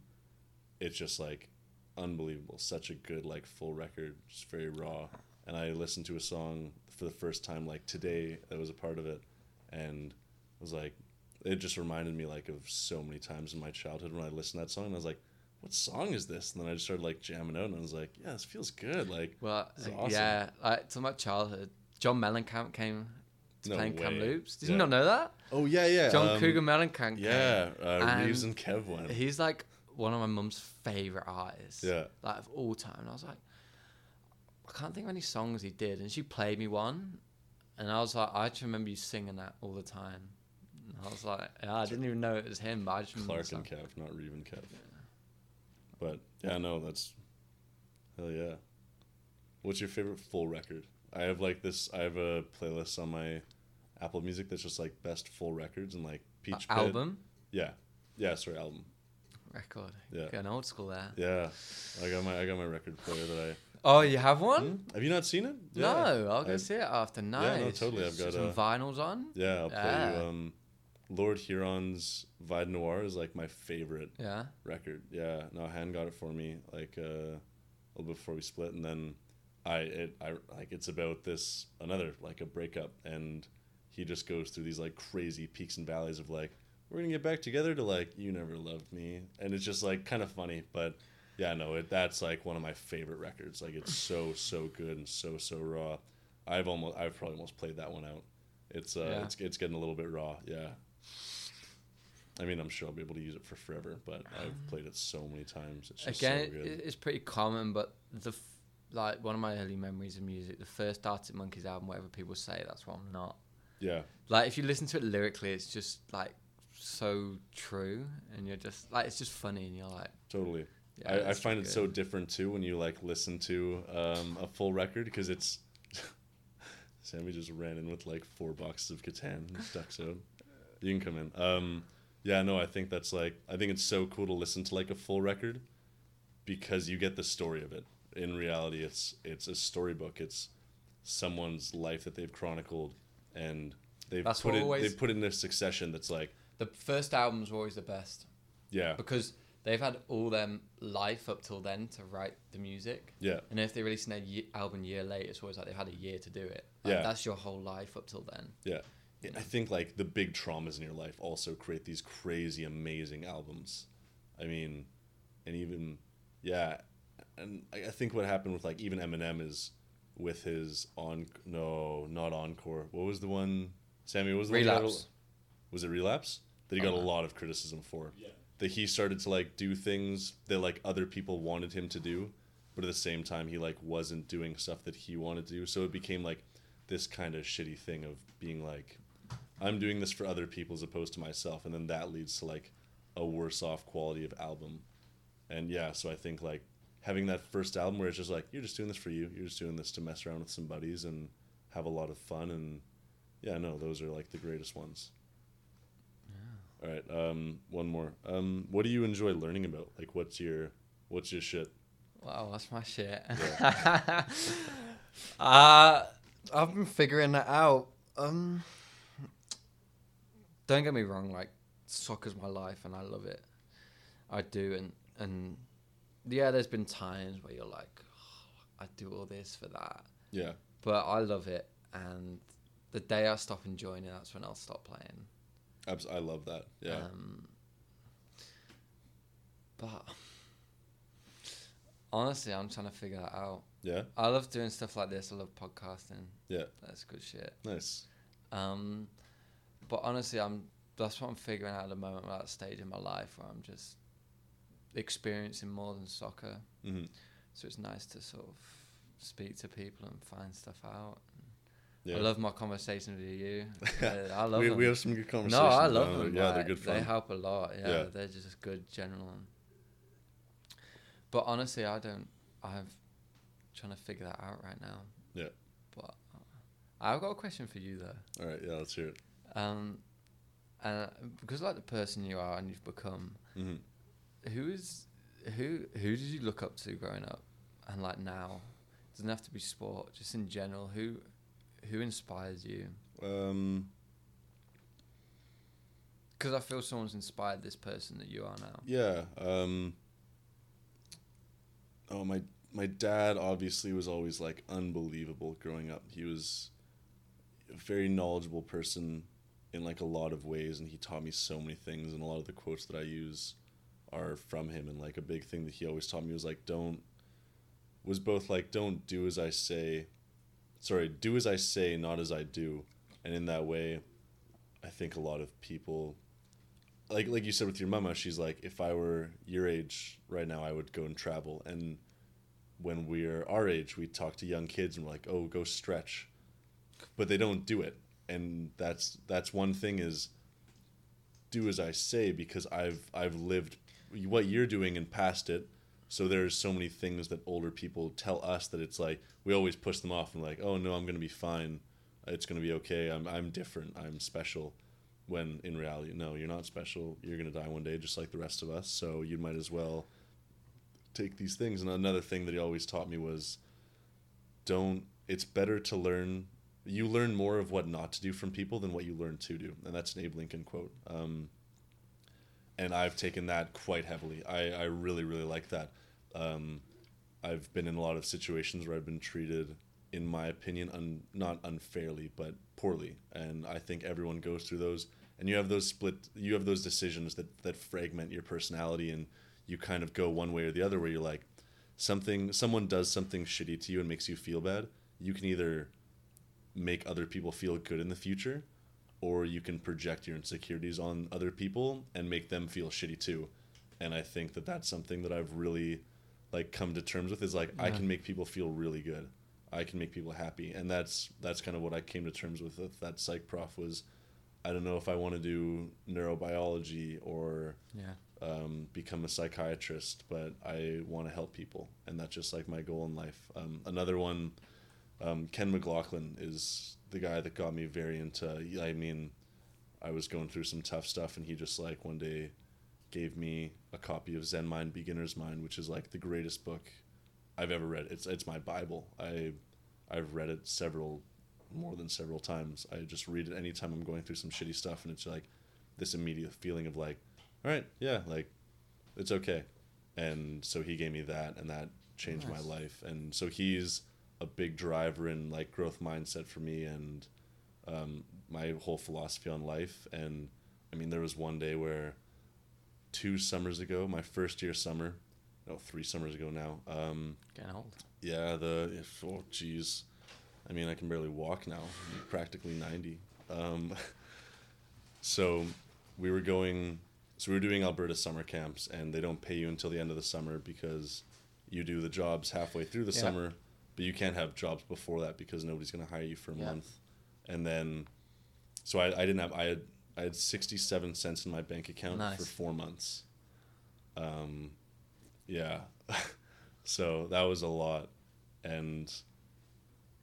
it's just like unbelievable. Such a good like full record, just very raw. And I listened to a song for the first time like today that was a part of it, and it was like, it just reminded me like of so many times in my childhood when I listened to that song. And I was like, what song is this? And then I just started like jamming out, and I was like, yeah, this feels good. Like, Well, uh, awesome. yeah, like to my childhood, John Mellencamp came to No playing way. Kamloops. Did Yeah. you not know that? oh yeah, yeah, John um, Cougar Mellencamp. came. Yeah, uh, And Reeves and Kev went. He's like one of my mum's favorite artists. Yeah. Like of all time. And I was like, I can't think of any songs he did. And she played me one. And I was like, I just remember you singing that all the time. And I was like, yeah, I didn't even know it was him, but I just Clark and. Kev, not Reeve and Kev. But yeah, no, that's hell yeah. What's your favorite full record? I have like this. I have a playlist on my Apple Music that's just like best full records and like Uh, Peach Pit. album? Yeah, yeah, sorry, album. Record. Yeah. An old school there. Yeah, I got my I got my record player that I. Oh, you have one? Hmm? Have you not seen it? No, I'll go I- see it after. Nice. Yeah, no, totally, I've got some a- vinyls on. Yeah, I'll play Yeah. you. Um, Lord Huron's Vide Noir is like my favorite Yeah. record. Yeah, no, Han got it for me like uh, a little before we split, and then I it I like it's about this another like a breakup, and he just goes through these like crazy peaks and valleys of like we're gonna get back together to like you never loved me, and it's just like kind of funny, but yeah, no, it that's like one of my favorite records. Like it's so so good and so so raw. I've almost I've probably almost played that one out. It's uh Yeah. it's it's getting a little bit raw, yeah. I mean, I'm sure I'll be able to use it for forever, but I've played it so many times. It's just Again, so good. it's pretty common, but the f- like one of my early memories of music, the first Arctic Monkeys album, whatever people say, that's what I'm not. yeah, Like if you listen to it lyrically, it's just like so true, and you're just like it's just funny, and you're like, totally. yeah, I, I find it good. so different too when you like listen to um, a full record because it's [laughs] Sammy just ran in with like four boxes of Catan and stuck so you can come in. Um, yeah, no, I think that's like I think it's so cool to listen to like a full record because you get the story of it. In reality, it's it's a storybook. It's someone's life that they've chronicled and they've That's put it always- they've put in a succession that's like The first albums were always the best yeah because they've had all them life up till then to write the music. yeah And if they release an album year later, it's always like they've had a year to do it. Like, Yeah. that's your whole life up till then. Yeah. I think like the big traumas in your life also create these crazy amazing albums. I mean, and even yeah, and I I think what happened with like even Eminem is with his on no not encore. What was the one? Sammy what was the one he got a- Relapse. was it relapse that he got a Uh-huh. lot of criticism for? Yeah. That he started to like do things that like other people wanted him to do, but at the same time he like wasn't doing stuff that he wanted to do. So it became like this kind of shitty thing of being like, I'm doing this for other people as opposed to myself, and then that leads to like a worse off quality of album. And yeah, so I think like having that first album where it's just like you're just doing this for you, you're just doing this to mess around with some buddies and have a lot of fun, and yeah, no, those are like the greatest ones. All right, um, one more. Um, what do you enjoy learning about? Like, what's your what's your shit? Wow, that's my shit. [laughs] uh, I've been figuring that out. Um, don't get me wrong, like soccer's my life and I love it. I do, and and yeah, there's been times where you're like, "Oh, I do all this for that, Yeah, but I love it. And the day I stop enjoying it, that's when I'll stop playing. abs- I love that. Yeah, Um, but honestly, I'm trying to figure that out. yeah, I love doing stuff like this. I love podcasting. yeah. That's good shit. Nice. Um, but honestly, I'm that's what I'm figuring out at the moment. I'm at that stage in my life where I'm just experiencing more than soccer. hmm So it's nice to sort of speak to people and find stuff out. Yeah. I love my conversations with you. [laughs] Uh, I love we, them. we have some good conversations. no. I love them. Yeah, they're like, good They help a lot. Yeah, Yeah. they're just good general. And, but honestly, I don't. I'm trying to figure that out right now. Yeah. But uh, I've got a question for you though. All right, yeah, let's hear it. Um, and because like the person you are and you've become, hmm who is who who did you look up to growing up, and like now, it doesn't have to be sport, just in general. Who who inspires you? Um, Because I feel someone's inspired this person that you are now. yeah. Um, oh my my dad obviously was always like unbelievable growing up. He was a very knowledgeable person in like a lot of ways, and he taught me so many things. And a lot of the quotes that I use are from him. And like a big thing that he always taught me was like, don't was both like, don't do as I say. Sorry, do as I say, not as I do. And in that way, I think a lot of people like like you said with your mama, she's like, if I were your age right now, I would go and travel. And when we're our age, we talk to young kids and we're like, oh, go stretch, but they don't do it. And that's that's one thing is do as I say because I've I've lived what you're doing and past it. So there's so many things that older people tell us that it's like we always push them off and like, oh no, I'm gonna be fine. It's gonna be okay. I'm I'm different. I'm special when in reality no you're not special you're going to die one day just like the rest of us so you might as well take these things and another thing that he always taught me was don't it's better to learn you learn more of what not to do from people than what you learn to do. And that's an abe lincoln quote. Um, and i've taken that quite heavily. I, I really really like that. Um, i've been in a lot of situations where i've been treated in my opinion un, not unfairly but poorly. And i think everyone goes through those. And you have those split you have those decisions that that fragment your personality and you kind of go one way or the other where you're like something someone does something shitty to you and makes you feel bad you can either make other people feel good in the future or you can project your insecurities on other people and make them feel shitty too. And i think that that's something that i've really like come to terms with is like i can make people feel really good. I can make people happy. And that's that's kind of what i came to terms with with that psych prof was i don't know if i want to do neurobiology or Yeah. um, become a psychiatrist, but I want to help people, and that's just like my goal in life. Um, another one, um, Ken McLaughlin is the guy that got me very into. I mean, I was going through some tough stuff, and he just like one day gave me a copy of Zen Mind Beginner's Mind, which is like the greatest book I've ever read. It's it's my bible. I I've read it several more than several times. I just read it anytime I'm going through some shitty stuff, and it's like this immediate feeling of like, all right, yeah, like it's okay. And so he gave me that, and that changed Nice. my life. And so he's a big driver in like growth mindset for me and um, my whole philosophy on life. And I mean, there was one day where two summers ago, my first year summer, no, three summers ago now. Um, Getting old. yeah, the if, oh jeez, I mean I can barely walk now. I'm practically ninety. Um, [laughs] so we were going. So we were doing Alberta summer camps, and they don't pay you until the end of the summer because you do the jobs halfway through the Yeah. summer, but you can't have jobs before that because nobody's gonna hire you for a Yeah. month. And then, so I, I didn't have I had I had sixty seven cents in my bank account for four months. Um, yeah. [laughs] so that was a lot. And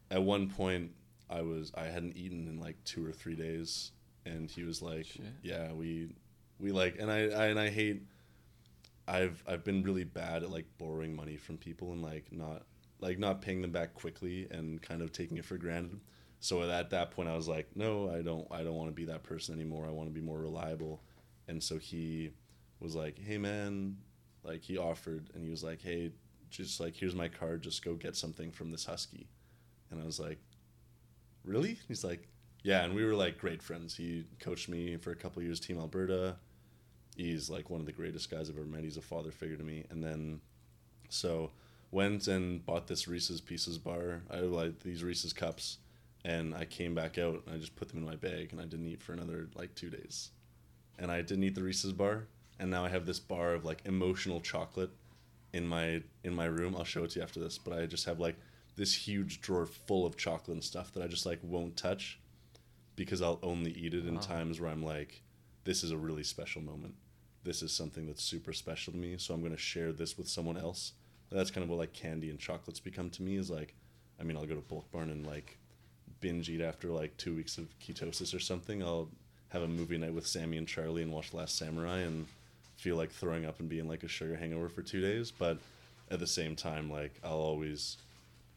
at one point I was I hadn't eaten in like two or three days and he was like, Shit. Yeah, we we like and I, I and I hate I've I've been really bad at like borrowing money from people and like not like not paying them back quickly and kind of taking it for granted. So at that point I was like, No, I don't I don't want to be that person anymore. I want to be more reliable. And so he was like, Hey man, like he offered and he was like, Hey, just like here's my card, just go get something from this husky. And I was like, Really? He's like, Yeah, and we were like great friends. He coached me for a couple years, Team Alberta. He's like one of the greatest guys I've ever met. He's a father figure to me. And then so went and bought this Reese's Pieces bar. I like these Reese's cups and I came back out and I just put them in my bag and I didn't eat for another like two days. And I didn't eat the Reese's bar and now I have this bar of like emotional chocolate in my in my room. I'll show it to you after this, but I just have like this huge drawer full of chocolate and stuff that I just like won't touch because I'll only eat it in Wow. times where I'm like this is a really special moment. This is something that's super special to me, so I'm going to share this with someone else. That's kind of what like candy and chocolates become to me is like I mean, I'll go to Bulk Barn and like binge eat after like 2 weeks of ketosis or something. I'll have a movie night with Sammy and Charlie and watch Last Samurai and feel like throwing up and being like a sugar hangover for two days. But at the same time, like I'll always,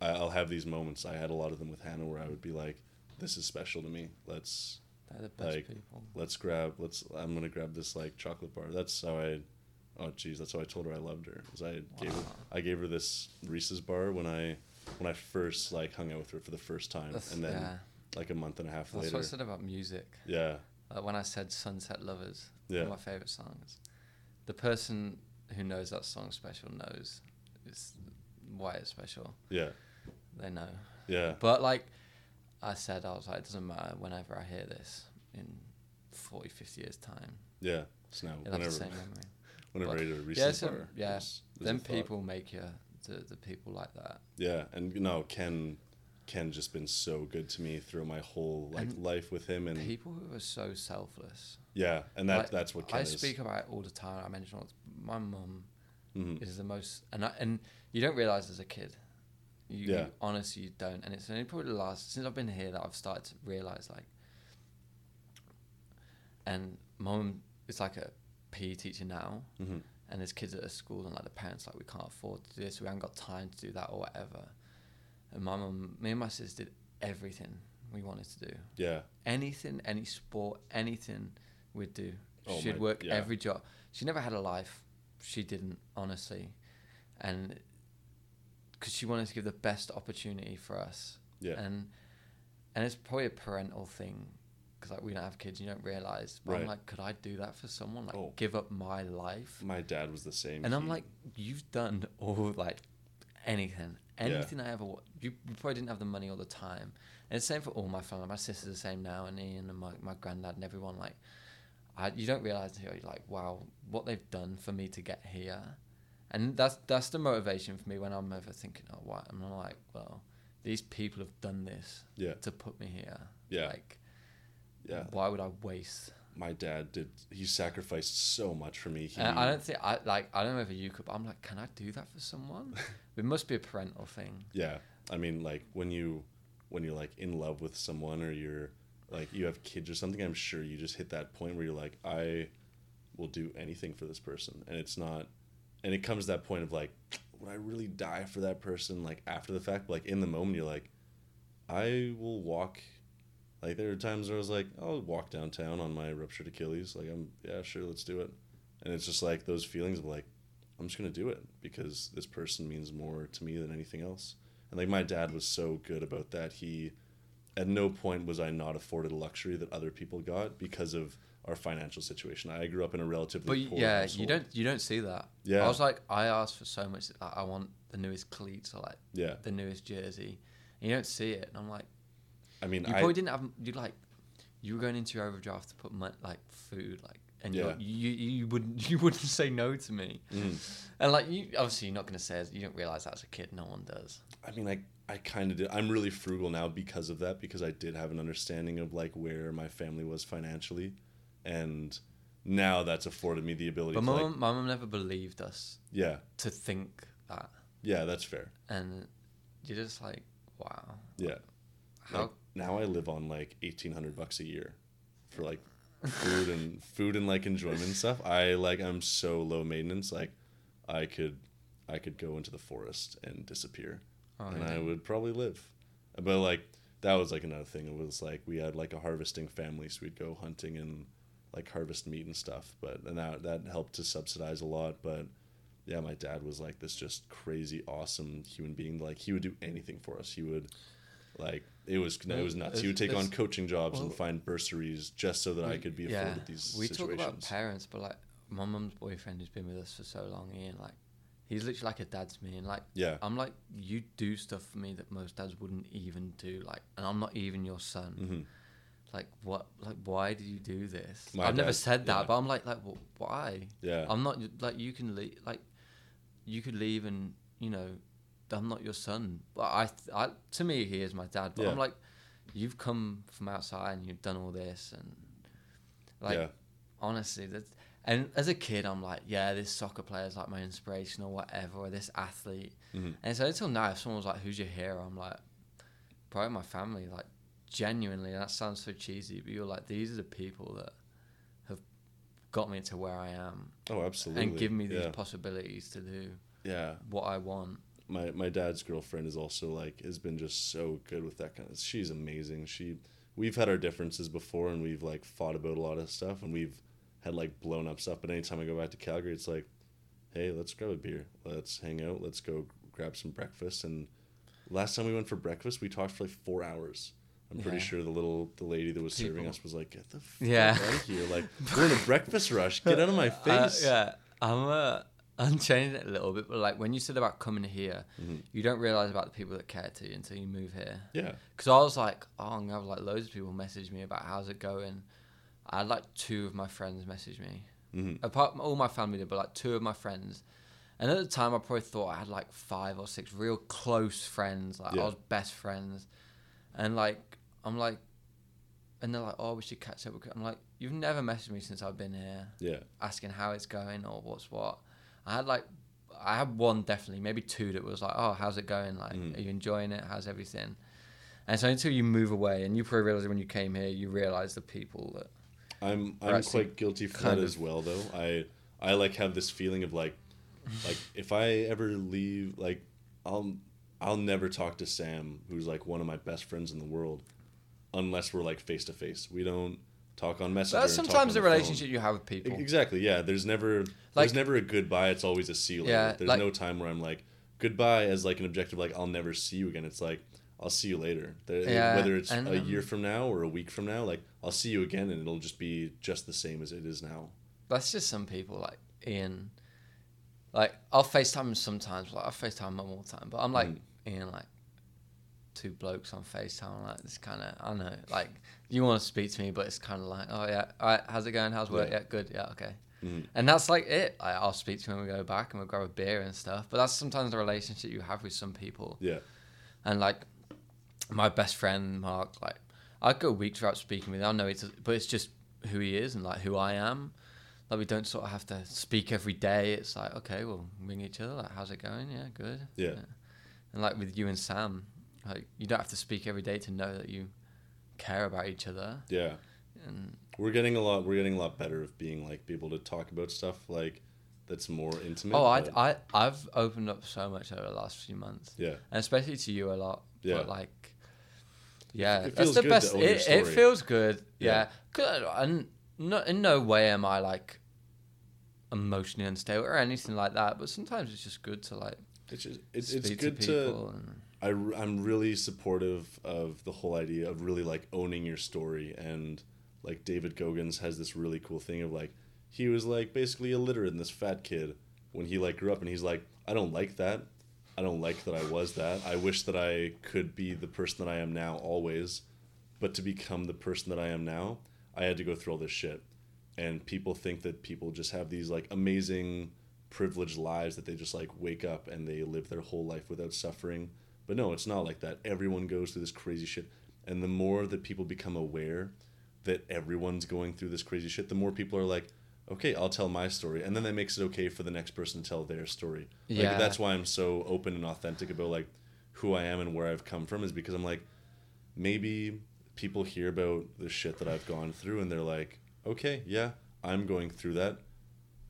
I'll have these moments. I had a lot of them with Hannah where I would be like, "This is special to me. Let's the best Like, people. let's grab let's I'm gonna grab this like chocolate bar." That's how I, oh geez, that's how I told her I loved her. Was I gave her I gave her this Reese's bar when I when I first like hung out with her for the first time, That's, and then yeah. like a month and a half That's later, what I said about music. yeah, Like when I said Sunset Lovers, Yeah. one of my favorite songs. The person who knows that song special knows it's why it's special. yeah, They know. yeah, But like I said, I was like, it doesn't matter whenever I hear this in 40, 50 years' time. yeah. It's now You'll have the same memory. Whenever But- I eat a Reese's yeah, so, bar, yeah. there's- there's a Then people make you the, the people like that. Yeah, and no, Ken, Ken just been so good to me through my whole like And life with him, and People who are so selfless. yeah, and that Like, that's what Ken I is. speak about all the time. I mention. My mum Mhm. is the most, and I, and you don't realize as a kid. You, Yeah. you honestly you don't, and it's only probably the last since I've been here that I've started to realize like. And mom, it's like a PE teacher now, Mhm. and there's kids at a school, and like the parents like we can't afford to do this, we haven't got time to do that or whatever. And my mum, me and my sister did everything we wanted to do Yeah, anything, any sport, anything we'd do. Oh She'd work yeah. every job. She never had a life. She didn't, honestly. And because she wanted to give the best opportunity for us. yeah, And and it's probably a parental thing because like we don't have kids, you don't realize. But I'm like, could I do that for someone? Like, Oh. give up my life? My dad was the same. And I'm like, you've done all like anything, Yeah. anything I ever. You, you probably didn't have the money all the time. And it's the same for all my family. My sister's the same now, and Ian and my my granddad and everyone. Like, I you don't realize until you're like, wow, what they've done for me to get here, and that's that's the motivation for me when I'm ever thinking, oh? And I'm like, well, these people have done this yeah, to put me here. Yeah. Like, yeah. why would I waste? My dad did. He sacrificed so much for me. He, And I don't think I like. I don't know if you could. But I'm like, can I do that for someone? [laughs] it must be a parental thing. Yeah, I mean, like when you when you're like in love with someone or you're like you have kids or something, I'm sure you just hit that point where you're like, I will do anything for this person, and it's not, and it comes to that point of like, would I really die for that person? Like after the fact, like in the moment, you're like, I will walk. Like there are times where I was like, I'll walk downtown on my ruptured Achilles. Like I'm, yeah, sure, let's do it. And it's just like those feelings of like, I'm just gonna do it because this person means more to me than anything else. And like my dad was so good about that. He, at no point was I not afforded a luxury that other people got because of our financial situation. I grew up in a relatively But poor yeah, household. you don't you don't see that. Yeah. I was like, I asked for so much. Like, I want the newest cleats or like Yeah, the newest jersey. And you don't see it. And I'm like, I mean, you I probably didn't have. You like, you were going into your overdraft to put mon- like food like. And Yeah. you you wouldn't [laughs] you wouldn't say no to me, mm, and like you obviously you're not gonna say you don't realize that as a kid no one does. I mean, I I kind of did. I'm really frugal now because of that because I did have an understanding of like where my family was financially, and now that's afforded me the ability But to my like, mum, my mum never believed us yeah, to think that, yeah, that's fair. and you're just like, wow, Yeah. how Like, now I live on like eighteen hundred bucks a year for like food and food and like enjoyment and stuff. I like I'm so low maintenance. Like I could I could go into the forest and disappear oh, and yeah. I would probably live. But like that was like another thing. It was like we had like a harvesting family, so we'd go hunting and like harvest meat and stuff. But and that that helped to subsidize a lot. But yeah, my dad was like this just crazy awesome human being. Like he would do anything for us. He would like it was it was nuts. He would take on coaching jobs and find bursaries just so that I could be afforded these we situations. talk about parents, but like my mum's boyfriend who's been with us for so long, Ian, like he's literally like a dad to me, and like yeah, I'm like you do stuff for me that most dads wouldn't even do, like, and I'm not even your son. hmm Like what? Like why do you do this? My I've never said that, yeah. but I'm like like well, why? yeah, I'm not like you can leave like you could leave and you know I'm not your son. But I, I to me he is my dad. But Yeah. I'm like you've come from outside and you've done all this and like yeah, honestly that's and as a kid I'm like yeah this soccer player is like my inspiration or whatever or this athlete Mhm. and so until now if someone was like who's your hero I'm like probably my family like genuinely that sounds so cheesy but you're like these are the people that have got me to where I am oh absolutely, and give me these yeah. possibilities to do yeah. what I want. My my dad's girlfriend is also like has been just so good with that kind of she's amazing. She we've had our differences before and we've like fought about a lot of stuff and we've had like blown up stuff but anytime i go back to calgary it's like hey let's grab a beer. Let's hang out. Let's go grab some breakfast. And last time we went for breakfast we talked for like four hours. I'm pretty Yeah. sure the little the lady that was serving us was like get the fuck Yeah. out of here. Like we're in a breakfast rush. Get out of my [laughs] Uh, face. yeah, I'm uh, I'm it a little bit, but like when you said about coming here, Mhm. you don't realize about the people that care to you until you move here. yeah Because I was like, oh, I'm gonna have like loads of people message me about how's it going. I had like two of my friends message me. hmm Apart from all my family did, but like two of my friends. And at the time, I probably thought I had like five or six real close friends. Like Yeah. I was best friends, and like I'm like, and they're like, oh, we should catch up. I'm like, you've never messaged me since I've been here, yeah asking how it's going or what's what. I had like, I had one definitely, maybe two that was like, oh, how's it going? Like, Mm. are you enjoying it? How's everything? And so until you move away, and you probably realize when you came here, you realize the people that I'm I'm quite guilty for that of- as well though. I I like have this feeling of like like if I ever leave like I'll I'll never talk to Sam who's like one of my best friends in the world unless we're like face to face. We don't talk on Messenger. That's sometimes the phone. relationship you have with people. Exactly. Yeah. There's never Like- there's never a goodbye. It's always a see you later. Yeah, there's like- no time where I'm like goodbye as like an objective like I'll never see you again. It's like I'll see you later. There- Yeah, Whether it's and, a year from now or a week from now, like I'll see you again, and it'll just be just the same as it is now. That's just some people like Ian. Like I'll FaceTime him sometimes. Like I FaceTime him all the time, but I'm like Mm. Ian, like two blokes on FaceTime. I'm like this kind of I don't know. Like you want to speak to me, but it's kind of like oh yeah, all right, how's it going? How's work? Yeah. Yeah, good. Yeah, okay. Mhm. And that's like it. Like, I'll speak to him and we go back and we'll grab a beer and stuff. But that's sometimes the relationship you have with some people. Yeah. And like my best friend Mark, like I'd go weeks without speaking with him. I know it's, but it's just who he is and like who I am. Like we don't sort of have to speak every day. It's like okay, we'll ring each other. Like how's it going? Yeah, good. Yeah. And like with you and Sam, like you don't have to speak every day to know that you care about each other. Yeah. And We're getting a lot. We're getting a lot better of being like be able to talk about stuff like that's more intimate. oh, I, I I've opened up so much over the last few months. yeah. and especially to you a lot. Yeah. But like, yeah, It that's feels the good best. It, it feels good. Yeah. I- and no, in no way am I like emotionally unstable or anything like that. But sometimes it's just good to like It's just, it's, it's good to to. and, I, I'm really supportive of the whole idea of really like owning your story and like David Goggins has this really cool thing of like he was like basically illiterate and this fat kid when he like grew up and he's like I don't like that. I don't like that I was that. I wish that I could be the person that I am now always but to become the person that I am now I had to go through all this shit. And people think that people just have these like amazing privileged lives that they just like wake up and they live their whole life without suffering but no it's not like that everyone goes through this crazy shit and the more that people become aware that everyone's going through this crazy shit the more people are like okay i'll tell my story and then that makes it okay for the next person to tell their story like Yeah. that's why i'm so open and authentic about like who i am and where i've come from is because i'm like maybe people hear about the shit that I've gone through and they're like, okay, yeah, I'm going through that.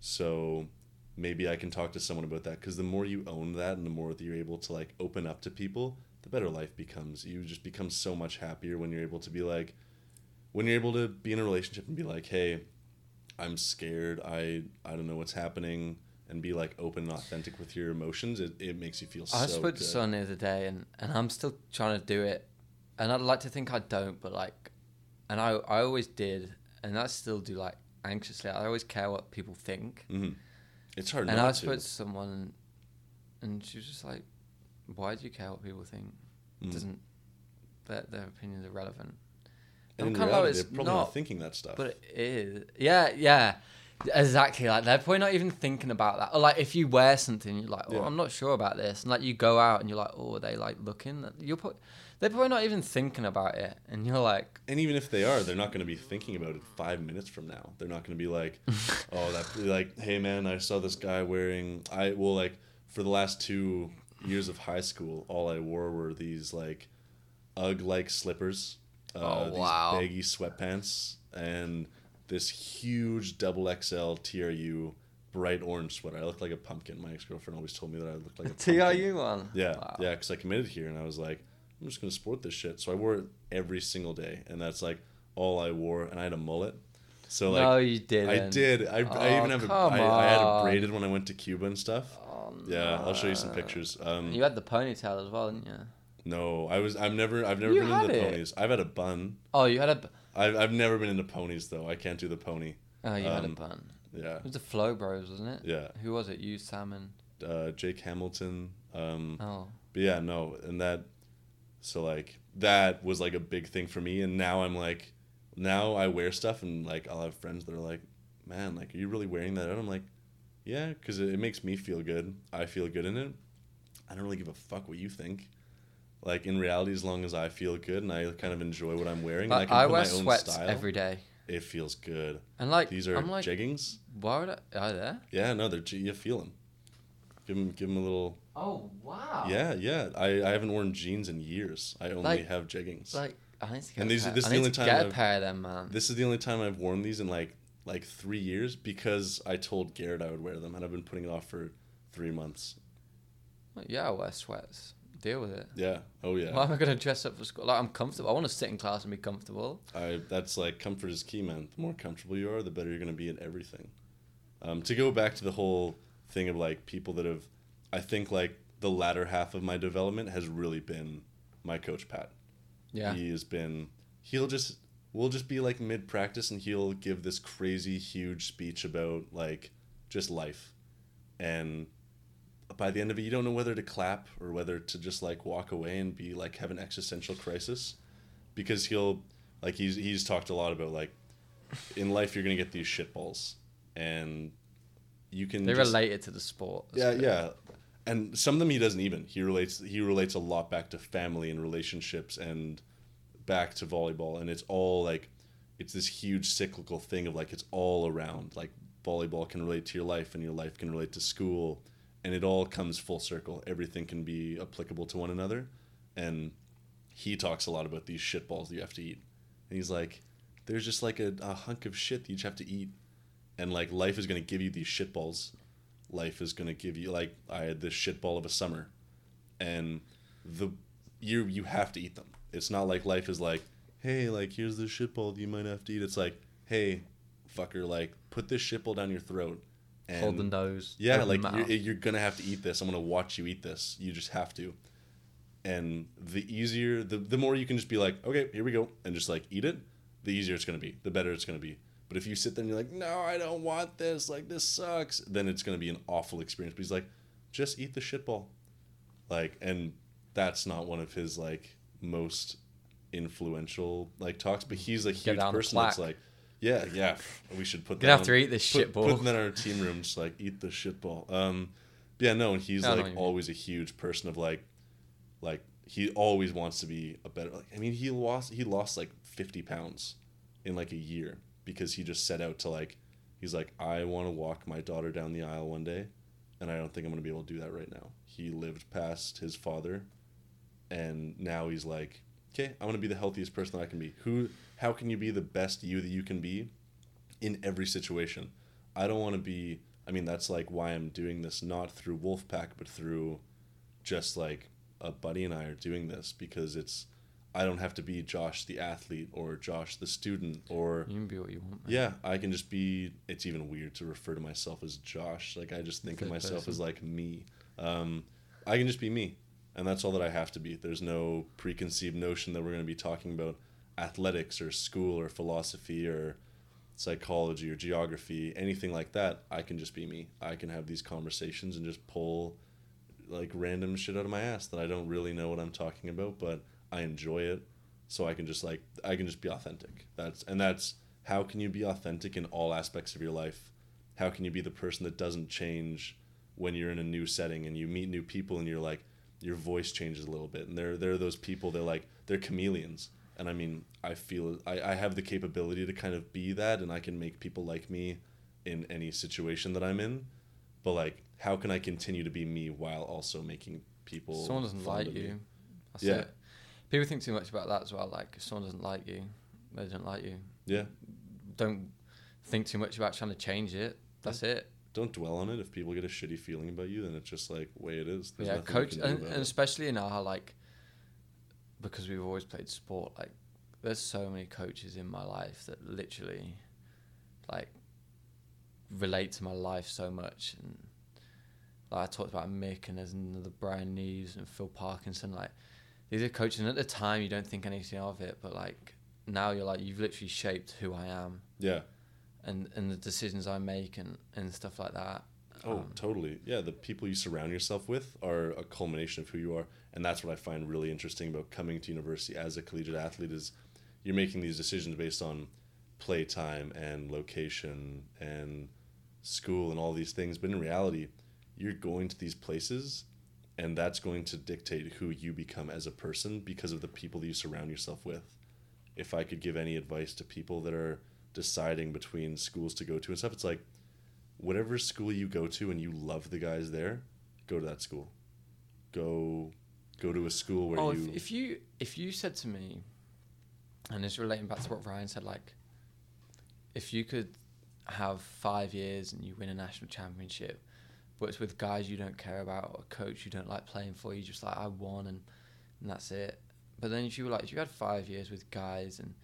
So maybe I can talk to someone about that. Because the more you own that and the more that you're able to like open up to people, the better life becomes. You just become so much happier when you're able to be like, when you're able to be in a relationship and be like, hey, I'm scared. I, I don't know what's happening. And be like open and authentic with your emotions. It, it makes you feel so I spoke to someone the other day, and, and I'm still trying to do it, and I'd like to think I don't, but like, and I I always did, and I still do like anxiously. I always care what people think. hmm It's hard And I to. spoke to someone, and she was just like, "Why do you care what people think? It Mm. Doesn't their their opinions are relevant?" And I'm in kinda like, reality, they're probably not not, thinking that stuff. But it is. Yeah, yeah. Exactly. Like they're probably not even thinking about that. Or like if you wear something, you're like, oh, Yeah. I'm not sure about this. And like you go out and you're like, oh, are they like looking? You're put. They're probably not even thinking about it, and you're like, And even if they are, they're not going to be thinking about it five minutes from now. They're not going to be like, [laughs] oh, that like, hey man, I saw this guy wearing. I well, like for the last two years of high school, all I wore were these like UGG like slippers, uh, Oh, these baggy sweatpants, and this huge double XL TRU bright orange sweater. I looked like a pumpkin. My ex girlfriend always told me that I looked like a [laughs] pumpkin. TRU one. Yeah, Wow. yeah, because I committed here and I was like, I'm just gonna sport this shit. So I wore it every single day, and that's like all I wore. And I had a mullet, so like no, you didn't. I did. I, I Oh, even have a, I, I had it braided when I went to Cuba and stuff. Oh, Yeah, I'll show you some pictures. Um, You had the ponytail as well, didn't you? no, I was. I've never. I've never You been into it. ponies. I've had a bun. Oh, you had a. I've, I've never been into ponies though. I can't do the pony. Oh, you had a Um, bun. Yeah, It was the Flow Bros, wasn't it? yeah. Who was it? You, Sam, and Uh, Jake Hamilton. Um, oh, But yeah, no, and that, so like that was like a big thing for me, and now I'm like, now I wear stuff, and like I'll have friends that are like, man, like, are you really wearing that out? I'm like, yeah, because it, it makes me feel good. I feel good in it. I don't really give a fuck what you think. Like in reality, as long as I feel good and I kind of enjoy what I'm wearing, and I I, can I put wear my own sweats style, every day, it feels good. and like These are I'm like, jeggings. why would I? Are there? Yeah, no, they're you feel them. Give him, give them a little. Oh wow. Yeah, yeah. I, I haven't worn jeans in years. I only Like- have jeggings. Like I need to get. And a these- pair. this is I the need only to time get a I've- pair of them, man. This is the only time I've worn these in like like three years because I told Garrett I would wear them, and I've been putting it off for three months. yeah, I wear sweats. Deal with it. Yeah. Oh yeah. Why am I gonna dress up for school? Like I'm comfortable. I want to sit in class and be comfortable. I that's like comfort is key, man. The more comfortable you are, the better you're gonna be at everything. Um, to go back to the whole thing of like people that have, I think like the latter half of my development has really been my coach Pat. Yeah. He has been. He'll just. We'll just be like mid practice, and he'll give this crazy huge speech about like just life, and by the end of it, you don't know whether to clap or whether to just like walk away and be like have an existential crisis, because he'll like he's he's talked a lot about like in life you're gonna get these shitballs, and you can They just- relate it to the sport. Yeah, good. yeah. And some of them he doesn't even. He relates he relates a lot back to family and relationships and back to volleyball and it's all like it's this huge cyclical thing of like it's all around. Like volleyball can relate to your life and your life can relate to school and it all comes full circle. Everything can be applicable to one another. And he talks a lot about these shitballs that you have to eat. And he's like, there's just like a, a hunk of shit that you just have to eat. And like life is gonna give you these shitballs. Life is going to give you like i had this shitball of a summer and the you you have to eat them. It's not like life is like hey like here's this shitball you might have to eat. It's like hey fucker like put this shitball down your throat and Hold the nose. yeah like you're, you're gonna have to eat this. I'm gonna watch you eat this. You just have to. And the easier the, the more you can just be like okay here we go and just like eat it the easier it's gonna be the better it's gonna be but if you sit there and you're like no i don't want this. Like this sucks then it's gonna be an awful experience. But he's like just eat the shitball like and that's not one of his like most influential like talks but he's a huge person that's like yeah yeah we should put Gonna that have to eat this put, shitball. put that in our team room just like eat the shitball um yeah no and he's what like you mean. always a huge person of like like he always wants to be a better like i mean he lost he lost like 50 pounds in like a year because he just set out to like he's like i want to walk my daughter down the aisle one day and i don't think i'm going to be able to do that right now. He lived past his father and now he's like okay i want to be the healthiest person that i can be. Who how can you be the best you that you can be in every situation? I don't want to be i mean that's like why i'm doing this not through wolfpack but through just like a buddy and i are doing this because it's i don't have to be josh the athlete or josh the student or You can be what you want. man. yeah, I can just be. It's even weird to refer to myself as Josh. Like I just think of myself person. as like me. Um, I can just be me, and that's all that I have to be. There's no preconceived notion that we're going to be talking about athletics or school or philosophy or psychology or geography, anything like that. I can just be me. I can have these conversations and just pull like random shit out of my ass that I don't really know what I'm talking about, but I enjoy it. So I can just like I can just be authentic. That's and that's how can you be authentic in all aspects of your life? How can you be the person that doesn't change when you're in a new setting and you meet new people and you're like your voice changes a little bit and there there are those people they're like they're chameleons and I mean I feel I, I have the capability to kind of be that and I can make people like me in any situation that I'm in but like how can I continue to be me while also making people Someone doesn't like you. That's Yeah. it. People think too much about that as well. Like, if someone doesn't like you, they don't like you. yeah Don't think too much about trying to change it. That's it. don't dwell on it if people get a shitty feeling about you then it's just like way it is There's yeah, coach, and, and especially in our like, because we've always played sport. Like, there's so many coaches in my life that literally, like, relate to my life so much. And like I talked about Mick, and there's another Brian Neves and Phil Parkinson. Like, these are coaches, and at the time you don't think anything of it, but like now you're like you've literally shaped who I am yeah and and the decisions I make and and stuff like that. Oh, Um, totally. Yeah, the people you surround yourself with are a culmination of who you are, and that's what I find really interesting about coming to university as a collegiate athlete is you're making these decisions based on play time and location and school and all these things, but in reality, you're going to these places and that's going to dictate who you become as a person because of the people that you surround yourself with. If I could give any advice to people that are deciding between schools to go to and stuff, it's like whatever school you go to and you love the guys there, go to that school. Go go to a school where oh, you if, if you if you said to me, and it's relating back to what Ryan said, like, if you could have five years and you win a national championship, but it's with guys you don't care about or a coach you don't like playing for, you just like I won and, and that's it. But then if you were like if you had five years with guys and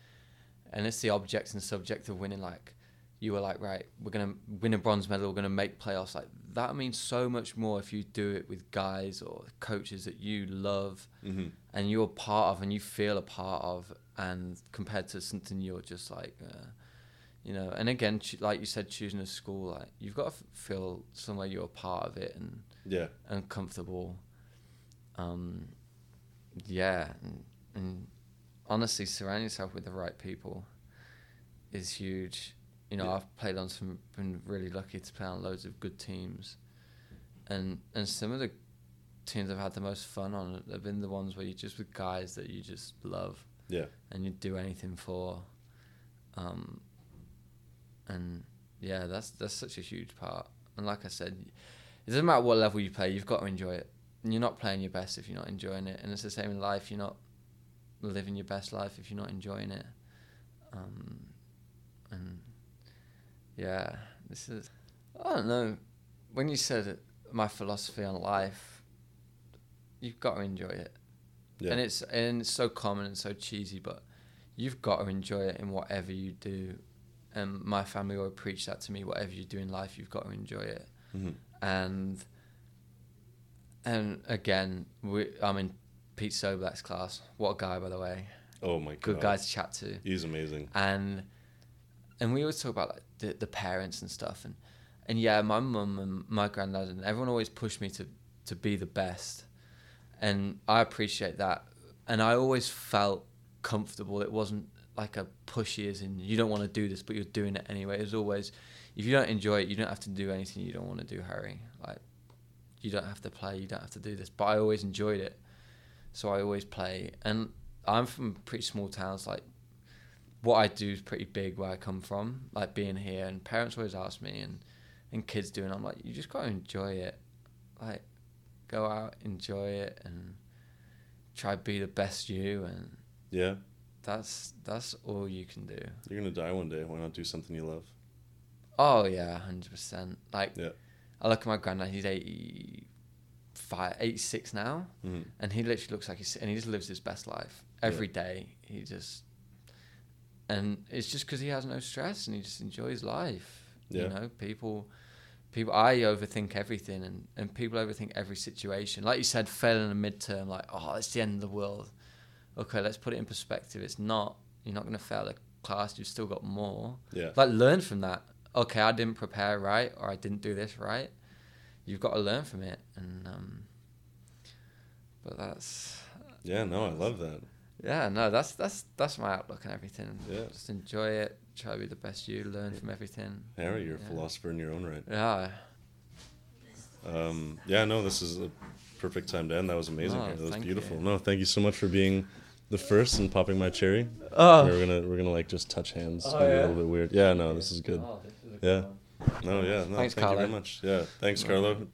and it's the object and subject of winning, like you were like, right, we're gonna win a bronze medal, we're gonna make playoffs. Like that means so much more if you do it with guys or coaches that you love Mm-hmm. and you're part of and you feel a part of, and compared to something you're just like, uh, you know. And again, like you said, choosing a school, like you've got to feel somewhere you're a part of it and Yeah. and comfortable. Um, yeah, and, and honestly, surround yourself with the right people is huge. You know, Yeah. I've played on some, been really lucky to play on loads of good teams, and and some of the teams I've had the most fun on have been the ones where you're just with guys that you just love Yeah. and you'd do anything for. Um, and yeah, that's that's such a huge part. And like I said, it doesn't matter what level you play, you've got to enjoy it. And you're not playing your best if you're not enjoying it. And it's the same in life. You're not living your best life if you're not enjoying it. Um, and yeah, this is I don't know. When you said my philosophy on life, you've got to enjoy it Yeah. and it's and it's so common and so cheesy, but you've got to enjoy it in whatever you do. And my family always preach that to me: whatever you do in life, you've got to enjoy it. mm-hmm. And and again, we, I'm in Pete Soblack's class. What a guy, by the way! Oh my god. Good guy to chat to. He's amazing. And and we always talk about like the the parents and stuff. And and yeah, my mum and my granddad and everyone always pushed me to to be the best and I appreciate that. And I always felt comfortable. It wasn't like a pushy as in you don't want to do this, but you're doing it anyway. It was always if you don't enjoy it, you don't have to do anything you don't want to do, Harry. Like you don't have to play, you don't have to do this. But I always enjoyed it, so I always play. And I'm from pretty small towns. Like what I do is pretty big where I come from. Like being here, and parents always ask me, and and kids do, and I'm like, you just gotta enjoy it. Like go out, enjoy it, and try to be the best you, and Yeah. That's that's all you can do. You're gonna die one day. Why not do something you love? Oh yeah, hundred percent. Like Yeah. I look at my granddad; he's 85, 86 now, Mm-hmm. and he literally looks like he's and he just lives his best life every day. He just and it's just because he has no stress and he just enjoys life. Yeah. You know, people. People, I overthink everything, and, and people overthink every situation. Like you said, failing a midterm, like oh, it's the end of the world. Okay, let's put it in perspective. It's not. You're not going to fail the class. You've still got more. Yeah. Like learn from that. Okay, I didn't prepare right, or I didn't do this right. You've got to learn from it, and um, but that's Yeah. No, I love that. yeah, no, that's that's that's my outlook and everything. Yeah. Just enjoy it. Try to be the best you. Learn from everything. Harry, you're a philosopher in your own right. Yeah. Um, yeah, no, this is a perfect time to end. That was amazing. Oh, that was beautiful. you. No, thank you so much for being the first and popping my cherry. Oh. We're gonna we're gonna like just touch hands. Oh, Maybe a little bit weird. Yeah, no, this is good. Oh, this is a Yeah. good one. No, yeah, no, Thanks, thank you very much. Yeah, thanks, Carlo.